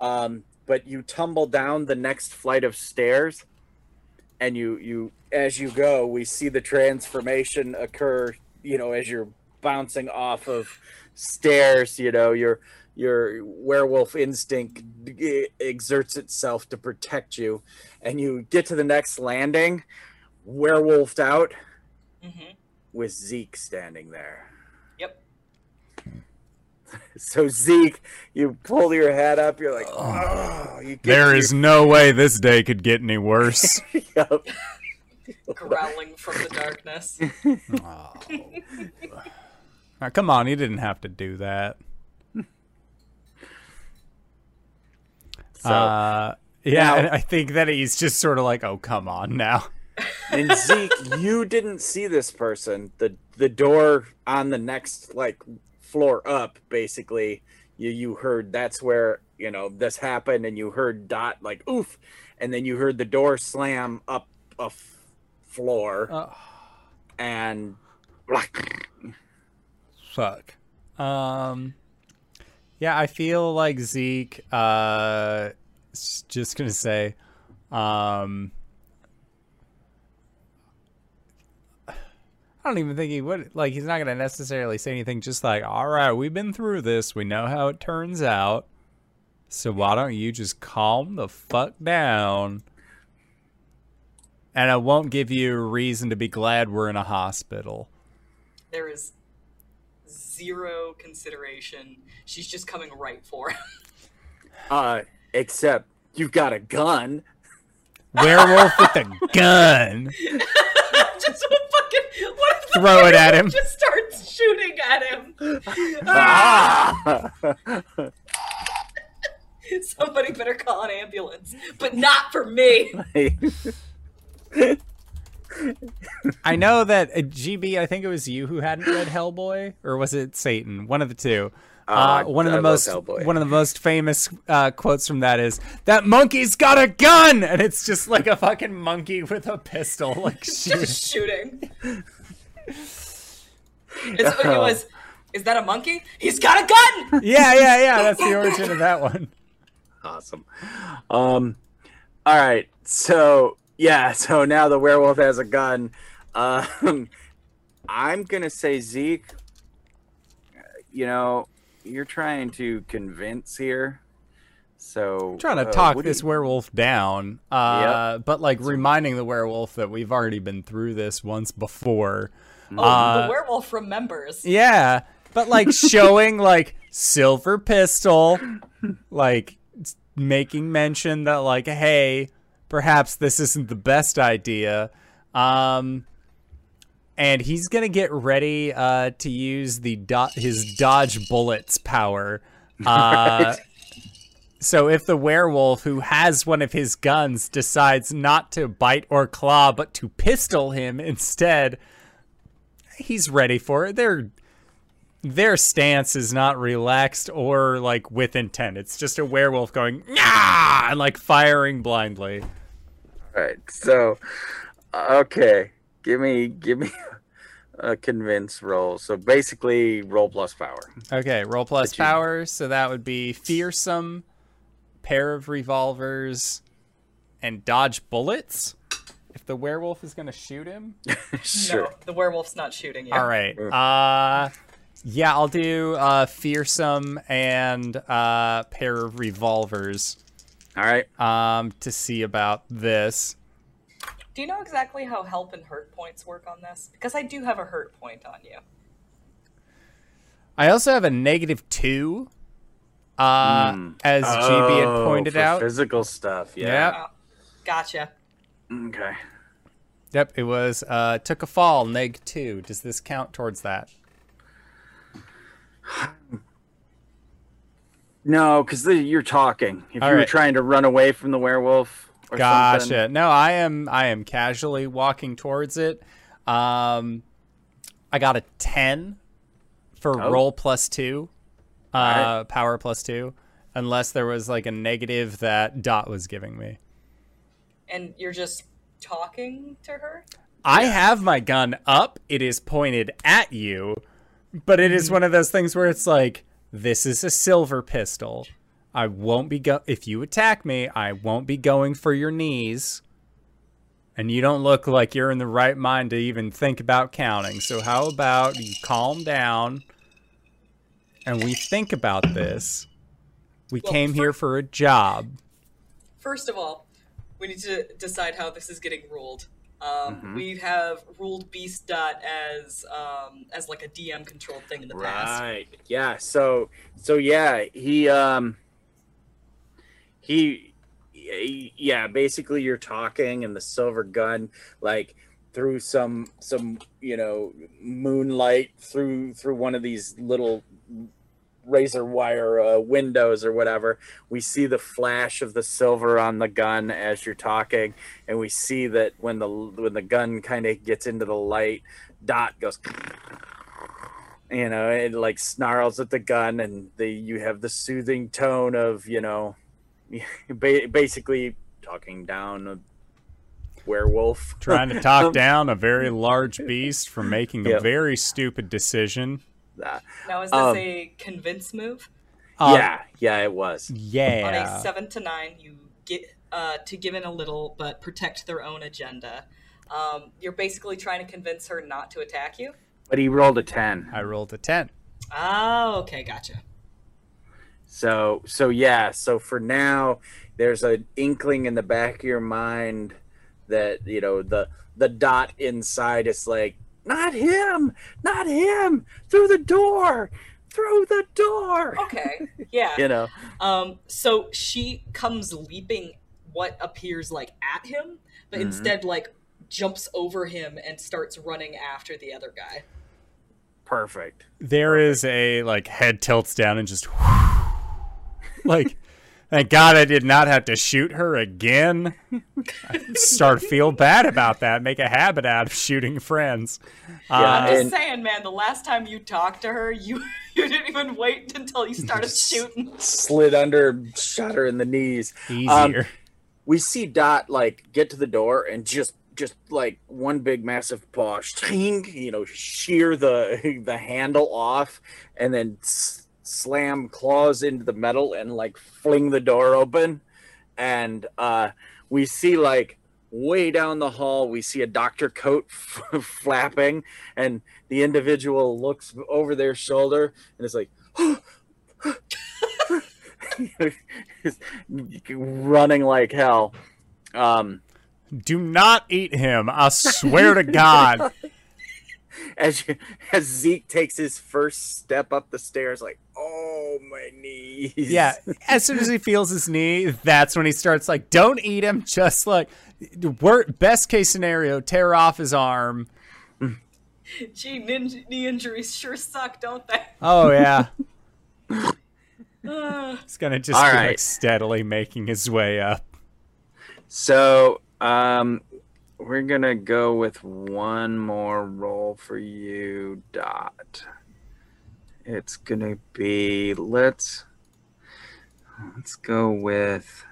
Um, but you tumble down the next flight of stairs and you you as you go we see the transformation occur you know as you're bouncing off of stairs you know your your werewolf instinct exerts itself to protect you and you get to the next landing werewolfed out
hmm
with Zeke standing there.
Yep. (laughs)
So Zeke, you pull your head up. You're like, oh, you get
There
to
is no way this day could get any worse. (laughs)
Yep.
Growling from the darkness. (laughs)
Oh. Now, come on, you didn't have to do that.
So,
uh, yeah,
now-
I think that he's just sort of like, oh, come on now.
and Zeke, you didn't see this person. The the door on the next like floor up, basically. You you heard that's where you know this happened, and you heard Dot like oof, and then you heard the door slam up a f- floor,
Oh,
and
fuck. Um, yeah, I feel like Zeke. Uh, just gonna say, um. I don't even think he would like he's not gonna necessarily say anything just like, alright, we've been through this, we know how it turns out. So why don't you just calm the fuck down? And I won't give you a reason to be glad we're in a hospital.
There is zero consideration. She's just coming right for him.
uh, except you've got a gun.
Werewolf with a gun. (laughs) (laughs)
just a fucking
throw it at him. (laughs)
Just starts shooting at him.
Ah! (laughs) (laughs)
Somebody better call an ambulance, but not for me.
I know that uh, GB. I think it was you who hadn't read Hellboy, or was it Satan? One of the two. Uh,
Oh,
one of the
love
most
Hellboy.
one of the most famous uh, quotes from that is that monkey's got a gun, and it's just like a fucking monkey with a pistol, (laughs) like shooting.
Just shooting. It's, it was. Is that a monkey? He's got a gun. (laughs)
yeah, yeah, yeah. That's the (laughs) origin of that one.
awesome. Um, all right. So yeah. So now the werewolf has a gun. Um, I'm gonna say Zeke. You know, you're trying to convince here. So
trying to
uh,
talk this
you-
werewolf down, uh, but like reminding the werewolf that we've already been through this once before.
Oh,
Uh,
the werewolf remembers.
Yeah, but like (laughs) showing like silver pistol, like making mention that like, hey, perhaps this isn't the best idea. Um, and he's gonna get ready uh, to use the do- his dodge bullets power. (laughs) Uh, So if the werewolf who has one of his guns decides not to bite or claw but to pistol him instead, he's ready for it. Their their stance is not relaxed or like with intent. It's just a werewolf going yeah and like firing blindly.
All right. So, okay, give me give me (laughs) a convince roll. So basically, roll plus power.
Okay, roll plus
But you-
power, so that would be fearsome, pair of revolvers, and dodge bullets. If the werewolf is gonna shoot him, (laughs)
sure.
No, the werewolf's not shooting you.
All right. Uh yeah, I'll do uh fearsome and uh pair of revolvers
All right.
um to see about this.
Do you know exactly how help and hurt points work on this? Because I do have a hurt point on you.
I also have a negative 2 uh
Hmm.
as GB had
Oh,
pointed
for
out.
Physical stuff. Yeah.
Yep.
Oh, gotcha.
Okay.
Yep, it was uh took a fall neg 2. Does this count towards that?
No, because you're talking. If
All
you were trying to run away from the werewolf or
Gotcha.
something.
No, I am I am casually walking towards it. Um I got a 10 for
Oh.
roll plus 2. Uh
Alright.
power plus 2 unless there was like a negative that Dot was giving me.
And you're just talking to her?
I have my gun up. It is pointed at you, but it is one of those things where it's like this is a silver pistol. I won't be go if you attack me, I won't be going for your knees. And you don't look like you're in the right mind to even think about counting. So how about you calm down and we think about this. We
Well,
came here for a job.
First of all, we need to decide how this is getting ruled. Um,
Mhm.
We have ruled Beast Dot as um, as like a DM controlled thing in the past.
Right. Yeah. So so yeah, he um he yeah, basically you're talking and the silver gun like through some some you know moonlight through through one of these little razor wire uh, windows or whatever. We see the flash of the silver on the gun as you're talking and we see that when the when the gun kind of gets into the light dot goes you know it like snarls at the gun and the you have the soothing tone of you know (laughs) basically talking down a werewolf
Trying to (laughs) talk
Um,
down a very large beast for making a very stupid decision.
Now, is this
Um,
a convince move?
Uh,
yeah yeah it was Yeah.
On a seven to nine, you get uh, to give in a little but protect their own agenda. Um, you're basically trying to convince her not to attack you.
but he rolled a 10
I rolled a 10.
Oh, okay, gotcha.
So so yeah, so for now there's an inkling in the back of your mind that you know the the dot inside is like not him, not him, through the door, through the door.
Okay, yeah. (laughs)
You know.
Um, so she comes leaping what appears like at him, but
Mhm.
instead like jumps over him and starts running after the other guy.
Perfect.
There is a like head tilts down and just (laughs) like thank God I did not have to shoot her again. I start to (laughs) feel bad about that. Make a habit out of shooting friends.
Yeah,
Uh,
I'm just saying, man. The last time you talked to her, you (laughs) you didn't even wait until you started shooting.
Slid under, shot her in the knees.
easier.
we see Dot like get to the door and just just like one big massive paw, shing, you know, shear the the handle off, and then s- slam claws into the metal and like fling the door open, and uh, we see like way down the hall we see a doctor coat (laughs) flapping, and the individual looks over their shoulder and is like. (gasps) running like hell. Um,
Do not eat him. I swear to God. (laughs)
as you, as Zeke takes his first step up the stairs, like, oh my knees.
Yeah. As soon as he feels his knee, that's when he starts like, don't eat him. Just like, wor- best case scenario, tear off his arm.
Gee, nin- knee injuries sure suck, don't they?
Oh yeah. (laughs)
Uh,
He's gonna just
All
be
right.
like steadily making his way up.
So, um, we're gonna go with one more roll for you, Dot. It's gonna be let's let's go with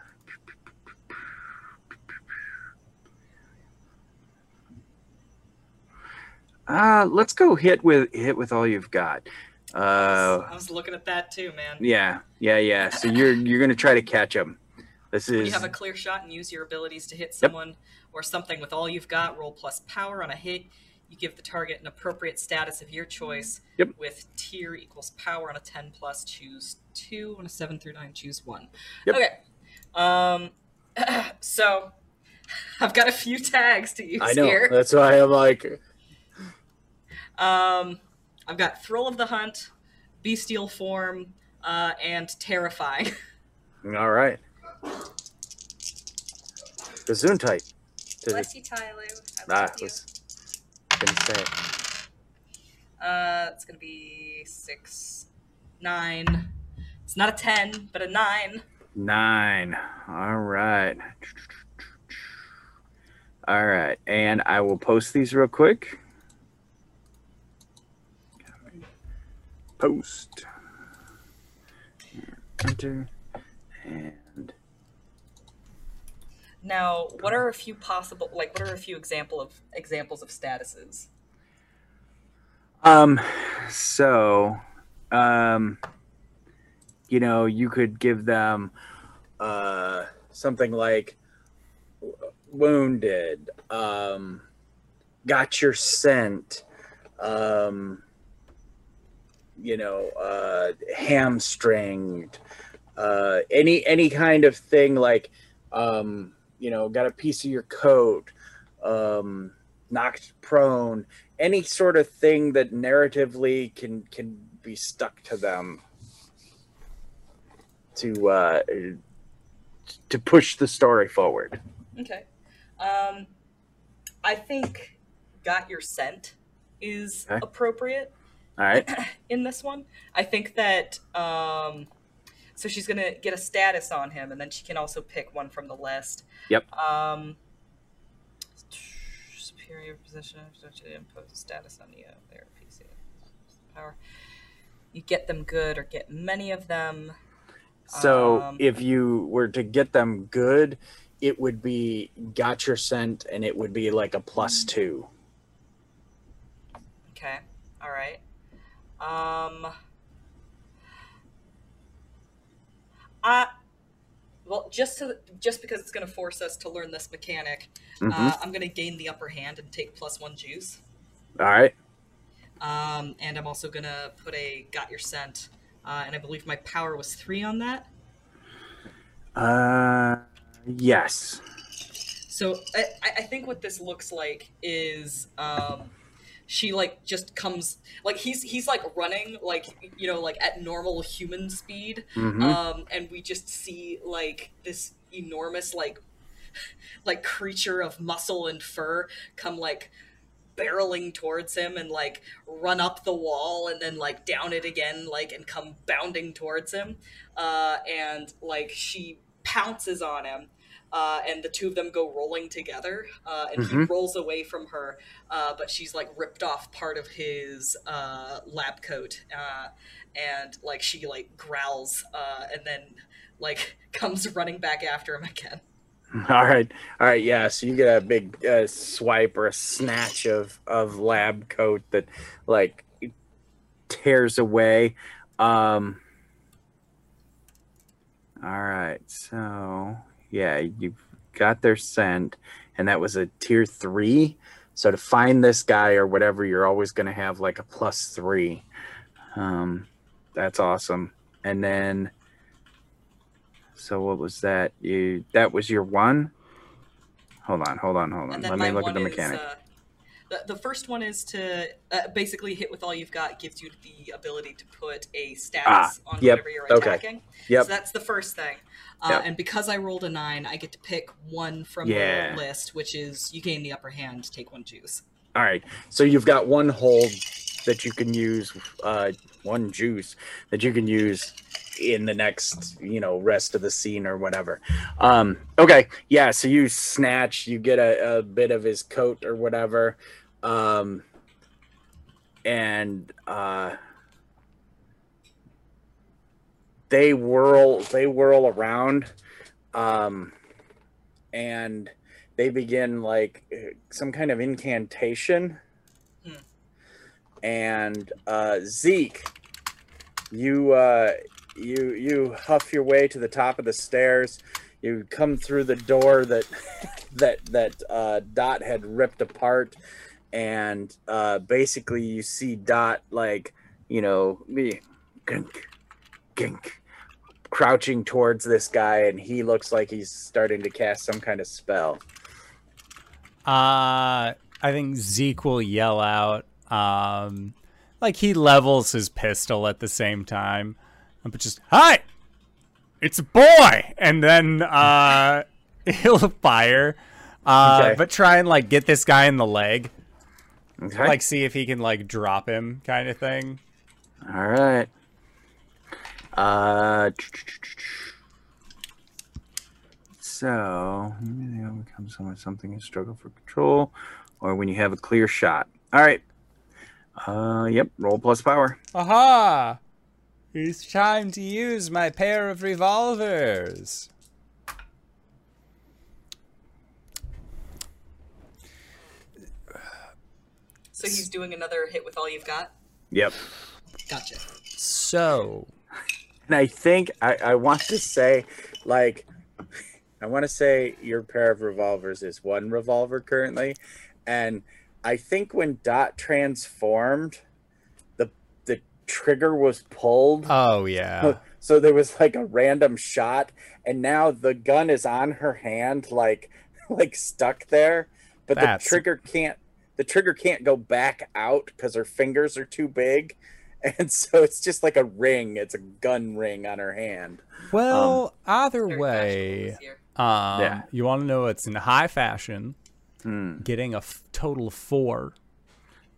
uh let's go hit with hit with all you've got. Uh
I was looking at that too, man.
yeah, yeah, yeah. So you're you're gonna try to catch him. This
When
is
you have a clear shot and use your abilities to hit someone or something with all you've got, roll plus power on a hit. You give the target an appropriate status of your choice.
Yep.
With tier equals power on a 10 plus, choose two. On a 7 through 9, choose one.
Yep.
Okay. Um, (clears throat) so (laughs) I've got a few tags to use
I know.
here.
That's why I'm like
Um, I've got Thrill of the Hunt, Bestial Form, uh, and Terrifying. (laughs)
all right. Gesundheit. To
Bless you, Tyler. I
Ah,
love you.
was gonna say.
Uh, it's gonna be six, nine. It's not a ten, but a nine.
Nine. All right. All right, and I will post these real quick. Post. Enter. And
Now, what are a few possible, like, what are a few example of examples of statuses?
um, so, um, you know, you could give them uh something like wounded, um, got your scent, um, you know, uh, hamstringed, uh, any any kind of thing like, um, you know, got a piece of your coat, um, knocked prone, any sort of thing that narratively can can be stuck to them to uh, to push the story forward.
Okay. Um, I think got your scent is
Okay.
appropriate
All right. (coughs)
in this one. I think that, um, so she's gonna get a status on him, and then she can also pick one from the list.
Yep.
Um, superior position, potentially impose a status on you. Their PC power. You get them good or get many of them.
So
Um,
if you were to get them good, it would be got your scent, and it would be like a plus two.
Okay. All right. Um. I. Well, just to just because it's going to force us to learn this mechanic,
Mhm.
uh, I'm going to gain the upper hand and take plus one juice.
All right.
Um, and I'm also going to put a got your scent, uh, and I believe my power was three on that.
Uh, yes.
So I I think what this looks like is um, she like just comes like he's he's like running like you know like at normal human speed,
Mhm.
um, and we just see like this enormous like (laughs) like creature of muscle and fur come like barreling towards him and like run up the wall and then like down it again like and come bounding towards him. Uh, and like she pounces on him uh, and the two of them go rolling together uh, and he
Mhm.
rolls away from her uh, but she's like ripped off part of his uh, lab coat uh, and like she like growls uh, and then like (laughs) comes running back after him again (laughs)
All right, all right, yeah. So you get a big uh, swipe or a snatch of of lab coat that like tears away. Um, all right, so yeah, you got their scent, and that was a tier three. So to find this guy or whatever, you're always going to have like a plus three. Um, that's awesome. And then so what was that? You that was your one? Hold on, hold on, hold on. Let me look at the
is,
mechanic.
uh, the, the first one is to uh, basically hit with all you've got gives you the ability to put a status on
Ah, yep,
whatever you're
okay.
attacking.
Yep.
So that's the first thing. Uh,
Yep.
And because I rolled a nine, I get to pick one from
Yeah.
the list, which is you gain the upper hand, take one juice.
All right. So you've got one hold that you can use uh one juice that you can use in the next, you know, rest of the scene or whatever. Um okay. Yeah, so you snatch, you get a, a bit of his coat or whatever. Um and uh they whirl they whirl around um and they begin like some kind of incantation.
Hmm.
and uh zeke you uh you you huff your way to the top of the stairs. You come through the door that (laughs) that that uh dot had ripped apart and uh basically you see dot like you know me gink gink crouching towards this guy and he looks like he's starting to cast some kind of spell
Uh, I think Zeke will yell out. Um, like he levels his pistol at the same time, but just hi, it's a boy, and then uh, (laughs) he'll fire. Uh,
Okay.
but try and like get this guy in the leg,
okay
like see if he can like drop him, kind of thing.
All right. Uh. So, maybe they overcome someone something and struggle for control, or when you have a clear shot. All right. Uh. Yep. Roll plus power.
Aha! It's time to use my pair of revolvers.
So he's doing another hit with all you've got.
Yep.
Gotcha.
So,
And I think I, I want to say, like, I want to say your pair of revolvers is one revolver currently, and I think when Dot transformed, the the trigger was pulled.
oh yeah. (laughs)
So there was like a random shot, and now the gun is on her hand, like (laughs) like stuck there, but
That's-
the trigger can't the trigger can't go back out because her fingers are too big, (laughs) and so it's just like a ring. It's a gun ring on her hand.
Well, either way,
fashionable this year.
um,
Yeah.
you want to know it's in high fashion.
Hmm.
Getting a f- total of four,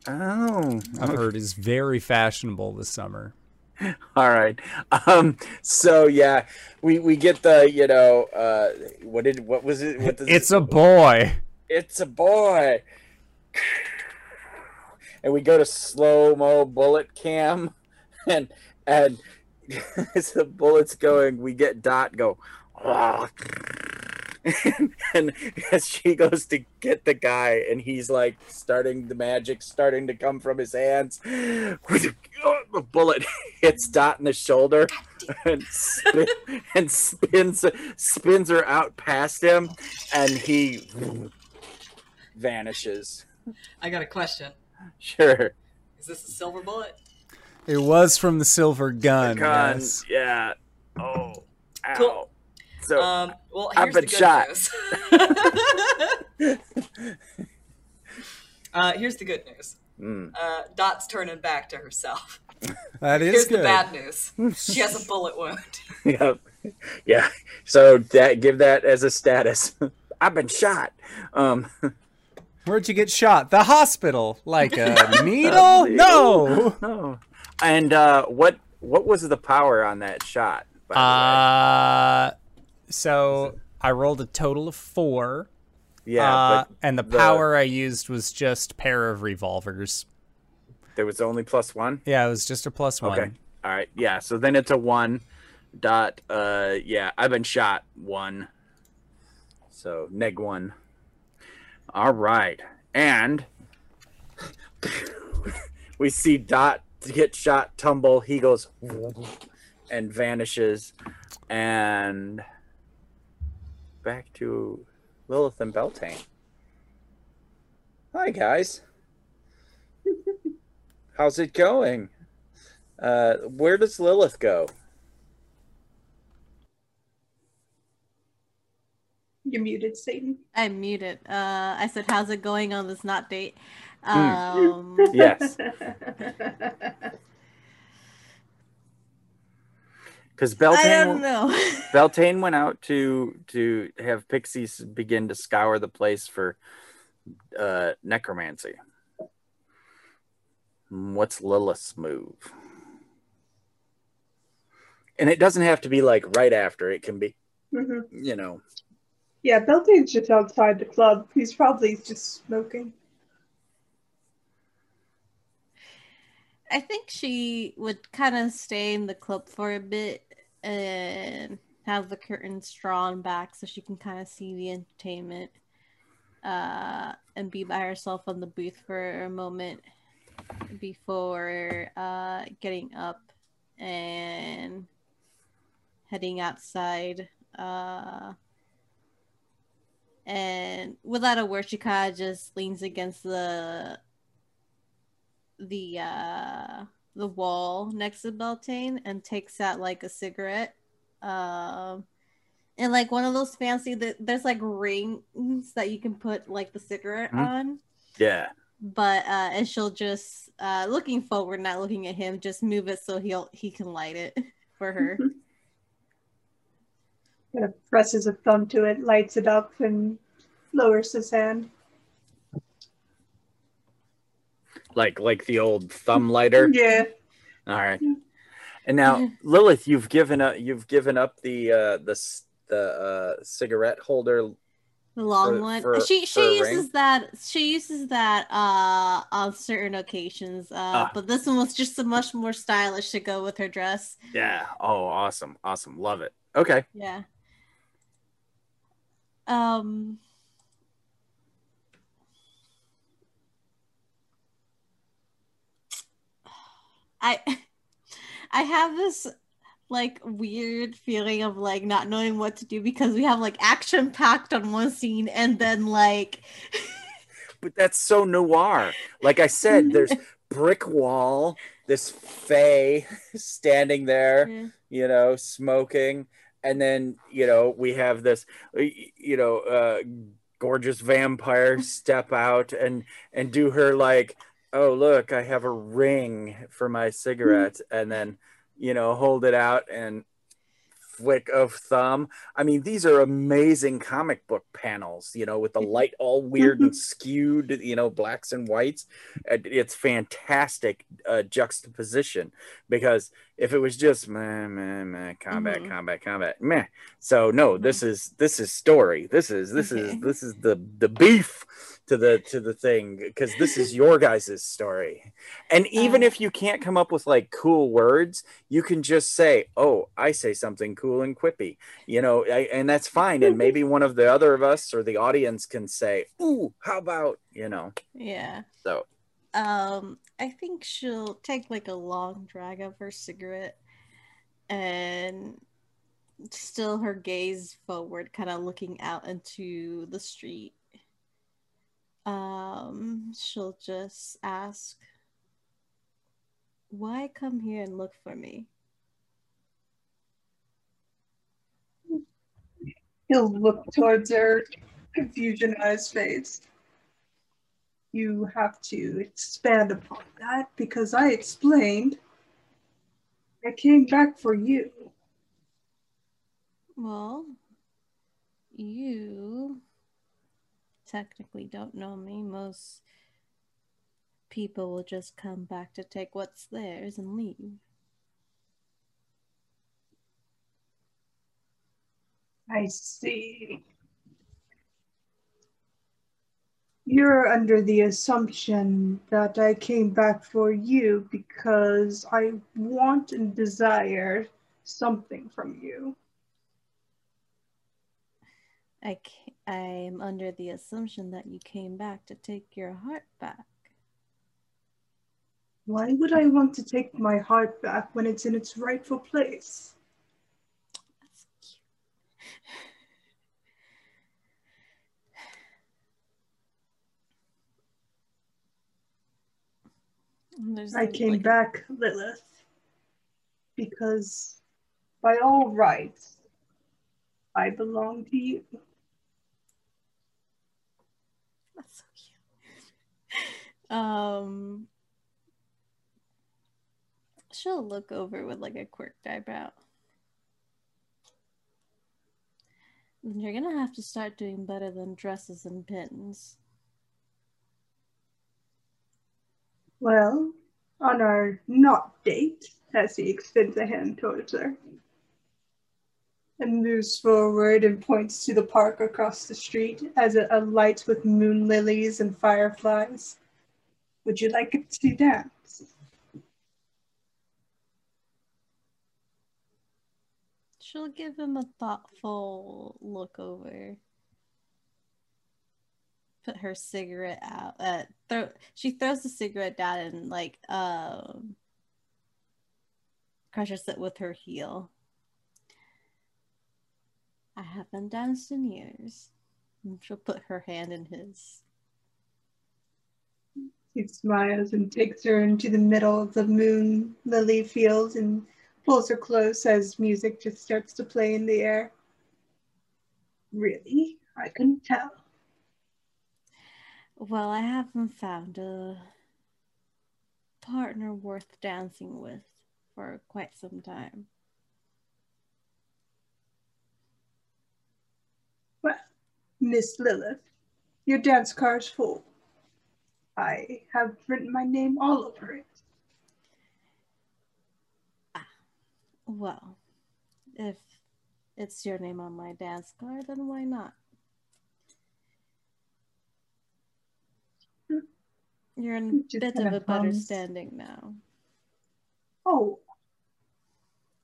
Oh,
I've heard, is very fashionable this summer. (laughs)
all right. Um. So yeah, we we get the you know uh what did what was it? What does
It's a boy.
it's a boy. And we go to slow mo bullet cam, (laughs) and and (laughs) as the bullets going, we get Dot go, (laughs) and, and as she goes to get the guy, and he's like starting the magic starting to come from his hands. (gasps) The bullet hits Dot in the shoulder and spin, and spins spins her out past him, and he vanishes.
I got a question.
Sure.
Is this a silver bullet?
It was from the silver gun.
The Gun,
yes.
yeah. Oh, ow.
Cool.
So
Um, well,
I've
here's the
been
good
shot.
news. (laughs) uh, here's the good news.
mm,
Uh, Dot's turning back to herself.
That is
Here's
good.
the bad news. She has a bullet wound. (laughs)
yeah, yeah. So that give that as a status. (laughs) I've been shot. Um,
Where'd you get shot? The hospital. Like a (laughs) needle? No.
no. And uh, what what was the power on that shot? By the way?
Uh, so I rolled a total of four.
Yeah,
uh, and the,
the-
power I used was just pair of revolvers.
there was only plus one.
Yeah, it was just a plus one.
Okay. All right. Yeah. So then it's a one dot. Uh. Yeah. I've been shot one. So neg one. All right. And (laughs) we see Dot get shot, tumble. He goes and vanishes, and back to Lilith and Beltane. Hi guys. (laughs) How's it going? Uh, where does Lilith go?
You muted Satan.
I'm muted. Uh, I said, "How's it going on this not date?" Um,
Yes, (laughs) because
I
Beltane
don't know. (laughs)
Beltane went out to to have pixies begin to scour the place for uh, necromancy. What's Lilith's move? And it doesn't have to be like right after. It can be,
Mhm.
you know,
Yeah, Beltane's just outside the club. He's probably just smoking.
I think she would kind of stay in the club for a bit and have the curtains drawn back so she can kind of see the entertainment uh, and be by herself on the booth for a moment before uh, getting up and heading outside. Uh, and without a word, she kind of just leans against the the uh the wall next to Beltane and takes out like a cigarette. Um and like one of those fancy that there's like rings that you can put like the cigarette
Mhm.
on.
yeah.
But uh and she'll just uh looking forward, not looking at him, just move it so he'll he can light it (laughs) for her. (laughs)
Kind of presses a thumb to it, lights it up, and lowers his hand.
Like like the old thumb lighter. (laughs)
Yeah.
All right. And now, Lilith, you've given up. You've given up the uh, the the uh, cigarette holder.
The long
For-
one.
for-
she she
a ring?
uses that she uses that uh on certain occasions. Uh
Ah.
but this one was just a much more stylish to go with her dress.
Yeah. Oh, awesome, awesome, love it. Okay.
Yeah. Um I (laughs) I have this like weird feeling of like not knowing what to do because we have like action packed on one scene and then like (laughs)
But that's so noir. Like I said, there's (laughs) brick wall, this fay standing there,
Yeah.
you know, smoking, and then you know we have this, you know, uh, gorgeous vampire step out and and do her like, oh look, I have a ring for my cigarette, and then you know hold it out and flick of thumb. I mean, these are amazing comic book panels, you know, with the light all weird and skewed, you know, blacks and whites. It's fantastic uh, juxtaposition because if it was just meh, meh, meh, combat,
Mhm.
combat, combat, meh. So no, this is this is story. This is this is this is the the beef to the to the thing because this is your guys' story. And even
Uh.
if you can't come up with like cool words, you can just say, "Oh, I say something cool and quippy," you know, I, and that's fine. And maybe one of the other of us or the audience can say, "Ooh, how about you know?"
yeah.
So
Um, I think she'll take like a long drag of her cigarette and still her gaze forward, kind of looking out into the street. Um, she'll just ask, Why come here and look for me?
He'll look towards her, confusion on his face. You have to expand upon that because I explained I came back for you.
Well, you technically don't know me. Most people will just come back to take what's theirs and leave.
I see. You're under the assumption that I came back for you because I want and desire something from you.
I I'm under the assumption that you came back to take your heart back.
Why would I want to take my heart back when it's in its rightful place?
That's cute.
I came
like
back, Lilith, because by all rights, I belong to you.
That's so cute. um, she'll look over with like a quirked eyebrow. You're gonna have to start doing better than dresses and pins.
Well, on our not date, as he extends a hand towards her and moves forward and points to the park across the street as it alights with moon lilies and fireflies. Would you like to dance?
She'll give him a thoughtful look over. Put her cigarette out. Uh, throw. She throws the cigarette down and like um crushes it with her heel. I haven't danced in years. And she'll put her hand in his.
He smiles and takes her into the middle of the moon lily field and pulls her close as music just starts to play in the air. Really? I couldn't tell.
Well, I haven't found a partner worth dancing with for quite some time.
Well, Miss Lilith, your dance card's full. I have written my name all over it.
Ah, Well, if it's your name on my dance card, then why not? You're in a bit of a better standing now.
Oh.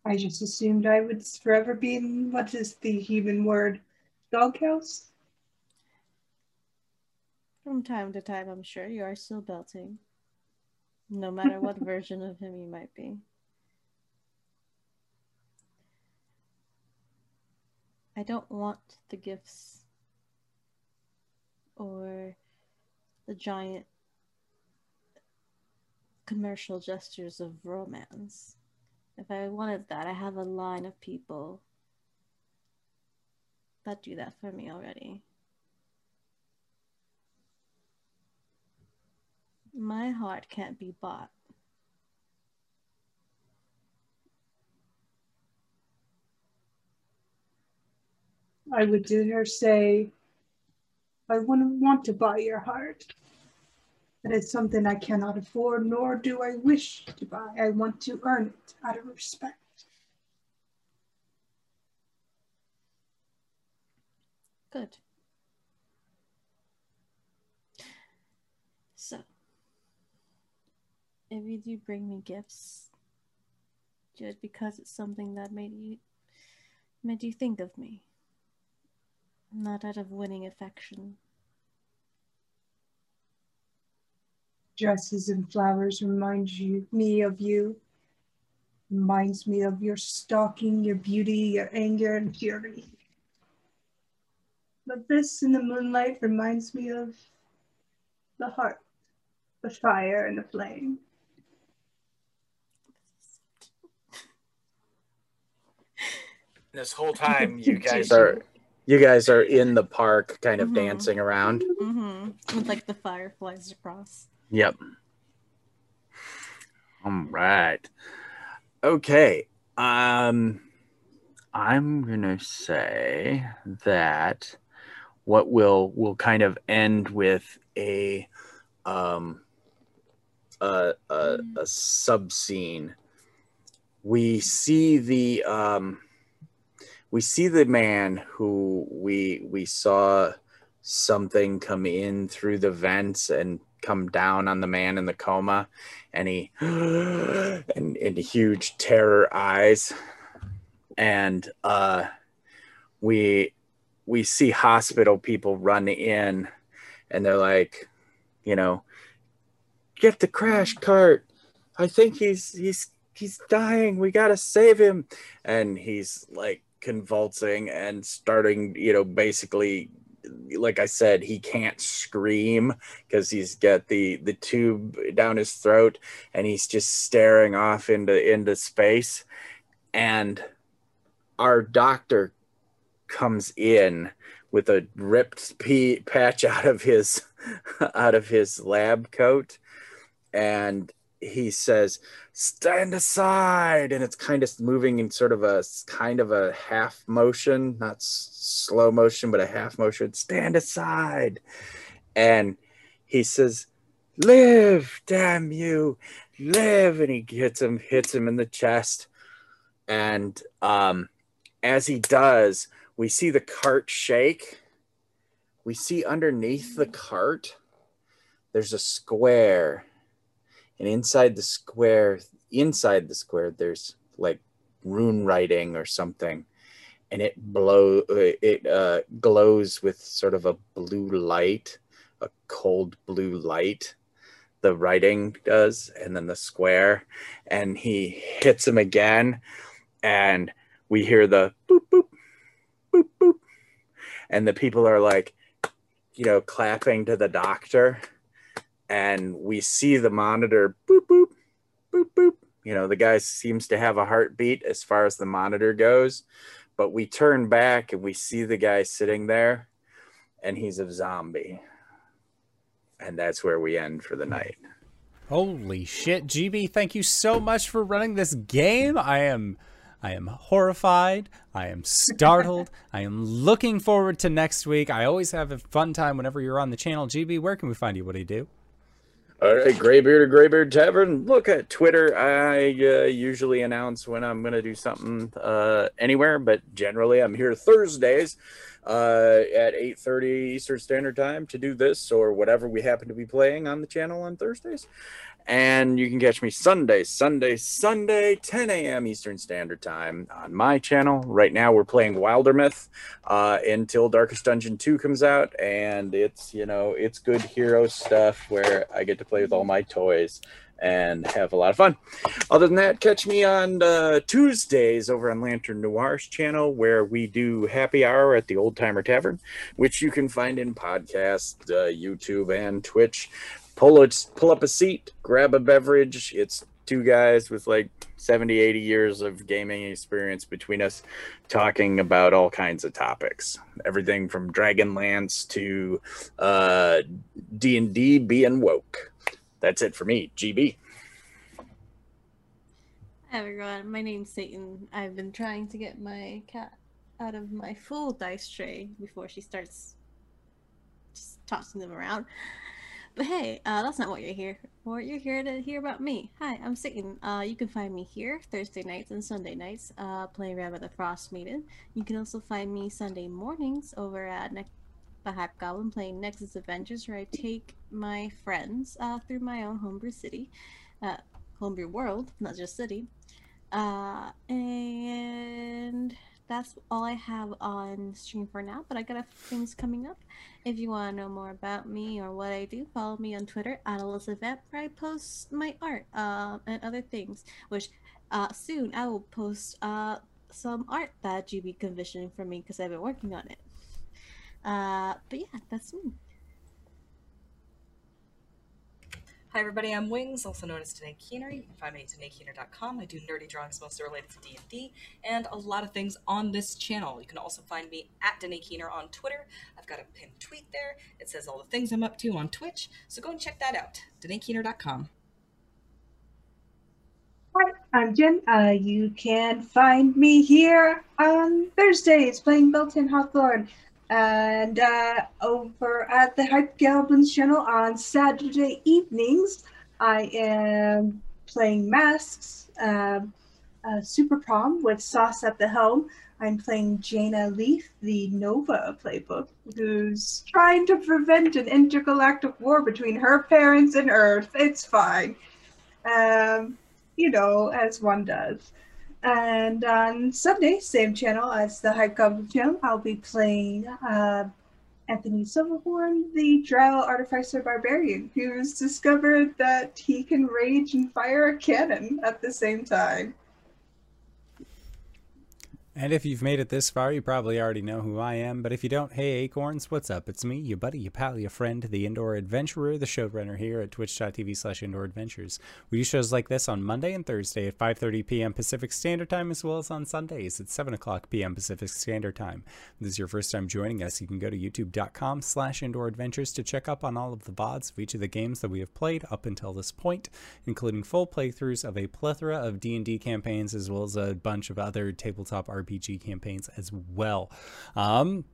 I just assumed I would forever be in what is the human word? Doghouse?
From time to time, I'm sure you are still belting. No matter what (laughs) version of him you might be. I don't want the gifts or the giant commercial gestures of romance. If I wanted that, I have a line of people that do that for me already. My heart can't be bought.
I would dare say I wouldn't want to buy your heart. But it's something I cannot afford, nor do I wish to buy. I want to earn it out of respect.
Good. So, if you do bring me gifts, just because it's something that made you made you think of me, not out of winning affection.
Dresses and flowers remind you me of you. Reminds me of your stalking, your beauty, your anger and fury. But this in the moonlight reminds me of the heart, the fire and the flame.
This whole time, (laughs) you guys are you guys are in the park, kind of
Mhm.
dancing around.
Mm-hmm. With like the fireflies across.
Yep. All right. Okay. Um I'm going to say that what will will kind of end with a um a a, a sub scene. We see the um we see the man who we we saw something come in through the vents and come down on the man in the coma and he (gasps) and, and huge terror eyes. And uh we we see hospital people run in and they're like you know get the crash cart. I think he's he's he's dying. We gotta save him. And he's like convulsing and starting you know basically like I said, he can't scream because he's got the the tube down his throat, and he's just staring off into into space. And our doctor comes in with a ripped pea patch out of his (laughs) out of his lab coat, and he says, "Stand aside," and it's kind of moving in sort of a kind of a half motion, not s- slow motion, but a half motion. Stand aside, and he says, "Live, damn you, live!" And he hits him, hits him in the chest, and um, as he does, we see the cart shake. We see underneath the cart, there's a square and inside the square inside the square there's like rune writing or something. And it blow it uh, glows with sort of a blue light a cold blue light the writing does and then the square. And he hits him again and we hear the boop boop boop boop. And the people are like you know clapping to the doctor and we see the monitor boop boop boop boop you know the guy seems to have a heartbeat as far as the monitor goes but we turn back and we see the guy sitting there and he's a zombie and that's where we end for the night
Holy shit, GB, thank you so much for running this game. I am I am horrified. I am startled. (laughs) I am looking forward to next week. I always have a fun time whenever you're on the channel. GB, where can we find you? What do you do?
All right, Graybeard or Graybeard Tavern. Look at Twitter. I uh, usually announce when I'm going to do something uh, anywhere, but generally I'm here Thursdays uh, at 8:30 Eastern Standard Time to do this or whatever we happen to be playing on the channel on Thursdays. And you can catch me Sunday, Sunday, Sunday, 10 a.m. Eastern Standard Time on my channel. Right now, we're playing Wildermyth uh, until Darkest Dungeon 2 comes out. And it's, you know, it's good hero stuff where I get to play with all my toys and have a lot of fun. Other than that, catch me on uh, Tuesdays over on Lantern Noir's channel where we do happy hour at the Old Timer Tavern, which you can find in podcast, uh, YouTube, and Twitch pull a, pull up a seat, grab a beverage. It's two guys with like 70, 80 years of gaming experience between us talking about all kinds of topics. Everything from Dragonlance to uh, D&D being woke. That's it for me, GB.
Hi everyone, my name's Satan. I've been trying to get my cat out of my full dice tray before she starts just tossing them around. But hey, uh, that's not what you're here for. You're here to hear about me. Hi, I'm Satan. Uh, you can find me here Thursday nights and Sunday nights uh, playing Rime of the Frostmaiden. You can also find me Sunday mornings over at ne- the Hype Goblin playing Nexus Adventures, where I take my friends uh, through my own homebrew city, uh, homebrew world, not just city. Uh, and that's all I have on stream for now, but I got a few things coming up. If you want to know more about me or what I do, follow me on Twitter at Elizabeth, where I post my art uh, and other things. Which uh, soon I will post uh, some art that GB commissioned for me because I've been working on it. Uh, but yeah, that's me.
Hi everybody, I'm Wings, also known as Danae Keener. You can find me at DanaeKeener.com. I do nerdy drawings mostly related to D&D and a lot of things on this channel. You can also find me at Danae Keener on Twitter. I've got a pinned tweet there. It says all the things I'm up to on Twitch, so go and check that out. DanaeKeener.com.
Hi, I'm Jen. Uh, you can find me here on Thursdays playing Built-in Hawthorne. And uh, over at the Hype Goblins channel on Saturday evenings, I am playing Masks, um, uh, Super Prom with Sauce at the helm. I'm playing Jaina Leaf, the Nova playbook, who's trying to prevent an intergalactic war between her parents and Earth. It's fine. Um, you know, as one does. And on Sunday, same channel as the Hype Goblin channel, I'll be playing uh, Anthony Silverhorn, the Drow Artificer Barbarian, who's discovered that he can rage and fire a cannon at the same time.
And if you've made it this far, you probably already know who I am. But if you don't, hey Acorns, what's up? It's me, your buddy, your pal, your friend, the Indoor Adventurer, the showrunner here at twitch.tv slash indoor adventures. We do shows like this on Monday and Thursday at 5.30 p.m. Pacific Standard Time, as well as on Sundays at 7 o'clock p.m. Pacific Standard Time. If this is your first time joining us, you can go to youtube.com slash indoor adventures to check up on all of the VODs of each of the games that we have played up until this point, including full playthroughs of a plethora of D&D campaigns, as well as a bunch of other tabletop RPG campaigns as well. Um,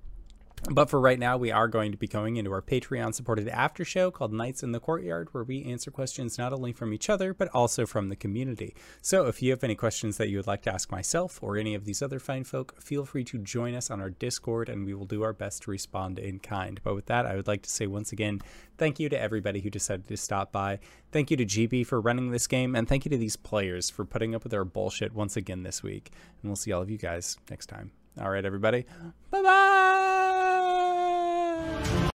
but for right now, we are going to be going into our Patreon supported after show called Nights in the Courtyard, where we answer questions not only from each other, but also from the community. So if you have any questions that you would like to ask myself or any of these other fine folk, feel free to join us on our Discord and we will do our best to respond in kind. But with that, I would like to say once again, thank you to everybody who decided to stop by. Thank you to GB for running this game, and thank you to these players for putting up with our bullshit once again this week. And we'll see all of you guys next time. All right, everybody. Uh-huh. Bye-bye.